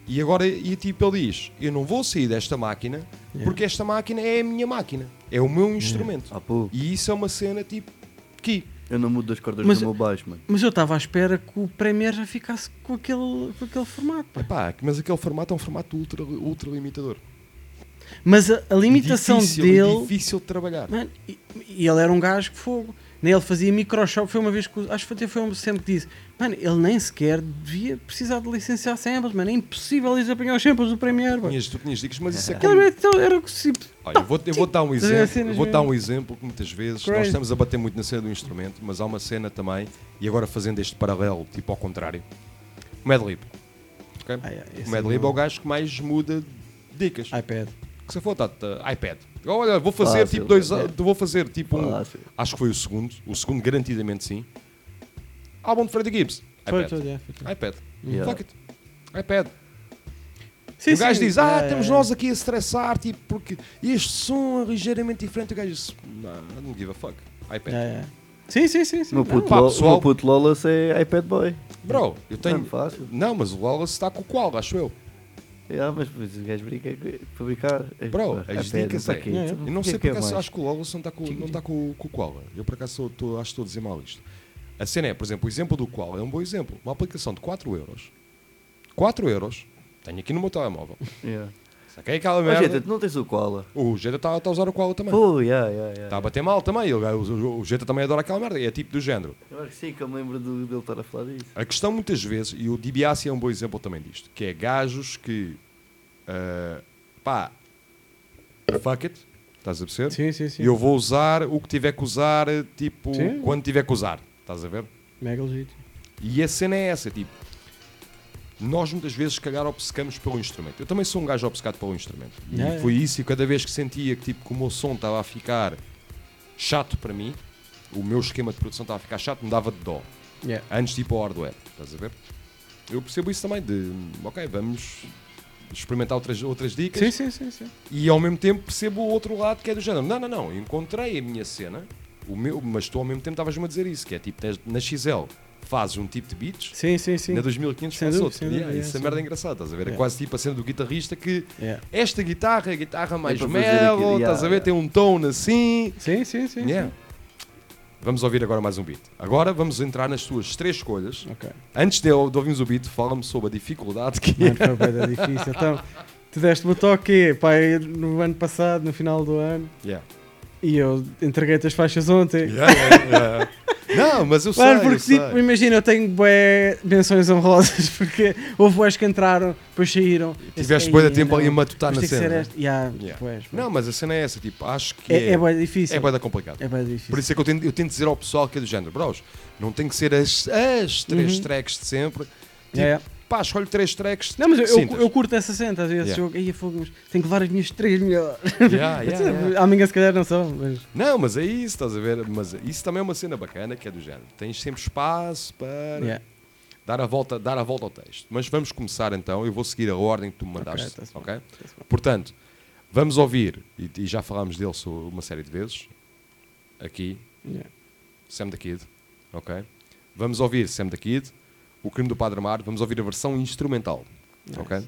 e agora e tipo ele diz: Eu não vou sair desta máquina porque esta máquina é a minha máquina, é o meu instrumento. Ah, pô, E isso é uma cena tipo que eu não mudo as cordas Mas- do meu baixo, mano. Mas eu estava à espera que o Premiere já ficasse com aquele, com aquele formato. pá. Epá, mas aquele formato é um formato ultra, ultra limitador. Mas a, a limitação difícil, dele. difícil de trabalhar. Mano, e, e ele era um gajo que fogo. Nem ele fazia microshop. Foi uma vez que. Acho que até foi um sempre que disse: Mano, ele nem sequer devia precisar de licenciar samples, mano. É impossível eles apanhar os samples do Premiere. pá. Tinhas, tu tinhas dicas, mas isso é como- então era tipo. Olha, eu vou, eu vou dar um exemplo. eu vou dar um exemplo que muitas vezes Crazy. nós estamos a bater muito na cena do instrumento, mas há uma cena também, e agora fazendo este paralelo, tipo ao contrário, o Madlib. ok? Ah, é, o Madlib não- é o gajo que mais muda dicas. iPad. Que se for, tá, tá, iPad. Olha, vou fazer Fácil, tipo dois. é. Vou fazer tipo um. Acho que foi o segundo. O segundo, garantidamente sim. Álbum de Freddie Gibbs. Foi iPad. tudo, é, foi tudo. iPad. Yeah. Fuck it. iPad. Sim, o gajo sim, diz, ah, é, estamos é. nós aqui a estressar, tipo, porque este som é ligeiramente diferente. O gajo disse, não, I don't give a fuck. iPad. É, é. Sim, sim, sim. sim. O meu puto, pá, pessoal- puto Lolas é iPad Boy. Bro, eu tenho... Não, fácil. Não, mas o Wallace está com o qual, acho eu. Ah, mas o gajo brinca brincar. Bro, as dicas é... É, Eu não sei é que porque é acho que o Wallace não está com, não está com, com o Koala. Eu por acaso estou- estou- acho que estou a dizer mal isto. A cena é, por exemplo, o exemplo do Koala é um bom exemplo. Uma aplicação de 4 euros. 4 euros. Tenho aqui no meu telemóvel. Yeah. Saquei aquela Oh, merda. gente, tu não tens o Koala? O Jeta está tá a usar o Koala também. Pô, yeah, yeah, yeah. Está a bater mal também. Ele, o, o Jeta também adora aquela merda. É tipo do género. Eu acho que sim, que eu me lembro do- dele estar a falar disso. A questão muitas vezes, e o DiBiase é um bom exemplo também disto, que é gajos que ah, pá, fuck it, estás a perceber? Sim, sim, sim. E eu vou usar o que tiver que usar, tipo, Sim. quando tiver que usar, estás a ver? Mega legítimo. E a cena é essa, tipo, nós muitas vezes, se calhar, obcecamos pelo instrumento. Eu também sou um gajo obcecado pelo instrumento. E Yeah, foi isso, e cada vez que sentia que, tipo, que o meu som estava a ficar chato para mim, o meu esquema de produção estava a ficar chato, me dava de dó. Yeah. Antes de ir para o hardware, estás a ver? Eu percebo isso também, de, ok, vamos experimentar outras, outras dicas. Sim, sim, sim, sim. E ao mesmo tempo percebo o outro lado que é do género. Não, não, não, encontrei a minha cena, o meu, mas tu ao mesmo tempo estavas-me a dizer isso, que é tipo, tens- na XL fazes um tipo de beats, Sim, sim, sim. na 2500 Sem faz dúvida, outro. sem Yeah, dúvida, isso é sim. merda engraçada, estás a ver? É Yeah. quase tipo a cena do guitarrista que Yeah. esta guitarra é a guitarra mais fazer mellow, estás a ver? yeah. Tem um tom assim. Sim, sim, sim. Yeah. Vamos ouvir agora mais um beat. Agora vamos entrar nas tuas três escolhas. sim. Ok. Antes de, de ouvirmos o beat, fala-me sobre a dificuldade que é. Mano, foi difícil. Então, tu deste-me o toque pai, no ano passado, no final do ano, Yeah. E eu entreguei-te as faixas ontem. Yeah, yeah, yeah. Não, mas eu sei, Mano, eu porque sei. tipo, imagina, eu tenho bué menções honrosas, porque houve boés que entraram, depois saíram. Tiveste bué de "Ei, tempo ali a matutar na cena, este." Yeah, bués. Não, mas a cena é essa, tipo, acho que É, é, é bué difícil. é bué da complicado. É bué difícil. Por isso é que eu tento, eu tento dizer ao pessoal que é do género, bros, não tem que ser as, as três Uhum. tracks de sempre. Tipo. Pá, escolhe três tracks. Não, mas eu, eu, eu curto essa cena, às vezes. Yeah. Eu, "Ei, fogo, mas tenho que levar as minhas três melhores. Yeah, yeah, yeah. Amanhã se calhar não são, mas. Não, mas é isso, estás a ver? Mas isso também é uma cena bacana, que é do género. Tens sempre espaço para Yeah. dar, a volta, dar a volta ao texto. Mas vamos começar então, eu vou seguir a ordem que tu me mandaste, bem, ok? tá-se bem. Portanto, vamos ouvir, e, e já falámos dele uma série de vezes, aqui, Yeah. Sam the Kid, ok? Vamos ouvir Sam the Kid, O Crime do Padre Amar, vamos ouvir a versão instrumental, ok?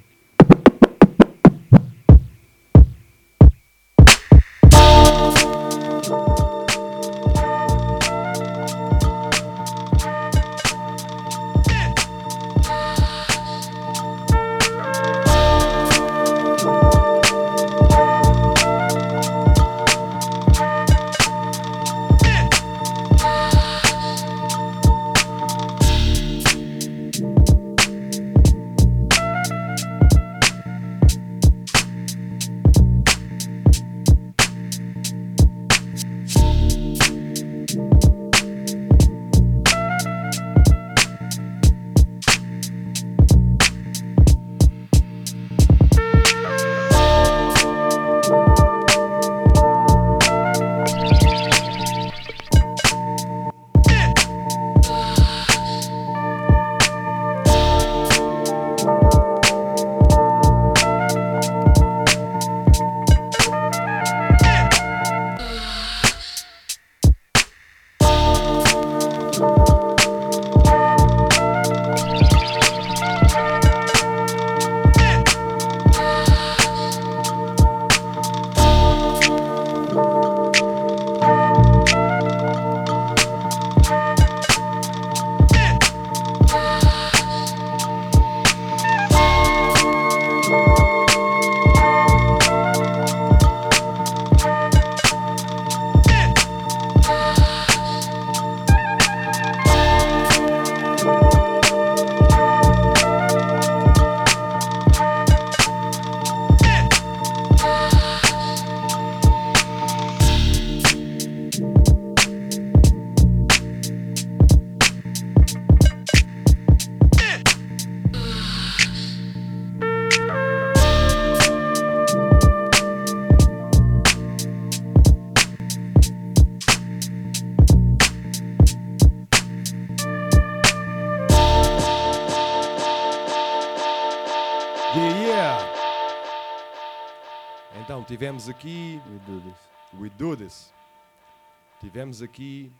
Tivemos aqui.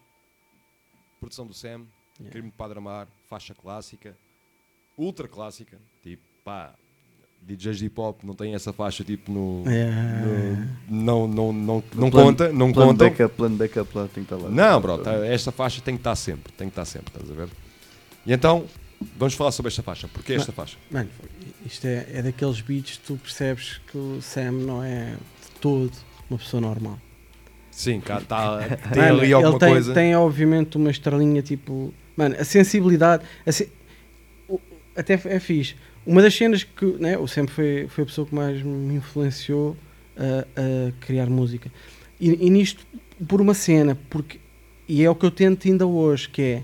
Produção do Sam. Yeah. Crime de Padre Amar. Faixa clássica. Ultra clássica. Tipo, pá. DJs de hip hop não têm essa faixa tipo no. É. no- não não, não, não Plano- conta. Não plano contam. backup, plano backup lá, tem que estar lá. Não, bro, tá- esta faixa tem que estar sempre, tem que estar sempre, estás a ver? E então, vamos falar sobre esta faixa. Porquê esta faixa? Mano, isto é, é daqueles beats que tu percebes que o Sam não é de todo uma pessoa normal. Sim, cá tá, tem Mano, ali alguma ele tem, coisa. tem obviamente uma estrelinha tipo. Mano, a sensibilidade. a se- o- até é fixe. Uma das cenas que. Né, o Sam foi, foi a pessoa que mais me influenciou a, a criar música. E, e nisto, por uma cena, porque. E é o que eu tento ainda hoje, que é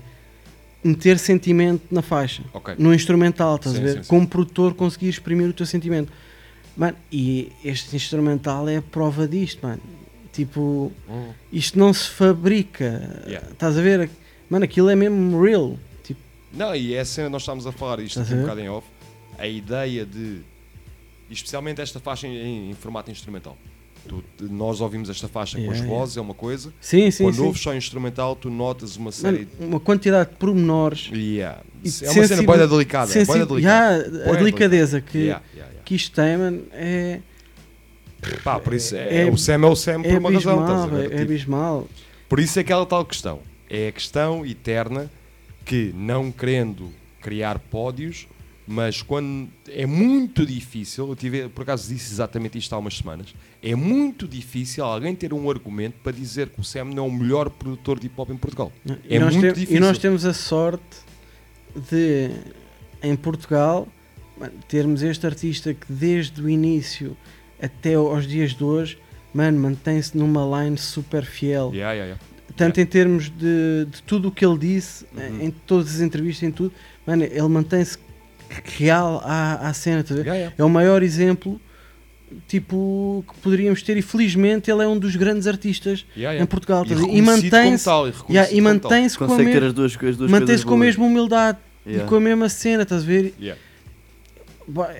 meter sentimento na faixa, Ok. no instrumental, estás Sim, a ver? sim, sim. Como produtor conseguir exprimir o teu sentimento. Mano, e este instrumental é a prova disto, mano. Tipo, Hum. isto não se fabrica. Yeah. Estás a ver? Mano, aquilo é mesmo real. Tipo, Não, e é a cena que nós estamos a falar isto aqui um bocado em off. A ideia de. Especialmente esta faixa em, em formato instrumental. Tu- nós ouvimos esta faixa com Yeah, as yeah. vozes, é uma coisa. Sim, sim, Quando sim. ouves só instrumental, tu notas uma mano, série. uma quantidade de pormenores. Yeah. e É uma cena boa delicada. sensi- da delicada. Yeah, a delicadeza delicada. que, que isto tem, mano, é, Pá, por isso é, É- o Sam é o Sam por é uma razão. estás a abismal. ver? É, é Tipo, abismal. Por isso é aquela tal questão. É a questão eterna que, não querendo criar pódios, mas quando é muito difícil, eu tive, por acaso disse exatamente isto há umas semanas, é muito difícil alguém ter um argumento para dizer que o Sam não é o melhor produtor de hip hop em Portugal. E É muito te- difícil. E nós temos a sorte de, em Portugal, termos este artista que desde o início até aos dias de hoje, mano, mantém-se numa line super fiel. Yeah, yeah, yeah. Tanto em termos de, de tudo o que ele disse, Uhum. em todas as entrevistas, em tudo, mano, ele mantém-se real à, à cena. tá. É o maior exemplo tipo que poderíamos ter e felizmente ele é um dos grandes artistas Yeah, yeah. em Portugal E tá e mantém-se e Yeah, e mantém-se com a Consegue me- ter as duas, as duas coisas mantém-se com a mesma humildade Yeah. e com a mesma cena, estás a ver?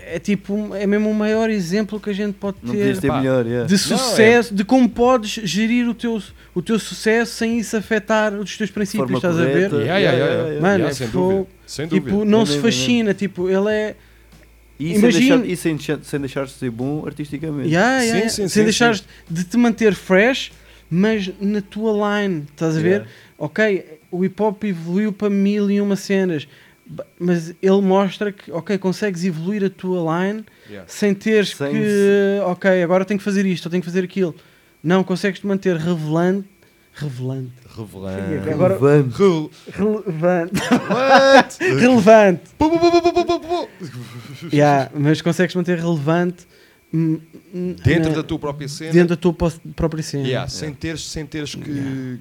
É tipo, é mesmo o maior exemplo que a gente pode Não ter ter melhor, yeah. de Não, sucesso, de como podes gerir o teu, o teu sucesso sem isso afetar os teus princípios, Forma estás a ver? correta. Yeah, yeah, yeah, yeah. Mano, Yeah, é sem fogo. dúvida. Sem dúvida. Tipo, não se fascina, tipo, ele é. E sem Imagina- deixar, e sem, deixar- sem deixar de ser bom artisticamente. Yeah, Sim, yeah, sim, sem sim, deixares de te manter fresh, mas na tua line, estás a ver? Yeah. Ok, o hip hop evoluiu para mil e uma cenas, mas ele mostra que, ok, consegues evoluir a tua line Yeah. sem teres Sem que, se- ok, agora tenho que fazer isto, ou tenho que fazer aquilo. Não, consegues te manter revelante, revelante, Revelante. Agora- Relevante. Rel- relevante, What? relevante. Yeah, mas consegues manter relevante hum, hum, Dentro na- da tua própria cena. dentro da tua própria cena. Yeah, sem teres, sem teres que.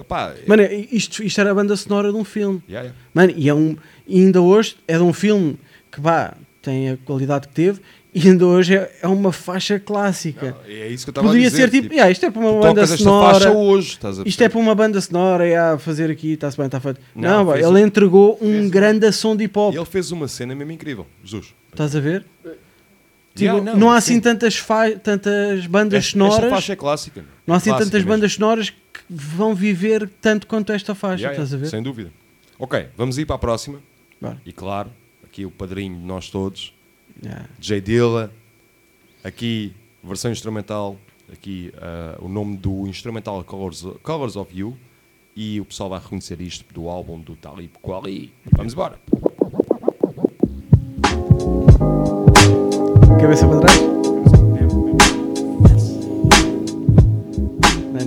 É- Mano, isto, isto era a banda sonora de um filme. Yeah, yeah. Mano, e, é um, e ainda hoje é de um filme que vá, tem a qualidade que teve, e ainda hoje é, é uma faixa clássica. Não, é isso que eu estava a Podia dizer. ser tipo, yeah, isto é para uma banda esta sonora. faixa hoje, estás a Isto é para uma banda sonora, é a fazer aqui, está-se bem, está feito. Não, Não, pá, ele entregou um grande som de hip hop. E ele fez uma cena mesmo incrível, Jesus. Estás a ver? Tipo, Yeah, não, há sim. assim tantas, fa- tantas bandas Esta, esta sonoras. faixa é clássica. Não há assim Clássica tantas mesmo. bandas sonoras que vão viver tanto quanto esta faixa, Yeah, estás a yeah, ver? Sem dúvida. Ok, vamos ir para a próxima. Bora. E claro, aqui o padrinho de nós todos, Yeah. J Dilla. Aqui, versão instrumental. Aqui, ah, o nome do instrumental Colors, Colors of You. E o pessoal vai reconhecer isto do álbum do Talib Kweli. Vamos embora. Cabeça para trás?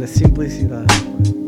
Na simplicidade.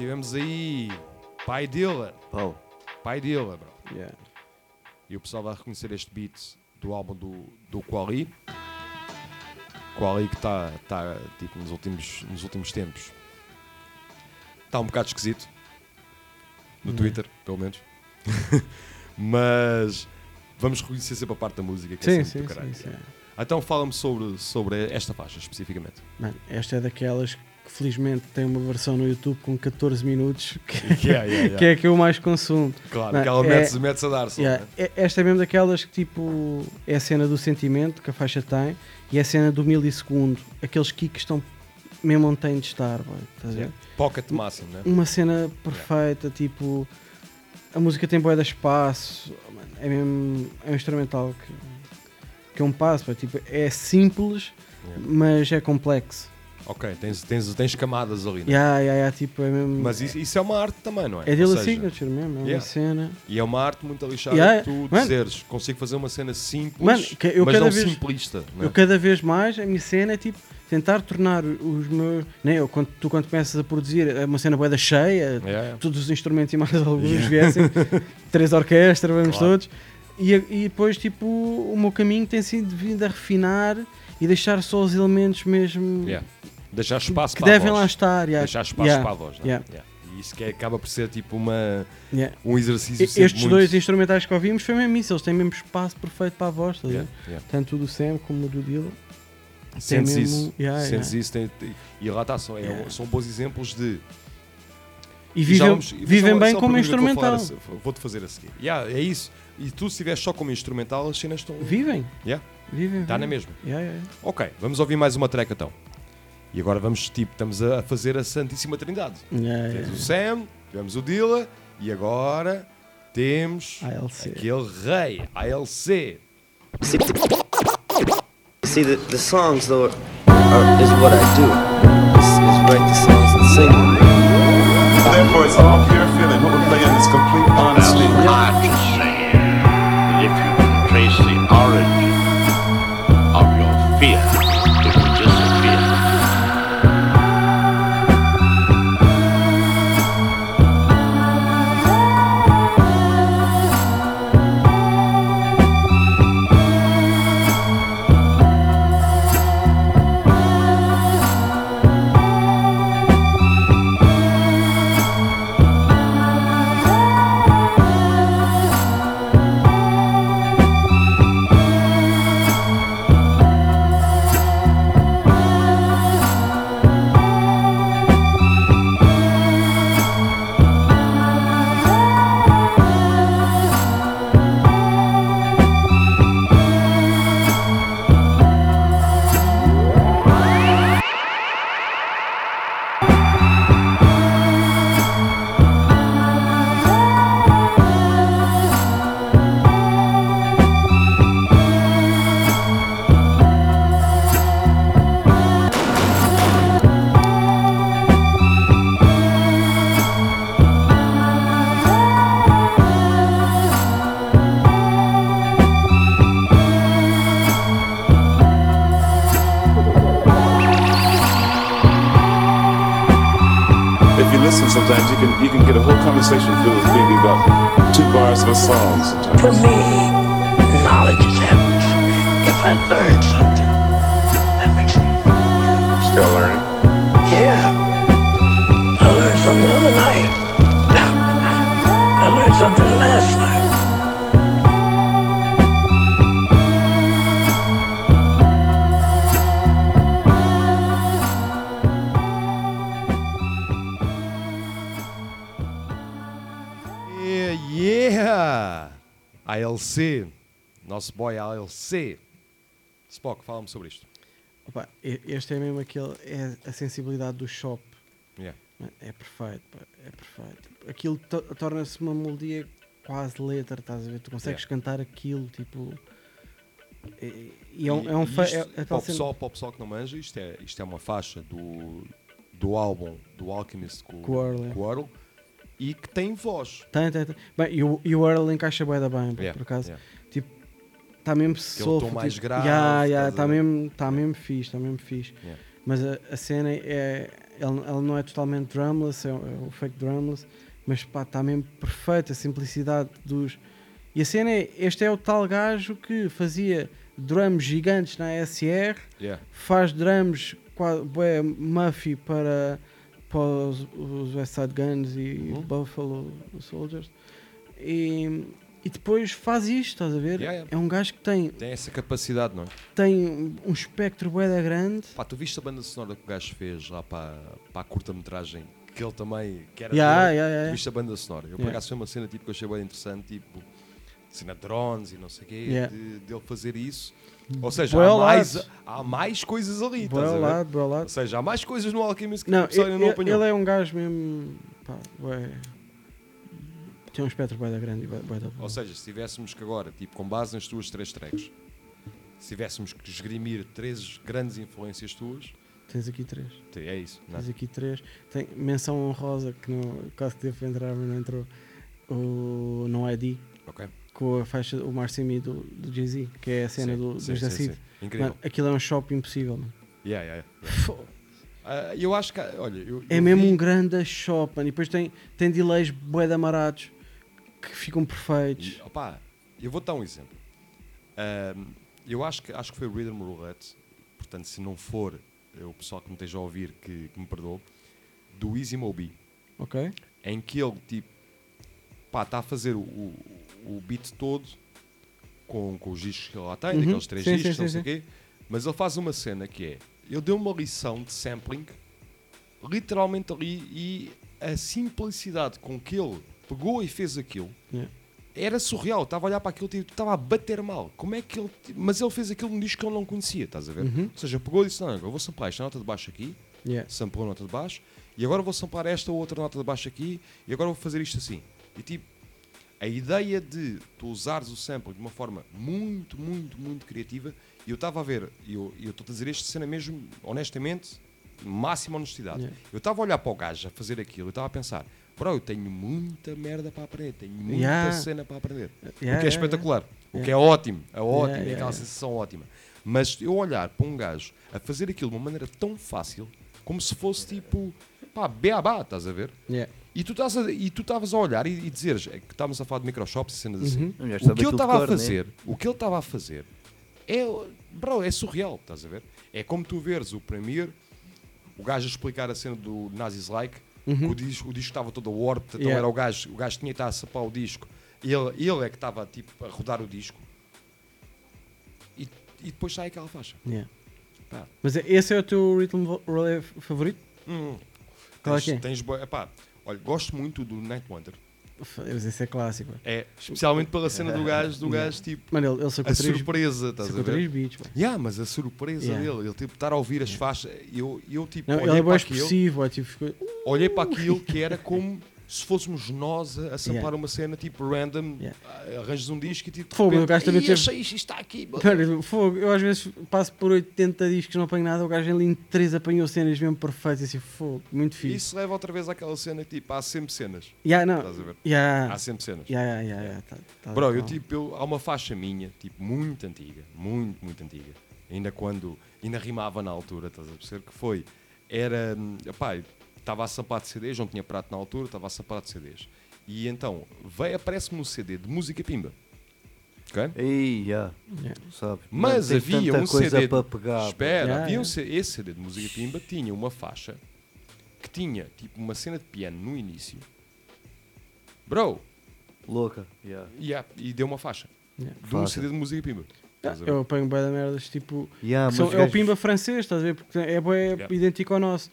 Tivemos aí Pai Dilla. Pau. Pai Dilla, bro. Yeah. E o pessoal vai reconhecer este beat do álbum do, do Quali. Quali que está tá, tipo, nos, últimos, nos últimos tempos. Está um bocado esquisito. No Hum. Twitter, pelo menos. Mas vamos reconhecer sempre a parte da música que é Sim, sempre sim, do caralho. sim, sim. Então fala-me sobre, sobre esta faixa especificamente. Mano, esta é daquelas que felizmente tem uma versão no YouTube com 14 minutos que, Yeah, yeah, yeah. que é a que eu mais consumo. Claro, Mano, aquela é- mete-se mete a dar só. Né? é- Esta é mesmo daquelas que tipo é a cena do sentimento que a faixa tem e é a cena do milissegundo. Aqueles kicks estão mesmo onde têm de estar. boy? Yeah. Pocket máximo, né? Uma cena perfeita, tipo a música tem boé de espaço, mano, é mesmo é um instrumental que, que é um passo, boy, tipo, é simples, mas é complexo. Ok, tens, tens, tens camadas ali, né? Yeah, yeah, yeah, tipo, é mesmo, Mas isso, isso é uma arte também, não é? é dele seja, signature mesmo, é uma Yeah. cena. E é uma arte muito lixada Yeah, tu mano. dizeres, consigo fazer uma cena simples, Mano, que eu mas cada não vez- simplista. Não é? Eu cada vez mais, a minha cena é tipo tentar tornar os meus. Né, eu, quando, tu quando começas a produzir é uma cena boeda cheia, Yeah. todos os instrumentos e mais alguns viessem, três orquestras, vamos Claro. todos. E, a- e depois, tipo, o meu caminho tem sido vindo a refinar e deixar só os elementos mesmo Yeah. Deixar espaço que para devem a voz. lá estar. yeah. Deixar espaço Yeah. para a voz. Yeah. Yeah. E isso que é- acaba por ser tipo uma, um exercício E- Estes muito... dois instrumentais que ouvimos foi mesmo isso, eles têm mesmo espaço perfeito para a voz, tanto o do Sam como o do Dilla. Sentes isso, mesmo- yeah, sentes isso tem- e lá está, são, é- são bons exemplos de E vivem, vamos- vivem só- bem só como instrumental. Vou-te fazer a seguir. Yeah, é isso. E tu, se estiveres só como instrumental, as cenas estão. Vivem. Yeah. Vivem. Está na mesma. Yeah, yeah. Ok, vamos ouvir mais uma track então. E agora vamos, tipo, estamos a fazer a Santíssima Trindade. Yeah, Tens yeah. o Sam, tivemos o Dilla e agora temos ALC. aquele rei, ALC. See, the, the songs, though, are, is what I do. Is, is write the songs and sing them. Therefore, it's all pure feeling. What we're playing is complete honesty. About two bars of a song. Sometimes. For me, knowledge is everything. If I learn something, Nosso boy ALC. Spock, fala-me sobre isto. Opa, este é mesmo aquele. É a sensibilidade do shop. Yeah. É perfeito, pá, é perfeito. Aquilo to- torna-se uma melodia quase letra, estás a ver? Tu consegues cantar aquilo, tipo. E, e é um, é um isto, é- é para, tal o cena- pessoal, para o pessoal que não manja, isto é, isto é uma faixa do, do álbum do Alchemist com, Com o Earl, é. com o Earl, e que tem voz. Tem, tem, tem. Bem, e o, e o Earl encaixa bem bem, Yeah, por acaso. yeah. Tipo, está mesmo tom sofro. mais tipo, grave, yeah, yeah, estás a está ver? mesmo, tá mesmo fixe, está mesmo fixe. Yeah. Mas a, a cena é, ele, ele não é totalmente drumless, é, o- é o fake drumless, mas pá, está mesmo perfeito a simplicidade dos. E a cena é: este é o tal gajo que fazia drums gigantes na SR, Yeah. faz drums bué Muffy para, para os, os West Side Guns e Uhum. Buffalo Soldiers e, e depois faz isto, estás a ver? Yeah, yeah. É um gajo que tem, Tem essa capacidade, não é? tem um espectro bué da grande. Pá, tu viste a banda sonora que o gajo fez lá para, para a curta-metragem? Que ele também que era Yeah, yeah, Tu viste a banda sonora? Eu por acaso foi uma cena tipo, que eu achei bem interessante, tipo cena de drones e não sei o quê, Yeah. de, dele fazer isso. Ou seja, há mais, lado. há mais coisas ali, Bué estás a ao ver? lado, lado. Ou seja, há mais coisas no Alchemist que Não, ainda não ele, apanhou. ele é um gajo mesmo. Pá, bué, tem um espectro bué da grande e da. Ou seja, se tivéssemos que agora, tipo, com base nas tuas três tracks, se tivéssemos que esgrimir três grandes influências tuas, Tens aqui três. é isso, não é? Tens aqui três. Tem menção honrosa que não, quase que teve entrar, mas não entrou. O Não ID. Ok. Com a faixa, o Marcimi do, do Jay-Z, que é a cena Sim, do, sim, dos da sim, Cid. sim. Incrível. Mano, aquilo é um shopping impossível, mano. Yeah, yeah, yeah. Ah, eu acho que, olha, eu, É eu mesmo vi- um grande shop, mano. E depois tem, tem delays bué amarados que ficam perfeitos. E, opá, eu vou dar um exemplo. Ahm, eu acho que, acho que foi o Rhythm Roulette, portanto, se não for eh, o pessoal que me esteja a ouvir que, que me perdoe, do Easy Mobi, Ok? em que ele tipo pá, está a fazer o, o, o beat todo com, com os discos que ele lá tem, Uhum. daqueles três Sim, discos, sim, não sim, sei o quê, mas ele faz uma cena que é, ele deu uma lição de sampling, literalmente ali, e a simplicidade com que ele pegou e fez aquilo, Yeah. era surreal. Estava a olhar para aquilo e estava a bater mal. Como é que ele. Mas ele fez aquilo num disco que ele não conhecia, estás a ver? Uhum. Ou seja, pegou e disse: Não, eu vou samplar esta nota de baixo aqui, Yeah. samplou a nota de baixo, e agora vou samplar esta outra nota de baixo aqui, e agora vou fazer isto assim. E tipo, a ideia de tu usares o sample de uma forma muito, muito, muito criativa, e eu estava a ver, eu e eu estou a dizer esta cena mesmo, honestamente, máxima honestidade. Yeah. Eu estava a olhar para o gajo a fazer aquilo, eu estava a pensar, bro, eu tenho muita merda para aprender, tenho muita Yeah. cena para aprender. Yeah, o que é yeah, espetacular, o que é ótimo, é Yeah, ótimo, é aquela yeah. sensação ótima. Mas eu olhar para um gajo a fazer aquilo de uma maneira tão fácil, como se fosse tipo, pá, beabá, estás a ver? Yeah. E tu estás a- e tu estavas a olhar e, e dizeres é que estávamos a falar de microshops e cenas assim. Uhum. Um O que de estava a né? fazer, o que ele estava a fazer é, bro, é surreal, estás a ver? É como tu veres o Premiere, o gajo a explicar a cena do Nazis Like, Uhum. o disco, o disco estava todo a warp, então Yeah. era o gajo, o gajo tinha que estar a sapar o disco, ele, ele é que estava tipo a rodar o disco. E, e depois sai aquela faixa. Yeah. Pá. Mas é- esse é o teu vo- roulette favorito? Hum. Qual é tens, que é? tens epá, olha, gosto muito do Night Wonder. F- Esse é clássico. É, especialmente pela cena do gajo, do Yeah. gajo tipo. Mano, ele- ele a três- surpresa, estás a ver? três beats, mano. Yeah, mas a surpresa Yeah. dele, ele tipo estar a ouvir as faixas, eu, eu tipo, Não, olhei ele é para aquilo, expressivo, é tipo. ficou- olhei para aquilo que era como se fôssemos nós a, a samplar Yeah. uma cena tipo random, ah, arranjas um disco e tipo. Fogo, o repente, gajo também "Ih, teve. achei isto, isto está aqui. bro." Pera, fogo, eu às vezes passo por 80 discos não apanho nada, o gajo ali em 3 apanhou cenas mesmo perfeitas, assim, fogo, muito fixe. Isso leva outra vez àquela cena tipo, há sempre cenas. Yeah, não. Estás a ver? Yeah. Há sempre cenas. Yeah, yeah, yeah, yeah, tá- tá- Bro, eu tipo, eu- há uma faixa minha, tipo, muito antiga, muito, muito antiga. Ainda quando, ainda rimava na altura, estás a perceber? Que foi, era, hum, pá, estava a sapar de CDs, não tinha prato na altura, estava a sapar de CDs. E então, veio, aparece-me um CD de música pimba. Ok? Ei, já. Yeah. Sabe? Mas Tem havia tanta um coisa CD. de- para pegar. Espera, Yeah, havia um yeah. C- esse CD de música pimba tinha uma faixa que tinha tipo uma cena de piano no início. Bro, Louca. Yeah. yeah, e deu uma faixa. Yeah. De um. CD de música pimba. Ver? Eu apanho bué da merdas, tipo. Yeah, são- é gajos- o Pimba francês, estás a ver? Porque é Yeah. idêntico ao nosso.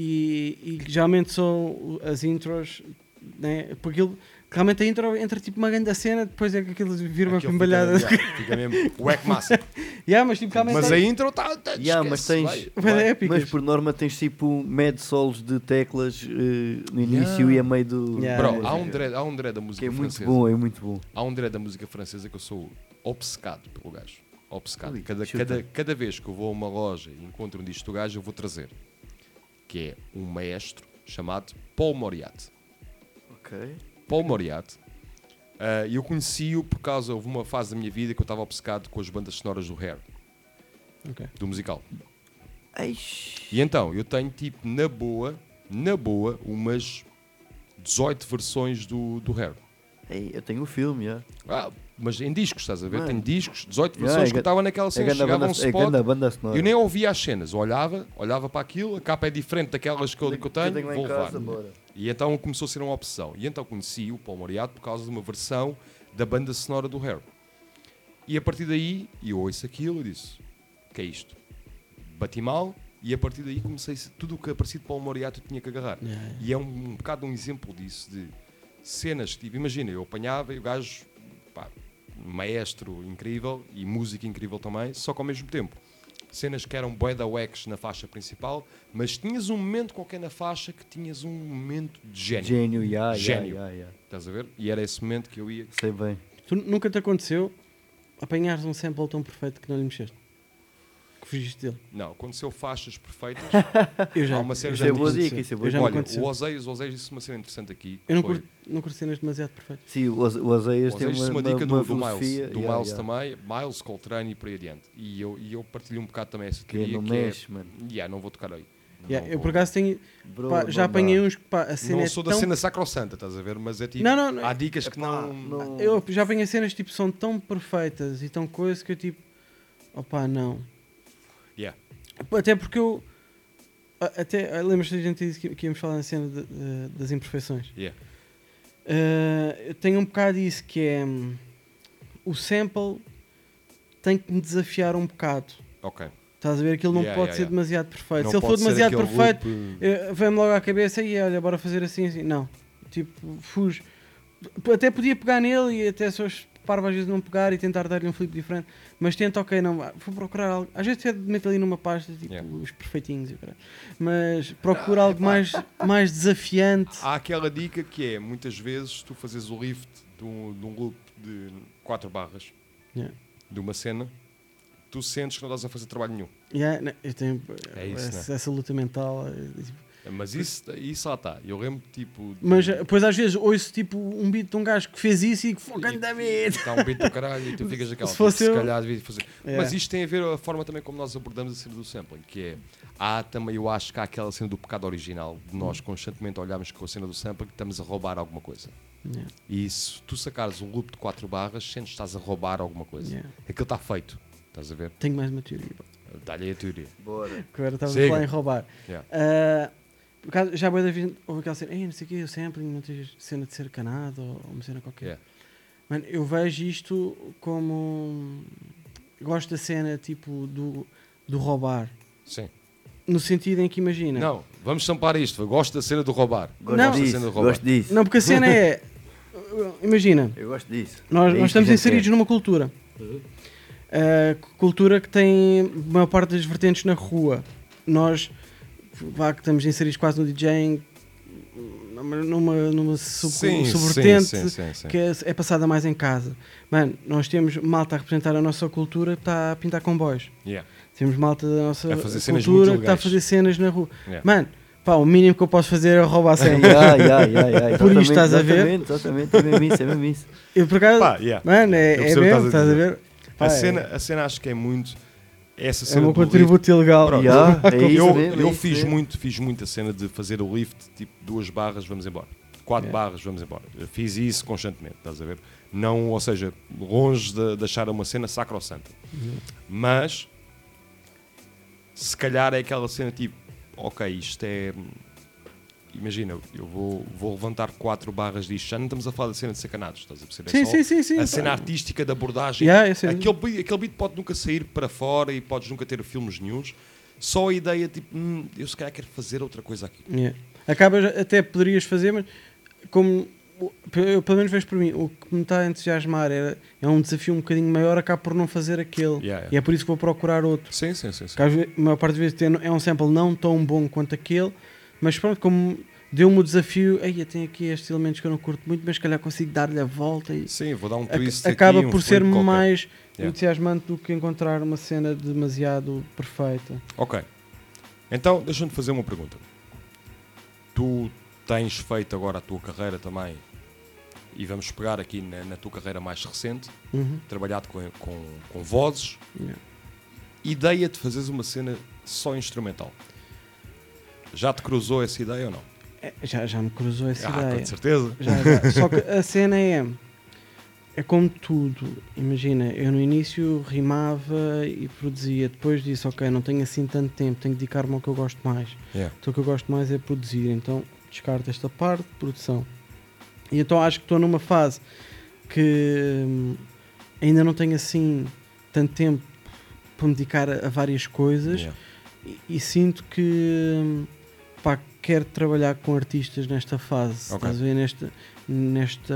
E, e geralmente são as intros, né? Porque ele, realmente a intro entra tipo uma grande cena, depois é que aquilo vira uma Aquilo pimbalhada. Fica, yeah, fica mesmo whack massa. yeah, mas tipo, realmente Mas é- a intro está. Tá, Yeah, mas tens, vai. Vai, é épicas. mas por norma tens tipo mad solos de teclas eh, no início Yeah. e a meio do. Yeah. Bro, há um, dread, há um dread da música Que é muito francesa. bom, é muito bom. Há um dread da música francesa que eu sou obcecado pelo gajo. Obcecado. Ali, Cada, cada, cada vez que eu vou a uma loja e encontro um disco do gajo, eu vou trazer. Que é um maestro chamado Paul Moriat. Ok. Paul Moriat. ah, E eu conheci-o por causa, houve uma fase da minha vida que eu estava obcecado com as bandas sonoras do Hair, Ok. do musical. E então, eu tenho tipo, na boa, na boa, umas 18 versões do, do Hair. Eu tenho o filme, já. Ah, mas em discos, estás a ver? Mano. Tenho discos, 18 Yeah, versões é que ga- estava naquela é cena. Chegava banda- um é spot, banda eu nem ouvia as cenas, olhava, olhava para aquilo, a capa é diferente daquelas que eu, que eu tenho, tenho lá em vou levar. casa. E então começou a ser uma opção. E então conheci o Paul Moriarty por causa de uma versão da banda sonora do Hair. E a partir daí, eu ouço aquilo e disse: o que é isto? Bati mal e a partir daí comecei tudo o que aparecia de Paul Moriarty eu tinha que agarrar. Yeah. E é um, um bocado um exemplo disso, de cenas que, tipo, imagina, eu apanhava e o gajo, pá, maestro incrível e música incrível também, só que ao mesmo tempo. Cenas que eram bué da wax na faixa principal, mas tinhas um momento qualquer na faixa que tinhas um momento de gênio. Gênio, ya, Gênio. ya, ya. Estás a ver? E era esse momento que eu ia. Sei bem. Tu nunca te aconteceu apanhares um sample tão perfeito que não lhe mexeste? Que fugiste dele? Não, aconteceu faixas perfeitas. Eu já. Há uma cena Isso já é boa dica, isso é boa Eu já me Olha, o Oseias, o Oseias disse uma cena interessante aqui. Eu não foi- curto, não curto cenas demasiado perfeitas. Sim, o Oseias tem uma, uma uma, dica uma do, do Miles, do ya, Miles ya. também, Miles, Coltrane e por aí adiante. E eu, e eu partilho um bocado também essa Que teoria. não que mexe, é, mano. Yeah, não vou tocar aí. Yeah, Não eu por acaso tenho. Bro, pá, não já apanhei uns que pá, a cena Não é sou da tão... cena sacrossanta, estás a ver? Mas é tipo. Não, não, não. Há dicas que não. não- Eu já apanhei cenas tipo são tão perfeitas e tão coisas que eu tipo. Opá, não. Até porque eu. a- Até. Lembras-te da gente disse que, que íamos falar na cena de- de- das imperfeições? Yeah. Uh, eu tenho um bocado isso que é. hum, O sample tem que me desafiar um bocado. Ok. Estás a ver? Aquilo não Yeah, pode yeah, ser demasiado perfeito. Não Se ele for demasiado perfeito, loop- eh, vem-me logo à cabeça e olha, bora fazer assim, assim. Não. Tipo, fujo. Até podia pegar nele e até só parvo às vezes não pegar e tentar dar-lhe um flip diferente. Mas tento, ok, não, vou procurar algo. Às vezes meto ali numa pasta, tipo, os perfeitinhos. Mas procuro algo mais, mais desafiante. Há aquela dica que é, muitas vezes, tu fazes o lift de um, de um loop de 4 barras Yeah. de uma cena, tu sentes que não estás a fazer trabalho nenhum. Yeah, né, eu tenho É isso, essa, né? essa luta mental. eh, tipo, Mas isso, isso lá está. Eu lembro, tipo. de- Mas eh, depois às vezes ouço tipo um beat de um gajo que fez isso e que foi grande beat. Está um beat do caralho e tu ficas aquela. Se fosse se eu- calhar devia fazer. Yeah. Mas isto tem a ver a forma também como nós abordamos a cena do sampling, que é. Há também, eu acho que há aquela cena do pecado original, de nós constantemente olharmos com a cena do sampling que estamos a roubar alguma coisa. Yeah. E se tu sacares um loop de 4 barras, sentes que estás a roubar alguma coisa. Yeah. Aquilo está feito. Estás a ver? Tenho mais uma teoria. Dá-lhe aí a teoria. Bora. Que agora estava a falar em roubar. Yeah. Ah, por causa, já boa da vez houve aquela cena, "Ei, não sei o quê, o sampling, não tens cena de ser canado ou uma cena qualquer. Yeah. Mano, eu vejo isto como. Gosto da cena tipo do, do roubar. Sim. No sentido em que imagina. Não, vamos tampar isto. Eu gosto da cena do roubar. Gosto Não. Disso, cena do roubar. gosto disso. Não, porque a cena é. Imagina, Eu gosto disso. nós, É nós que estamos inseridos quer. numa cultura. Uh, cultura que tem a maior parte das vertentes na rua. Nós vá, que estamos inseridos quase no DJing, numa, numa, numa sub, Sim, subvertente sim, sim, sim, sim. que é, é passada mais em casa. Mano, nós temos malta a representar a nossa cultura que está a pintar comboios. Yeah. Temos malta da nossa A cultura que está a fazer cenas na rua. Yeah. Mano, pá, o mínimo que eu posso fazer é roubar sempre. Ya, ya, ya, ya, Por exatamente, isto estás a ver? Exatamente, exatamente, é mesmo isso, é mesmo isso. Eu por acaso, Pá, yeah. mano, é, é mesmo, estás a dizer. ver? Pá, a, é- cena, a cena acho que é muito. Essa É cena um do lift- contributo ilegal. Pronto, Yeah, é isso eu é eu fiz, muito, fiz muito a cena de fazer o lift, tipo duas barras, vamos embora. Quatro barras, vamos embora. Eu fiz isso constantemente, estás a ver? Não, ou seja, longe de, de achar uma cena sacrossanta. Mas, se calhar é aquela cena tipo, ok, isto é. Imagina, eu vou, vou levantar quatro barras disto. Já não estamos a falar da cena de sacanados, estás a perceber? É Sim, sim, sim, sim, A cena artística da abordagem. Yeah, sei. aquele, beat, aquele beat pode nunca sair para fora e podes nunca ter filmes nenhums. Só a ideia, tipo, hum, eu se calhar quero fazer outra coisa aqui. Yeah. Acabas, até poderias fazer, mas como eu pelo menos vejo por mim, o que me está a entusiasmar é, é um desafio um bocadinho maior, acabo por não fazer aquele. Yeah, yeah. E é por isso que vou procurar outro. Sim, sim, sim. sim. Porque a maior parte das vezes tem- é um sample não tão bom quanto aquele, mas pronto, como deu-me o desafio, aí tem aqui estes elementos que eu não curto muito, mas se calhar consigo dar-lhe a volta e Sim, vou dar um ac- twist acaba aqui, um por ser flip qualquer. mais Yeah. entusiasmante do que encontrar uma cena demasiado perfeita. Ok. Então, deixa-me fazer uma pergunta. Tu tens feito agora a tua carreira também, e vamos pegar aqui na, na tua carreira mais recente, Uhum. trabalhado com, com, com vozes, Yeah. ideia de fazeres uma cena só instrumental. Já te cruzou essa ideia ou não? É, já, já me cruzou essa Ah, ideia. com certeza. Já, já. Só que a cena é. É como tudo. Imagina, eu no início rimava e produzia. Depois disse, ok, não tenho assim tanto tempo, tenho que dedicar-me ao que eu gosto mais. Yeah. Então o que eu gosto mais é produzir. Então descarto esta parte de produção. E então acho que estou numa fase que hum, ainda não tenho assim tanto tempo para me dedicar a, a várias coisas Yeah. e, e sinto que hum, pá, quero trabalhar com artistas nesta fase, Ok. estás a ver? Nesta, nesta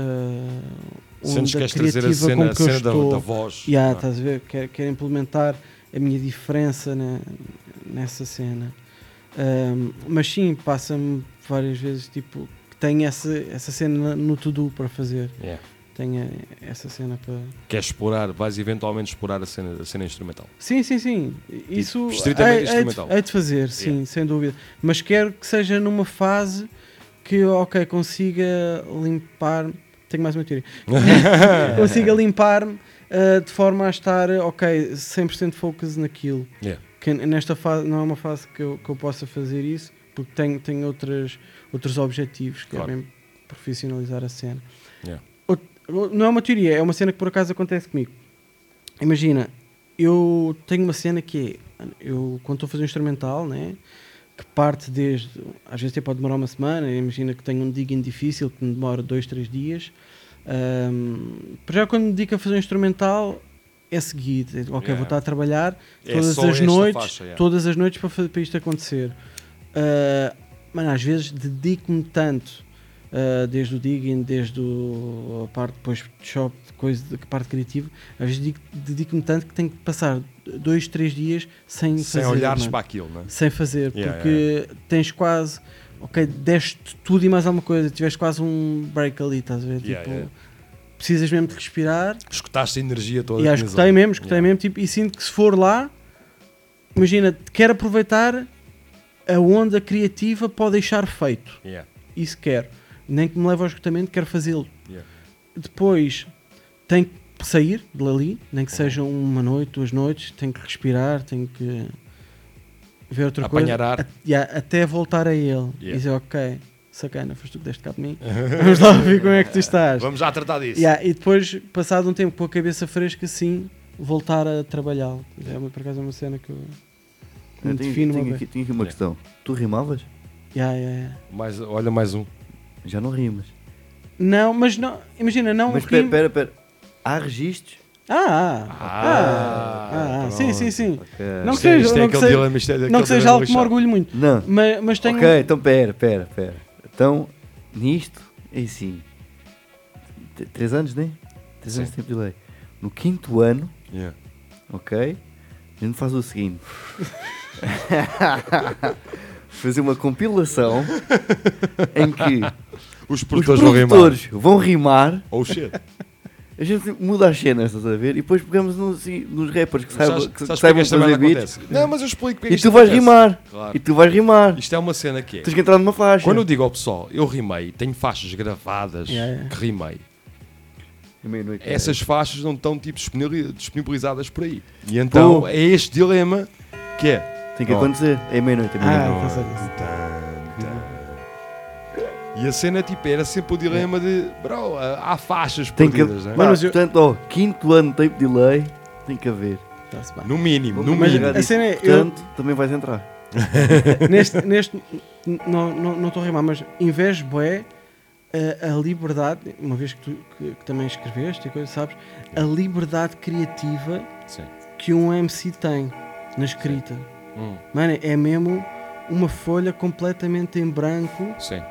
Sentes que onda queres trazer a criativa cena- com a que eu cena da- estou. da voz, Yeah, não é? estás a ver? Quero, quero implementar a minha diferença na- nessa cena. Hum, mas sim, passa-me várias vezes tipo que tenho essa, essa cena no to-do para fazer. Yeah. Tenho essa cena para. Queres explorar, vais eventualmente explorar a cena, a cena instrumental. Sim, sim, sim. Isso estritamente hei- hei de- instrumental. hei de fazer, sim, sem dúvida. Mas quero que seja numa fase que, ok, consiga limpar. Tenho mais uma teoria. consiga limpar-me uh, de forma a estar, ok, 100% focus naquilo. Yeah. Que nesta fase não é uma fase que eu, que eu possa fazer isso, porque tenho, tenho outras, outros objetivos, que Claro. é mesmo profissionalizar a cena. Não é uma teoria, é uma cena que por acaso acontece comigo. Imagina, eu tenho uma cena que é, eu quando estou a fazer um instrumental, né, que parte desde, às vezes até pode demorar uma semana, imagina que tenho um digging difícil que me demora dois, três dias. Para já quando me dedico a fazer um instrumental é seguido, ok, Yeah. vou estar a trabalhar É todas as noites, faixa, yeah. todas as noites para, para isto acontecer. Ah, mano, às vezes dedico-me tanto, ah, desde o digging, desde o, a parte depois de shop, coisa, de parte criativa, às vezes dedico- dedico-me tanto que tenho que passar dois, três dias sem, Sem fazer. olhares mano. para aquilo, não é? Sem fazer, Yeah, porque tens quase, ok, deste tudo e mais alguma coisa, tiveste quase um break ali, estás a ver? Yeah, tipo, yeah. precisas mesmo de respirar. Escutaste a energia toda. E tinhas escutei mesmo, escutei mesmo, tipo, e sinto que se for lá, imagina, quero aproveitar a onda criativa o deixar feito. Yeah. Isso quero. Nem que me leve ao esgotamento, quero fazê-lo. Yeah. Depois tenho que sair de ali, nem que Uhum. seja uma noite, duas noites, tenho que respirar, tenho que ver outra Apanhar coisa. ar. A- yeah, até voltar a ele Yeah. e dizer, ok, sacana, foste tu que deste cabo de mim. Vamos lá ver como é que tu estás. Vamos já tratar disso. Yeah, e depois, passado um tempo com a cabeça fresca, sim, voltar a trabalhá-lo. É, uma- por acaso é uma cena que eu Eu tenho, defino tenho uma aqui, tenho aqui uma questão. Tu rimavas? Yeah, yeah, yeah. Mais, olha, mais um. Já não rimas. Não, mas não, imagina, não Mas pera, rimo- pera, pera. Há registros? Ah, ah, ah, ah, ah, sim, sim, sim. Não que seja, Isto é não que seja, é não que seja algo que me orgulho muito. Não. Mas, mas tenho. Ok, então pera, pera, pera. Então, nisto, é assim. T- Três anos, né? Três Sim. anos de tempo de lei. No quinto ano, Yeah. ok? A gente faz o seguinte: fazer uma compilação em que Os os produtores vão rimar. produtores vão rimar. Oh shit. A gente muda as cenas, estás a ver? E depois pegamos nos, assim, nos rappers que saibam, Sabes- que, sabes que saibam fazer beats. acontece? Não, mas eu explico porque E tu vais acontece. rimar. Claro. E tu vais rimar. Isto é uma cena que é. Tens que entrar numa faixa. Quando eu digo ao pessoal, eu rimei, tenho faixas gravadas Yeah, que rimei. É meia-noite, Essas faixas não estão tipo disponibili- disponibilizadas por aí. E então Pô. é este dilema que é. Tem que Ó, acontecer. É meia-noite. É Ah, meia-noite. estás E a cena tipo era sempre o dilema de bro, há faixas Tem que, perdidas, né? Pá, Mas eu- Portanto, ó, quinto ano de tempo de delay, tem que haver. No mínimo, no mínimo. a cena é, eu- Portanto, também vais entrar. neste, neste não não não estou a rimar, mas invejo bué a, a liberdade, uma vez que tu que, que também escreveste e coisa, sabes, a liberdade criativa Sim. que um MC tem na escrita. Hum, Mano, é mesmo uma folha completamente em branco, sim.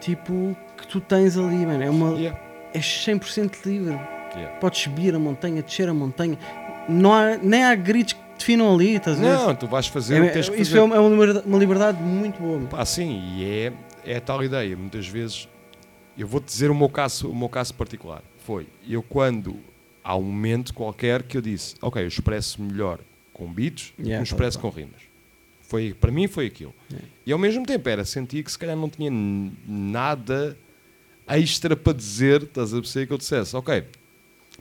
Tipo, que tu tens ali, mano. É uma. Yeah. É 100% livre. Yeah. Podes subir a montanha, descer a montanha. Não há, nem há gritos que te definam ali, estás? Não, tu vais fazer o que É, tens que isso fazer. é uma, é uma liberdade, uma liberdade muito boa. Pá, sim, e é, é a tal ideia. Muitas vezes, eu vou-te dizer o meu, caso, o meu caso particular. Foi, eu quando há um momento qualquer que eu disse, ok, eu expresso melhor com beats do que Yeah, me expresso tal com rimas. Foi, para mim foi aquilo. Yeah. E ao mesmo tempo era sentir que se calhar não tinha nada extra para dizer, estás a perceber que eu dissesse, ok,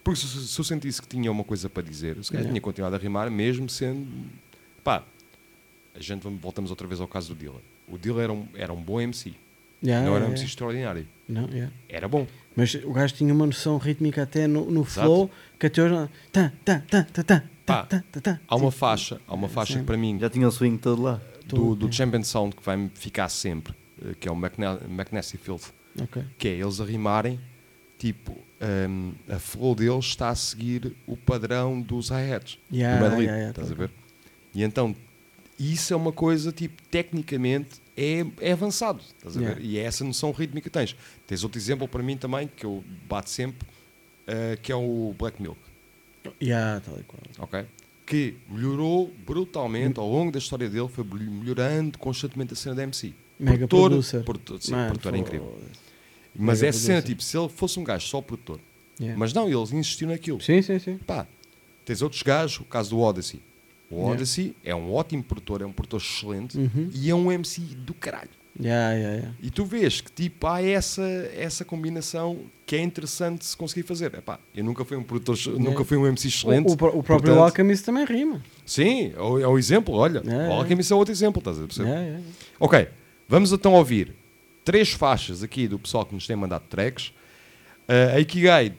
Porque se, se eu sentisse que tinha uma coisa para dizer, se calhar Yeah. tinha continuado a rimar, mesmo sendo. Pá, a gente voltamos outra vez ao caso do Dilla. O Dilla era um, era um bom MC. Yeah, não era um yeah, MC yeah. extraordinário. Não, yeah. Era bom. Mas o gajo tinha uma noção rítmica até no, no flow que até hoje. Tá, tá, tá, tá, tá, Pá, tá, tá, tá. há uma faixa, há uma faixa que para mim Já tinha o swing todo lá. do, do Champion Sound que vai ficar sempre, eh, que é o McNa- McNasty Filth, Ok. que é eles a rimarem, tipo, hum, a flow deles está a seguir o padrão dos hi-hats, Yeah, do yeah, yeah, estás tá a ver? E então, isso é uma coisa, tipo, tecnicamente é, é avançado, estás a ver? E é essa noção rítmica que tens. Tens outro exemplo para mim também, que eu bato sempre, eh, que é o Black Milk. Yeah, tal e qual. ok? Que melhorou brutalmente ao longo da história dele, foi melhorando constantemente a cena da MC. Mega produtor, producer. produtor, sim, Mano, produtor é incrível. Mas é cena, tipo, se ele fosse um gajo só produtor, Yeah. mas não, eles insistiram naquilo. Sim, sim, sim. Pá, tens outros gajos, o caso do Odyssey. O Yeah. Odyssey é um ótimo produtor, é um produtor excelente Uhum. e é um MC do caralho. Yeah, yeah, yeah. E tu vês que tipo, há essa, essa combinação que é interessante se conseguir fazer. Epá, eu nunca fui um produtor, nunca fui um MC excelente. O, o, o próprio portanto- Alchemist também rima. Sim, é o, é o exemplo, olha. O. Alchemist é outro exemplo, estás a perceber? Ok, vamos então ouvir três faixas aqui do pessoal que nos tem mandado tracks. Uh, a Ikigai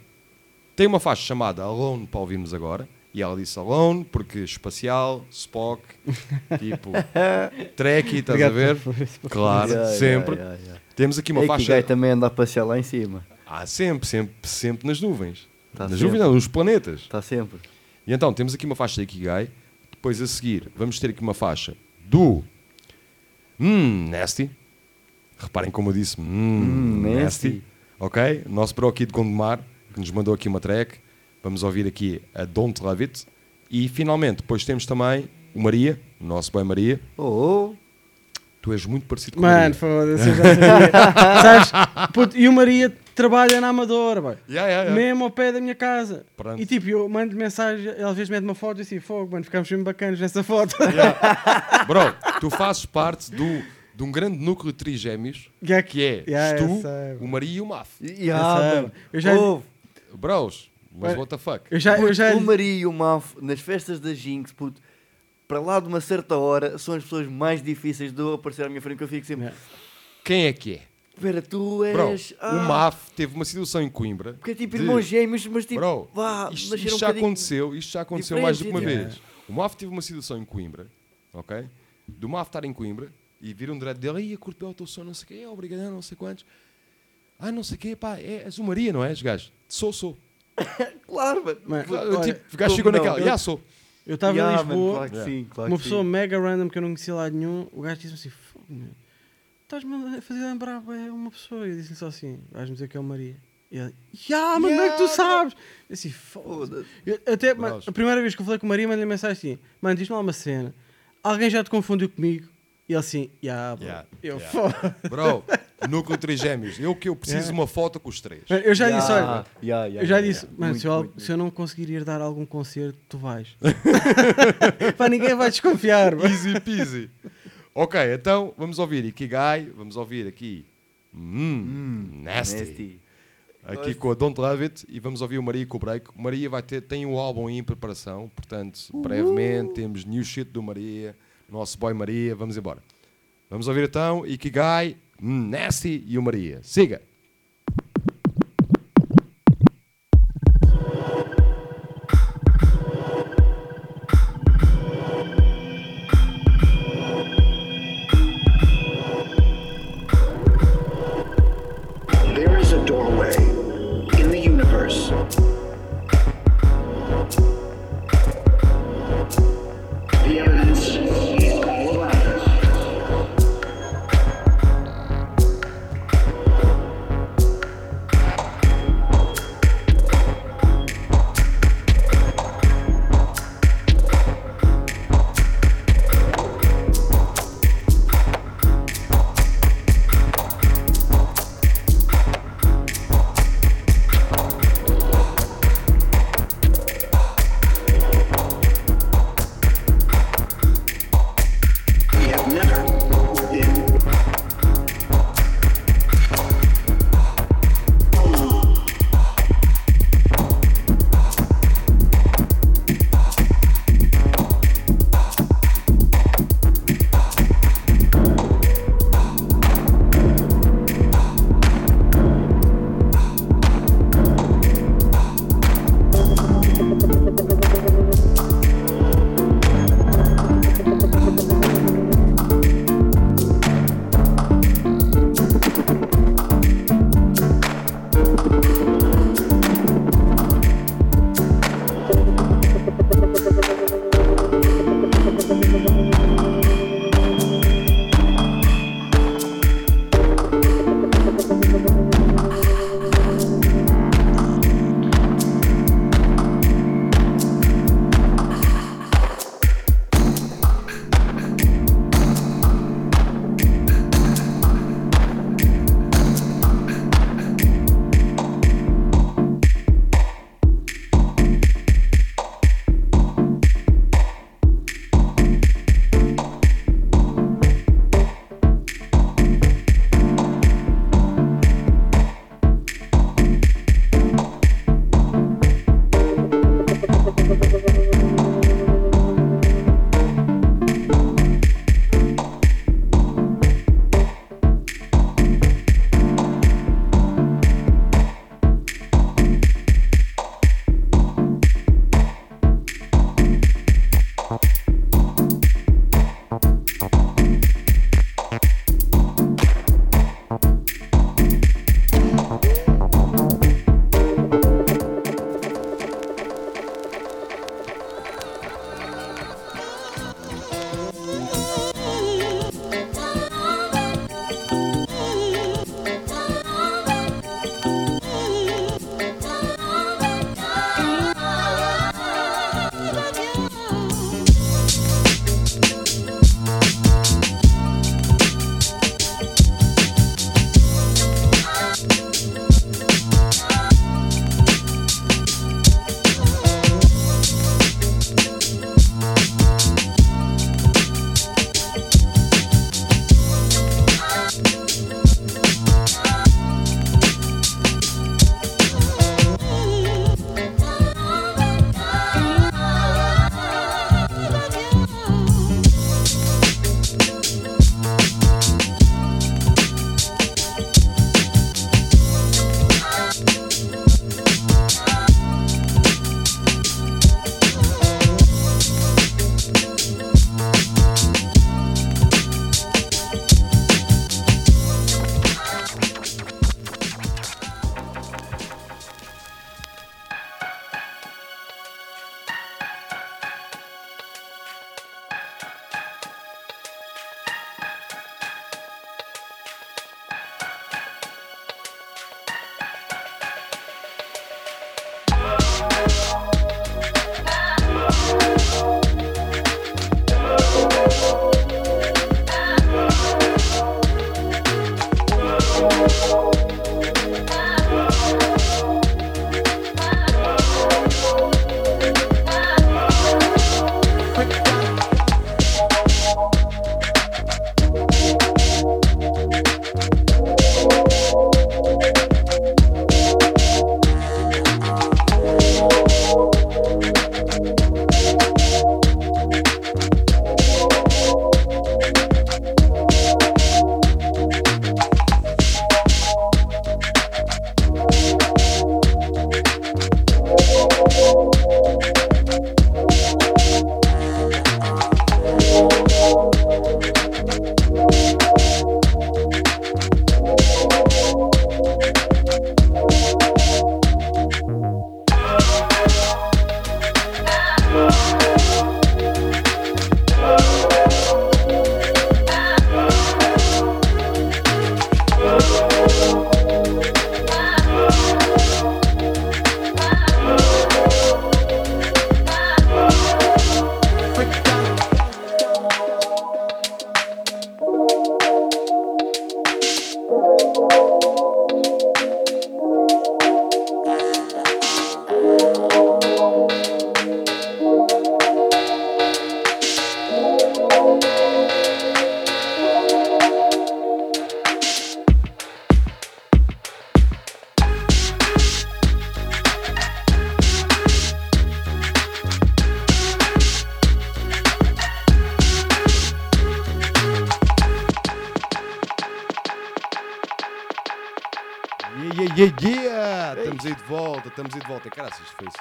tem uma faixa chamada Alone para ouvirmos agora. E ela disse Alone porque espacial, Spock, tipo, Trekkie, estás a ver? Claro, Yeah, sempre. yeah, yeah. Temos aqui uma Ei, faixa. Kigai também anda a passear lá em cima. Ah, sempre, sempre, sempre nas nuvens. Tá nas sempre. nuvens não, nos planetas. Está sempre. E então, temos aqui uma faixa da Ikigai. Depois a seguir, vamos ter aqui uma faixa do Hum, Nasty. Reparem como eu disse, Hum, Hum, nasty. Nasty. Ok? Nosso bro aqui de Gondomar, que nos mandou aqui uma track. Vamos ouvir aqui a Don't Love It. E finalmente, depois temos também o Maria, o nosso bem Maria. Oh, Tu és muito parecido com o Mano, foda-se, eu já sabia. Sabes? Puto, e o Maria trabalha na Amadora, boy. Yeah, yeah, yeah. mesmo ao pé da minha casa. Pronto. E tipo, eu mando mensagem, ele às vezes mete uma foto e assim, fogo, mano, ficámos mesmo bacanas nessa foto. Bro, tu fazes parte do, de um grande núcleo de trigêmeos Yeah, que é yeah, eu tu, o Maria e o Maf. yeah, mano. Eu já- Ouve, Bros, mas what the fuck? Eu já, eu já o Maria e o Mafo, nas festas da Jinx, puto, para lá de uma certa hora, são as pessoas mais difíceis de eu aparecer à minha frente, que eu fico sempre... Yeah. Quem é que é? Espera, tu Bro, és... o ah, Maf teve uma situação em Coimbra. Porque é tipo de- irmãos gêmeos, mas tipo... Bro, vá, isto, isto um já aconteceu, isto já aconteceu mais do que uma vez. O Maf teve uma situação em Coimbra, ok? Do Maf estar em Coimbra e vir um direto dele, ia curtir o teu som, não sei o quê, obrigadão, não sei quantos. Ah, não sei o quê, pá, é, és o Maria, não és, gajo? Sou, sou. Claro, mano. Mano, Claro, tipo, o gajo ficou naquela, Eu- já sou. Eu estava Yeah, em Lisboa, claro que Yeah. sim, claro uma pessoa sim. mega random que eu não conhecia lá nenhum, o gajo disse-me assim, estás-me a fazer lembrar bué, uma pessoa. E eu disse-lhe só assim, vais-me dizer que é o Maria. E ele, ya, mano, como é que tu sabes? Eu assim, foda-se. Até, Bros. a primeira vez que eu falei com o Maria, mandei mensagem assim, mano, diz-me lá uma cena, alguém já te confundiu comigo? E ele assim, ya, bro. Yeah, Eu, yeah. foda Bro, núcleo trigêmeos. Eu que eu preciso Yeah. de uma foto com os três. Eu já Yeah, disse, olha, yeah, yeah, eu já yeah, disse, yeah. mano, Muito, se, eu, muito, se eu não conseguir ir dar algum concerto, tu vais. Pá, ninguém vai desconfiar. mano. Easy peasy. ok, então vamos ouvir Ikigai, vamos ouvir aqui hum, nasty. Nasty. Aqui com a Don't Love It e vamos ouvir o Maria com o Break. O Maria vai ter, tem um álbum aí em preparação, portanto, brevemente temos new shit do Maria, nosso boy Maria, vamos embora. Vamos ouvir então Ikigai, hum, Nasty e o Maria. Siga!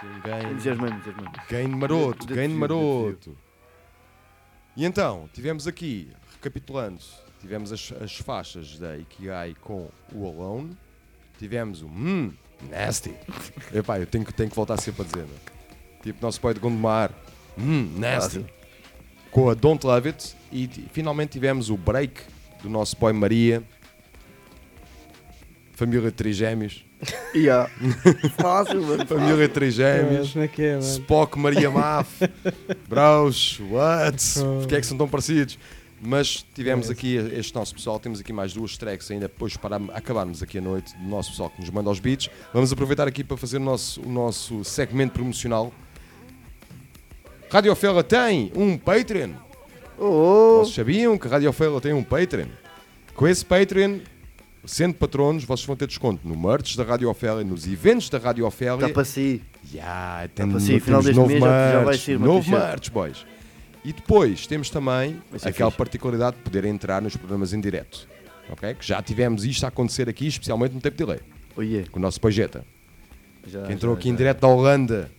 Um ganho. Entusiasmante, entusiasmante. Ganho maroto, de- maroto. E então, tivemos aqui, recapitulando, tivemos as, as faixas da Ikigai com o Alone, tivemos o Hum, Nasty. Epá, eu tenho que, tenho que voltar sempre a dizer, não é? Tipo, nosso pai de Gondomar, Hum, Nasty. Com a Don't Love It. E finalmente tivemos o break do nosso boy Maria. Família de Trigêmeos. Yeah. Fácil, mano. Família de Trigêmeos. Como é que é, mano? Spock, Maria Maf. Bros, what? Oh. Porquê é que são tão parecidos? Mas tivemos É. aqui este nosso pessoal, temos aqui mais duas tracks ainda depois para acabarmos aqui a noite do nosso pessoal que nos manda os beats. Vamos aproveitar aqui para fazer o nosso, o nosso segmento promocional. Rádio Ofela tem um Patreon. Oh. Vocês sabiam que a Rádio Ofela tem um Patreon? Com esse Patreon, sendo patronos, vocês vão ter desconto no merch da Rádio Ofélia, nos eventos da Rádio Ofélia. Está para si. Yeah, Tá para si, final deste novo mês já- já vai merch, ser uma novo merch, boys. E depois temos também aquela fixe. particularidade de poder entrar nos programas em direto. Ok? Que já tivemos isto a acontecer aqui, especialmente no tempo delay. Oh, yeah. Com o nosso Pajeta. Já, que entrou já, aqui em já. direto da Holanda.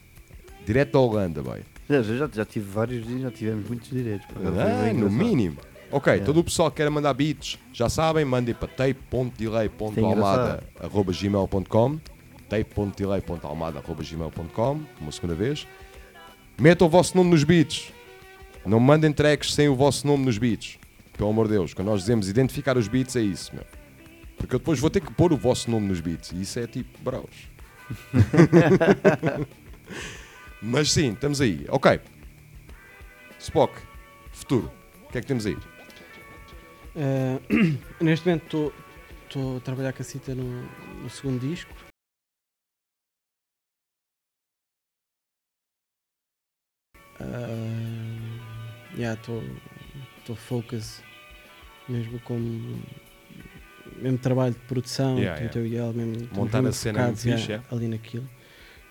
Direto da Holanda, boy. Já, já, já, tive vários dias, já tivemos muitos direitos. Ah, no mínimo. Ok, Yeah. todo o pessoal que quer mandar beats, já sabem, mandem para tape.delay.almada.gmail.com tape.delay.almada.gmail.com uma segunda vez. Metam o vosso nome nos beats. Não mandem tracks sem o vosso nome nos beats. Pelo amor de Deus, quando nós dizemos identificar os beats é isso, meu. Porque eu depois vou ter que pôr o vosso nome nos beats. E isso é tipo, bros. Mas sim, estamos aí. Ok. Spock, futuro. O que é que temos aí? Eh, neste momento estou a trabalhar com a Cita no, no segundo disco. Estou focus mesmo como mesmo trabalho de produção, Yeah, portanto, yeah. eu e mesmo Montar a cena muito fixe, yeah, é? ali naquilo.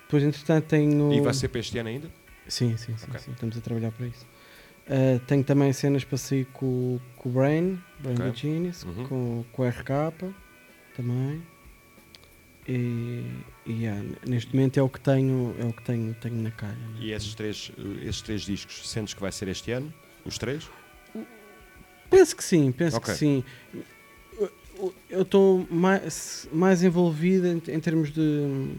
Depois, entretanto, tenho. E vai ser para este ano ainda? Sim, sim, sim, Ok. sim, estamos a trabalhar para isso. Uh, tenho também cenas para sair com, com o Brain, Brain Ok. da Genius, Uhum. com, com o RK também. E, e yeah, neste momento é o que tenho, é o que tenho, tenho na calha. né? E esses três, esses três discos, sentes que vai ser este ano? Os três? Penso que sim, penso Ok. que sim. Eu- Eu estou mais, mais envolvido em, em termos de.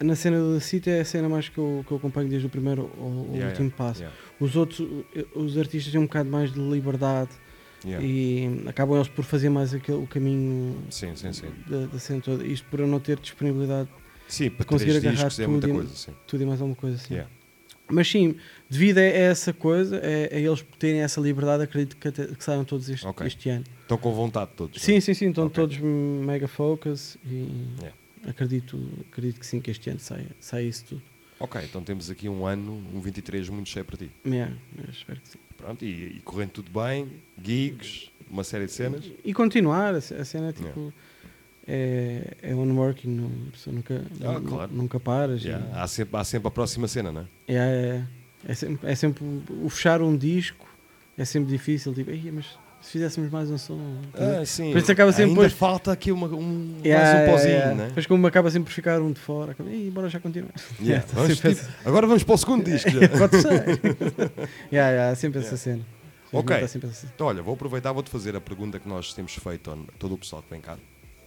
Na cena da City é a cena mais que eu, que eu acompanho desde o primeiro ao, ao Yeah, último passo. yeah. Os outros, os artistas têm um bocado mais de liberdade Yeah. e acabam eles por fazer mais aquele, o caminho Sim, sim, sim. Da, da cena toda. Isto por eu não ter disponibilidade Sim, de para conseguir três agarrar é tudo, muita e, coisa, sim. tudo e mais alguma coisa. Yeah. Mas sim, devido a essa coisa, é, a eles terem essa liberdade, acredito que, até- que saiam todos este, Ok. este ano. Estão com vontade todos. Sim, não é? sim, sim, estão Ok. todos mega focus e Yeah. Acredito, acredito que sim, que este ano saia, saia isso tudo. Ok, então temos aqui um ano, um 23 muito cheio para ti. Eu espero que sim. Pronto, e, e correndo tudo bem, gigs, uma série de cenas. E continuar, a a cena tipo. É, é on working, não, a pessoa nunca, Ah, claro. nunca paras. e- Yeah, Há, sempre, há sempre a próxima cena, não é? É, é, é sempre, é sempre o- fechar um disco é sempre difícil. Tipo, "Ei, mas se fizéssemos mais um som. Ah, sim. Por isso acaba sempre Ainda depois- falta aqui uma, um, Yeah, mais um pozinho, yeah. né? Depois, como acaba sempre por ficar um de fora, acaba, Ei, bora já continuar. Yeah, Tá vamos, sempre tipo, essa- agora vamos para o segundo disco já. Yeah, yeah, sempre essa cena. Ok, Felizmente há sempre essa cena. então olha, vou aproveitar vou-te fazer a pergunta que nós temos feito a todo o pessoal que vem cá.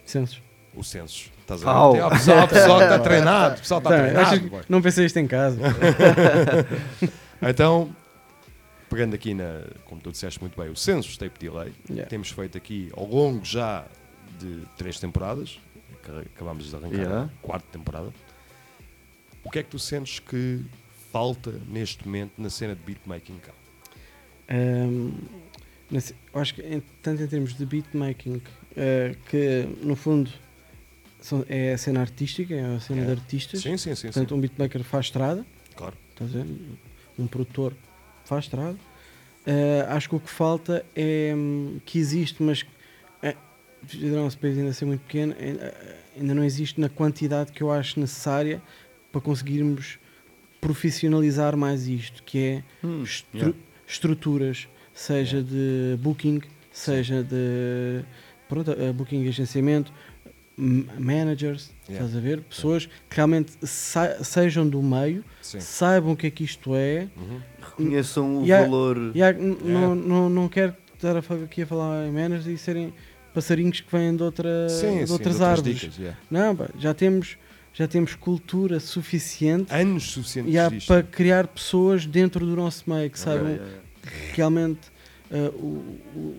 Censos. O censo. Estás a ver? O pessoal, o pessoal está treinado. O pessoal está Tá, treinado. não pensei isto em casa. então, pegando aqui na, como tu disseste muito bem, o censo tape delay, Yeah. temos feito aqui ao longo já de três temporadas, acabamos de arrancar Yeah. a quarta temporada. O que é que tu sentes que falta neste momento na cena de beatmaking cá? Ce- eu acho que em- tanto em termos de beatmaking eh, que no fundo são- é a cena artística, é a cena É. de artistas. Sim, sim, sim, Portanto, sim. um beatmaker faz estrada. Claro. Estás a ver? Um produtor faz estrada. Eh, acho que o que falta é hum, que existe, mas é, o nosso país ainda ser muito pequeno, ainda, ainda não existe na quantidade que eu acho necessária para conseguirmos profissionalizar mais isto, que é Hum, estru- yeah. estruturas, seja de booking, seja de pronto, eh, booking e agenciamento, managers, Yeah. estás a ver? Pessoas que realmente sejam do meio, Sim. saibam o que é que isto é, Uhum. Reconheçam o e há- valor. e Não, não, não quero estar aqui a falar em managers e serem passarinhos que vêm de, outra, Sim, sim, de de outras outras árvores. dicas, yeah. Não, pá, já temos já temos cultura suficiente Anos suficientes e há disto. para criar pessoas dentro do nosso meio que Ok, saibam yeah, yeah. realmente uh, o- o-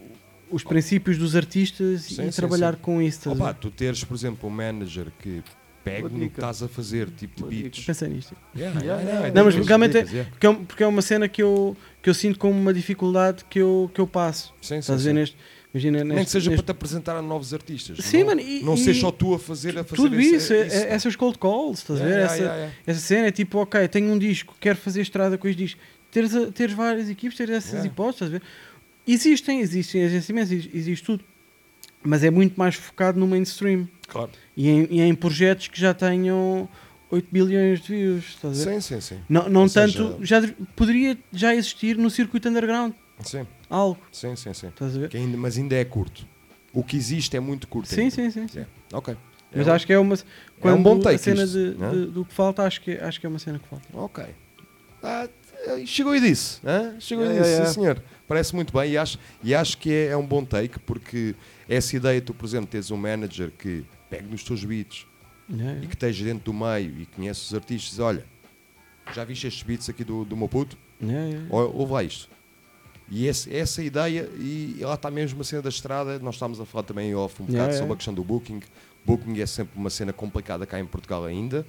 os princípios dos artistas Sim, e sim, trabalhar sim. com isso. estás a Opa, ver? tu teres, por exemplo, um manager que pegue Boa no que estás a fazer, tipo de Boa beats. Pensei nisto. Yeah, yeah, Yeah, yeah, Não, mas realmente é, dicas, porque, é, porque é uma cena que eu, que eu sinto como uma dificuldade que eu, que eu passo. Sim, sim, Estás a ver sim. neste. Imagina, Nem neste, que seja neste- para te apresentar a novos artistas. Sim, não, mano, e- não ser só tu a fazer, a fazer tudo esse- isso, é- é- essas cold calls, estás a ver? Essa, yeah, yeah. essa cena é tipo, ok, tenho um disco, quero fazer estrada com este disco. Teres, a- teres várias equipes, teres essas Yeah. hipóteses, estás a ver? Existem, existem agenciamentos, existe, existe tudo. Mas é muito mais focado no mainstream. Claro. E em, e em projetos que já tenham 8 bilhões de views, estás a ver? Sim, sim, sim. Não, não Ou tanto, seja- já de- poderia já existir no circuito underground. Sim. Algo. Sim, sim, sim. Estás a ver? Que ainda, mas ainda é curto. O que existe é muito curto. Sim, ainda. sim, sim, sim. Yeah. Ok. Mas É um- acho que é uma. é um bom take a cena isto, de- né? de- do que falta, acho que, acho que é uma cena que falta. Ok. Ah, chegou e disse. hã? Chegou e disse, sim senhor. Parece muito bem e acho, e acho que é, é um bom take porque essa ideia, tu, por exemplo, teres um manager que pegue nos teus beats Yeah, e que esteja dentro do meio e conhece os artistas, olha, já viste estes beats aqui do, do meu puto? Yeah, yeah. Ou- Ouve lá isto. E esse- essa ideia, e lá está mesmo a cena da estrada, nós estamos a falar também off um bocado Yeah, sobre yeah. a questão do booking. Booking é sempre uma cena complicada cá em Portugal ainda.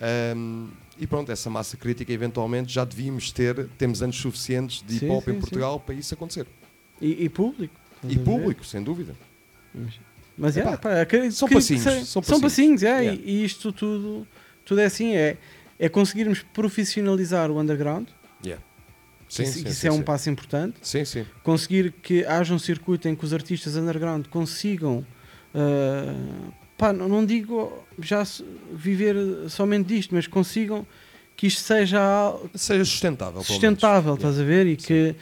Ahm, e pronto, essa massa crítica eventualmente já devíamos ter, temos anos suficientes de hip hop em. Portugal para isso acontecer. E, e público. E público, sem dúvida. Mas Epá, é, pá, acredito são que- passinhos, que são são passinhos. é, Yeah. e, isto tudo, tudo é assim, é, é conseguirmos profissionalizar o underground, Yeah. que Sim, isso, sim, que isso sim, é um passo importante, Sim, sim. conseguir que haja um circuito em que os artistas underground consigam, ah, pá, não, digo já viver somente disto, mas consigam que isto seja, Seja sustentável. sustentável, estás a ver? E que,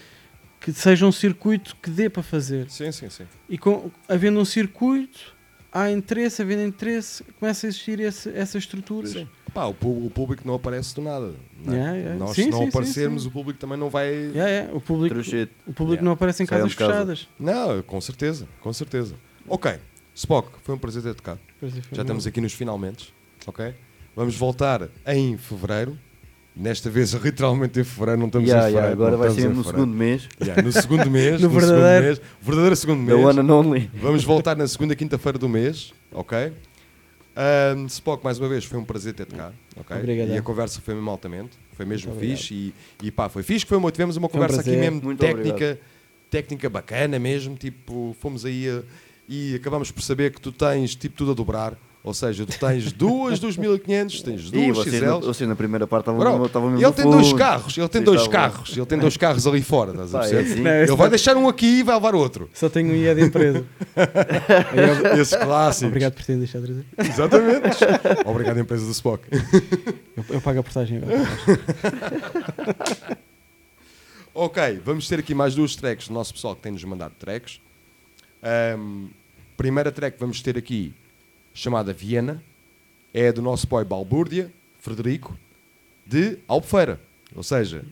que seja um circuito que dê para fazer. Sim, sim, sim. E com, havendo um circuito, há interesse, havendo interesse, começa a existir esse, essas estruturas. Sim. Pá, o, o público não aparece do nada. não é? Yeah, yeah. Nós, Sim, se não sim, aparecermos, sim. o público também não vai. Yeah, yeah. O público, o público Yeah. não aparece em Saiam casas casa. fechadas. Não, com certeza, com certeza. Ok, Spock, foi um prazer ter-te cá. Prazer foi Já estamos aqui nos finalmente. Ok? Vamos voltar em fevereiro. Nesta vez, literalmente em fevereiro, não estamos Yeah, em yeah, fevereiro. agora não vai ser no fevereiro. segundo mês. Yeah, no segundo mês. No segundo verdadeiro. mês, verdadeiro segundo The mês. one and only. Vamos voltar na segunda quinta-feira do mês, ok? Ahm, Spock, mais uma vez, foi um prazer ter-te cá, ok? Obrigadão. E a conversa foi mesmo altamente, foi mesmo Muito fixe e, e pá, foi fixe, que foi uma, tivemos uma Foi um conversa aqui mesmo Muito técnica, obrigado. técnica bacana mesmo, tipo, fomos aí a- e acabamos por saber que tu tens tipo tudo a dobrar, ou seja, tu tens duas 2500, tens E duas vocês, na, XLs. vocês na primeira parte estavam mesmo- estavam mesmo ele tem dois carros, ele tem Sim, dois carros, ele tem dois carros ali fora, estás a é perceber? assim. Não, Ele vai deixar um aqui e vai levar outro. Só tenho um IA de empresa. Esses clássicos. Obrigado por terem deixado de trazer. Exatamente. Obrigado, empresa do Spock. Eu, eu pago a portagem agora. ok, vamos ter aqui mais duas tracks do nosso pessoal que tem-nos mandado tracks. Ahm, primeira track que vamos ter aqui, chamada Viena, é do nosso boy Balbúrdia, Frederico, de Albufeira. Ou seja,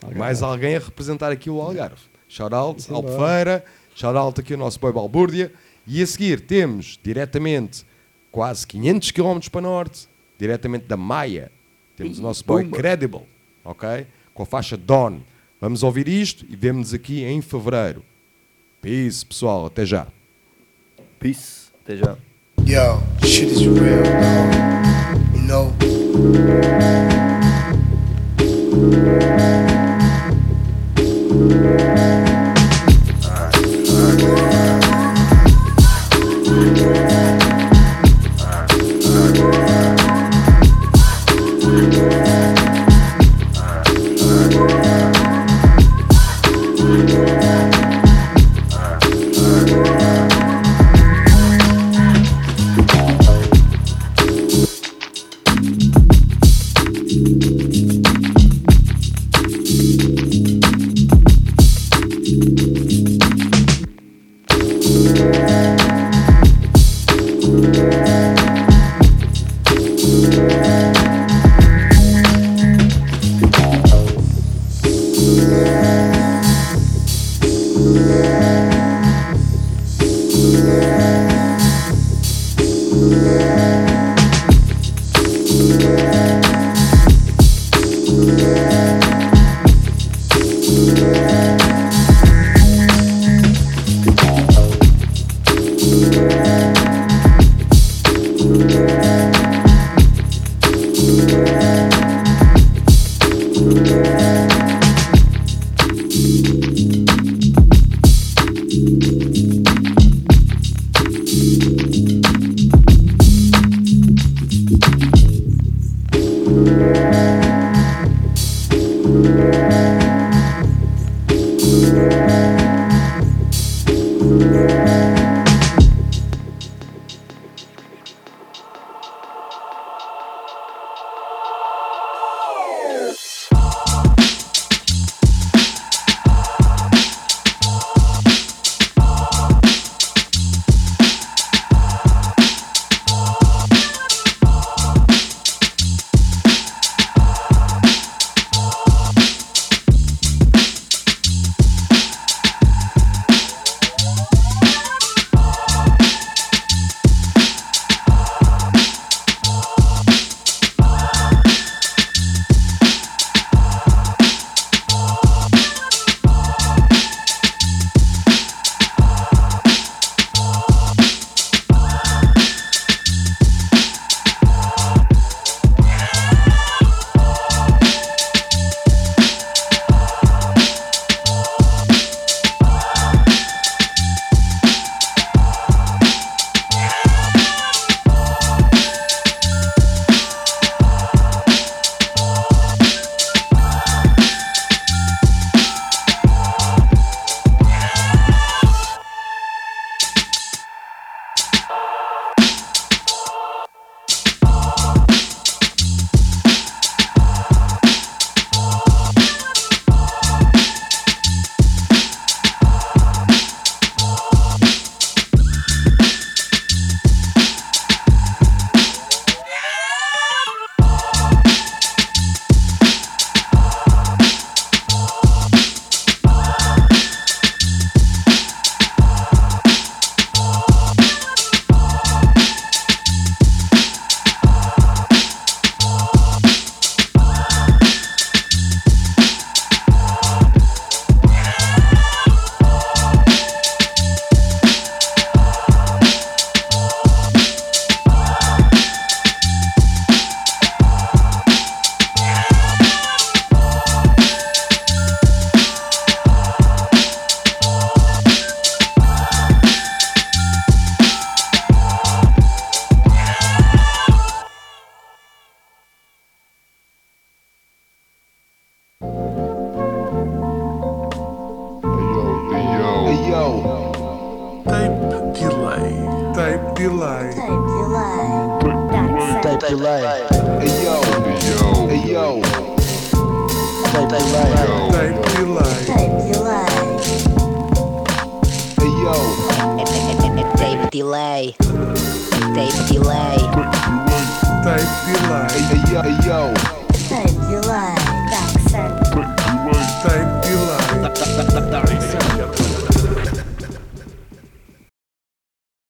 Algarve. mais alguém a representar aqui o Algarve. Shout out, Albufeira, shout out aqui o nosso boy Balbúrdia. E a seguir temos diretamente quase 500 km para norte, diretamente da Maia, temos o nosso boy Pumba. Credible, ok? Com a faixa Don. Vamos ouvir isto e vemos aqui em fevereiro. Peace, pessoal. Até já. Peace. Deja. Yo, shit is real. You know. You know.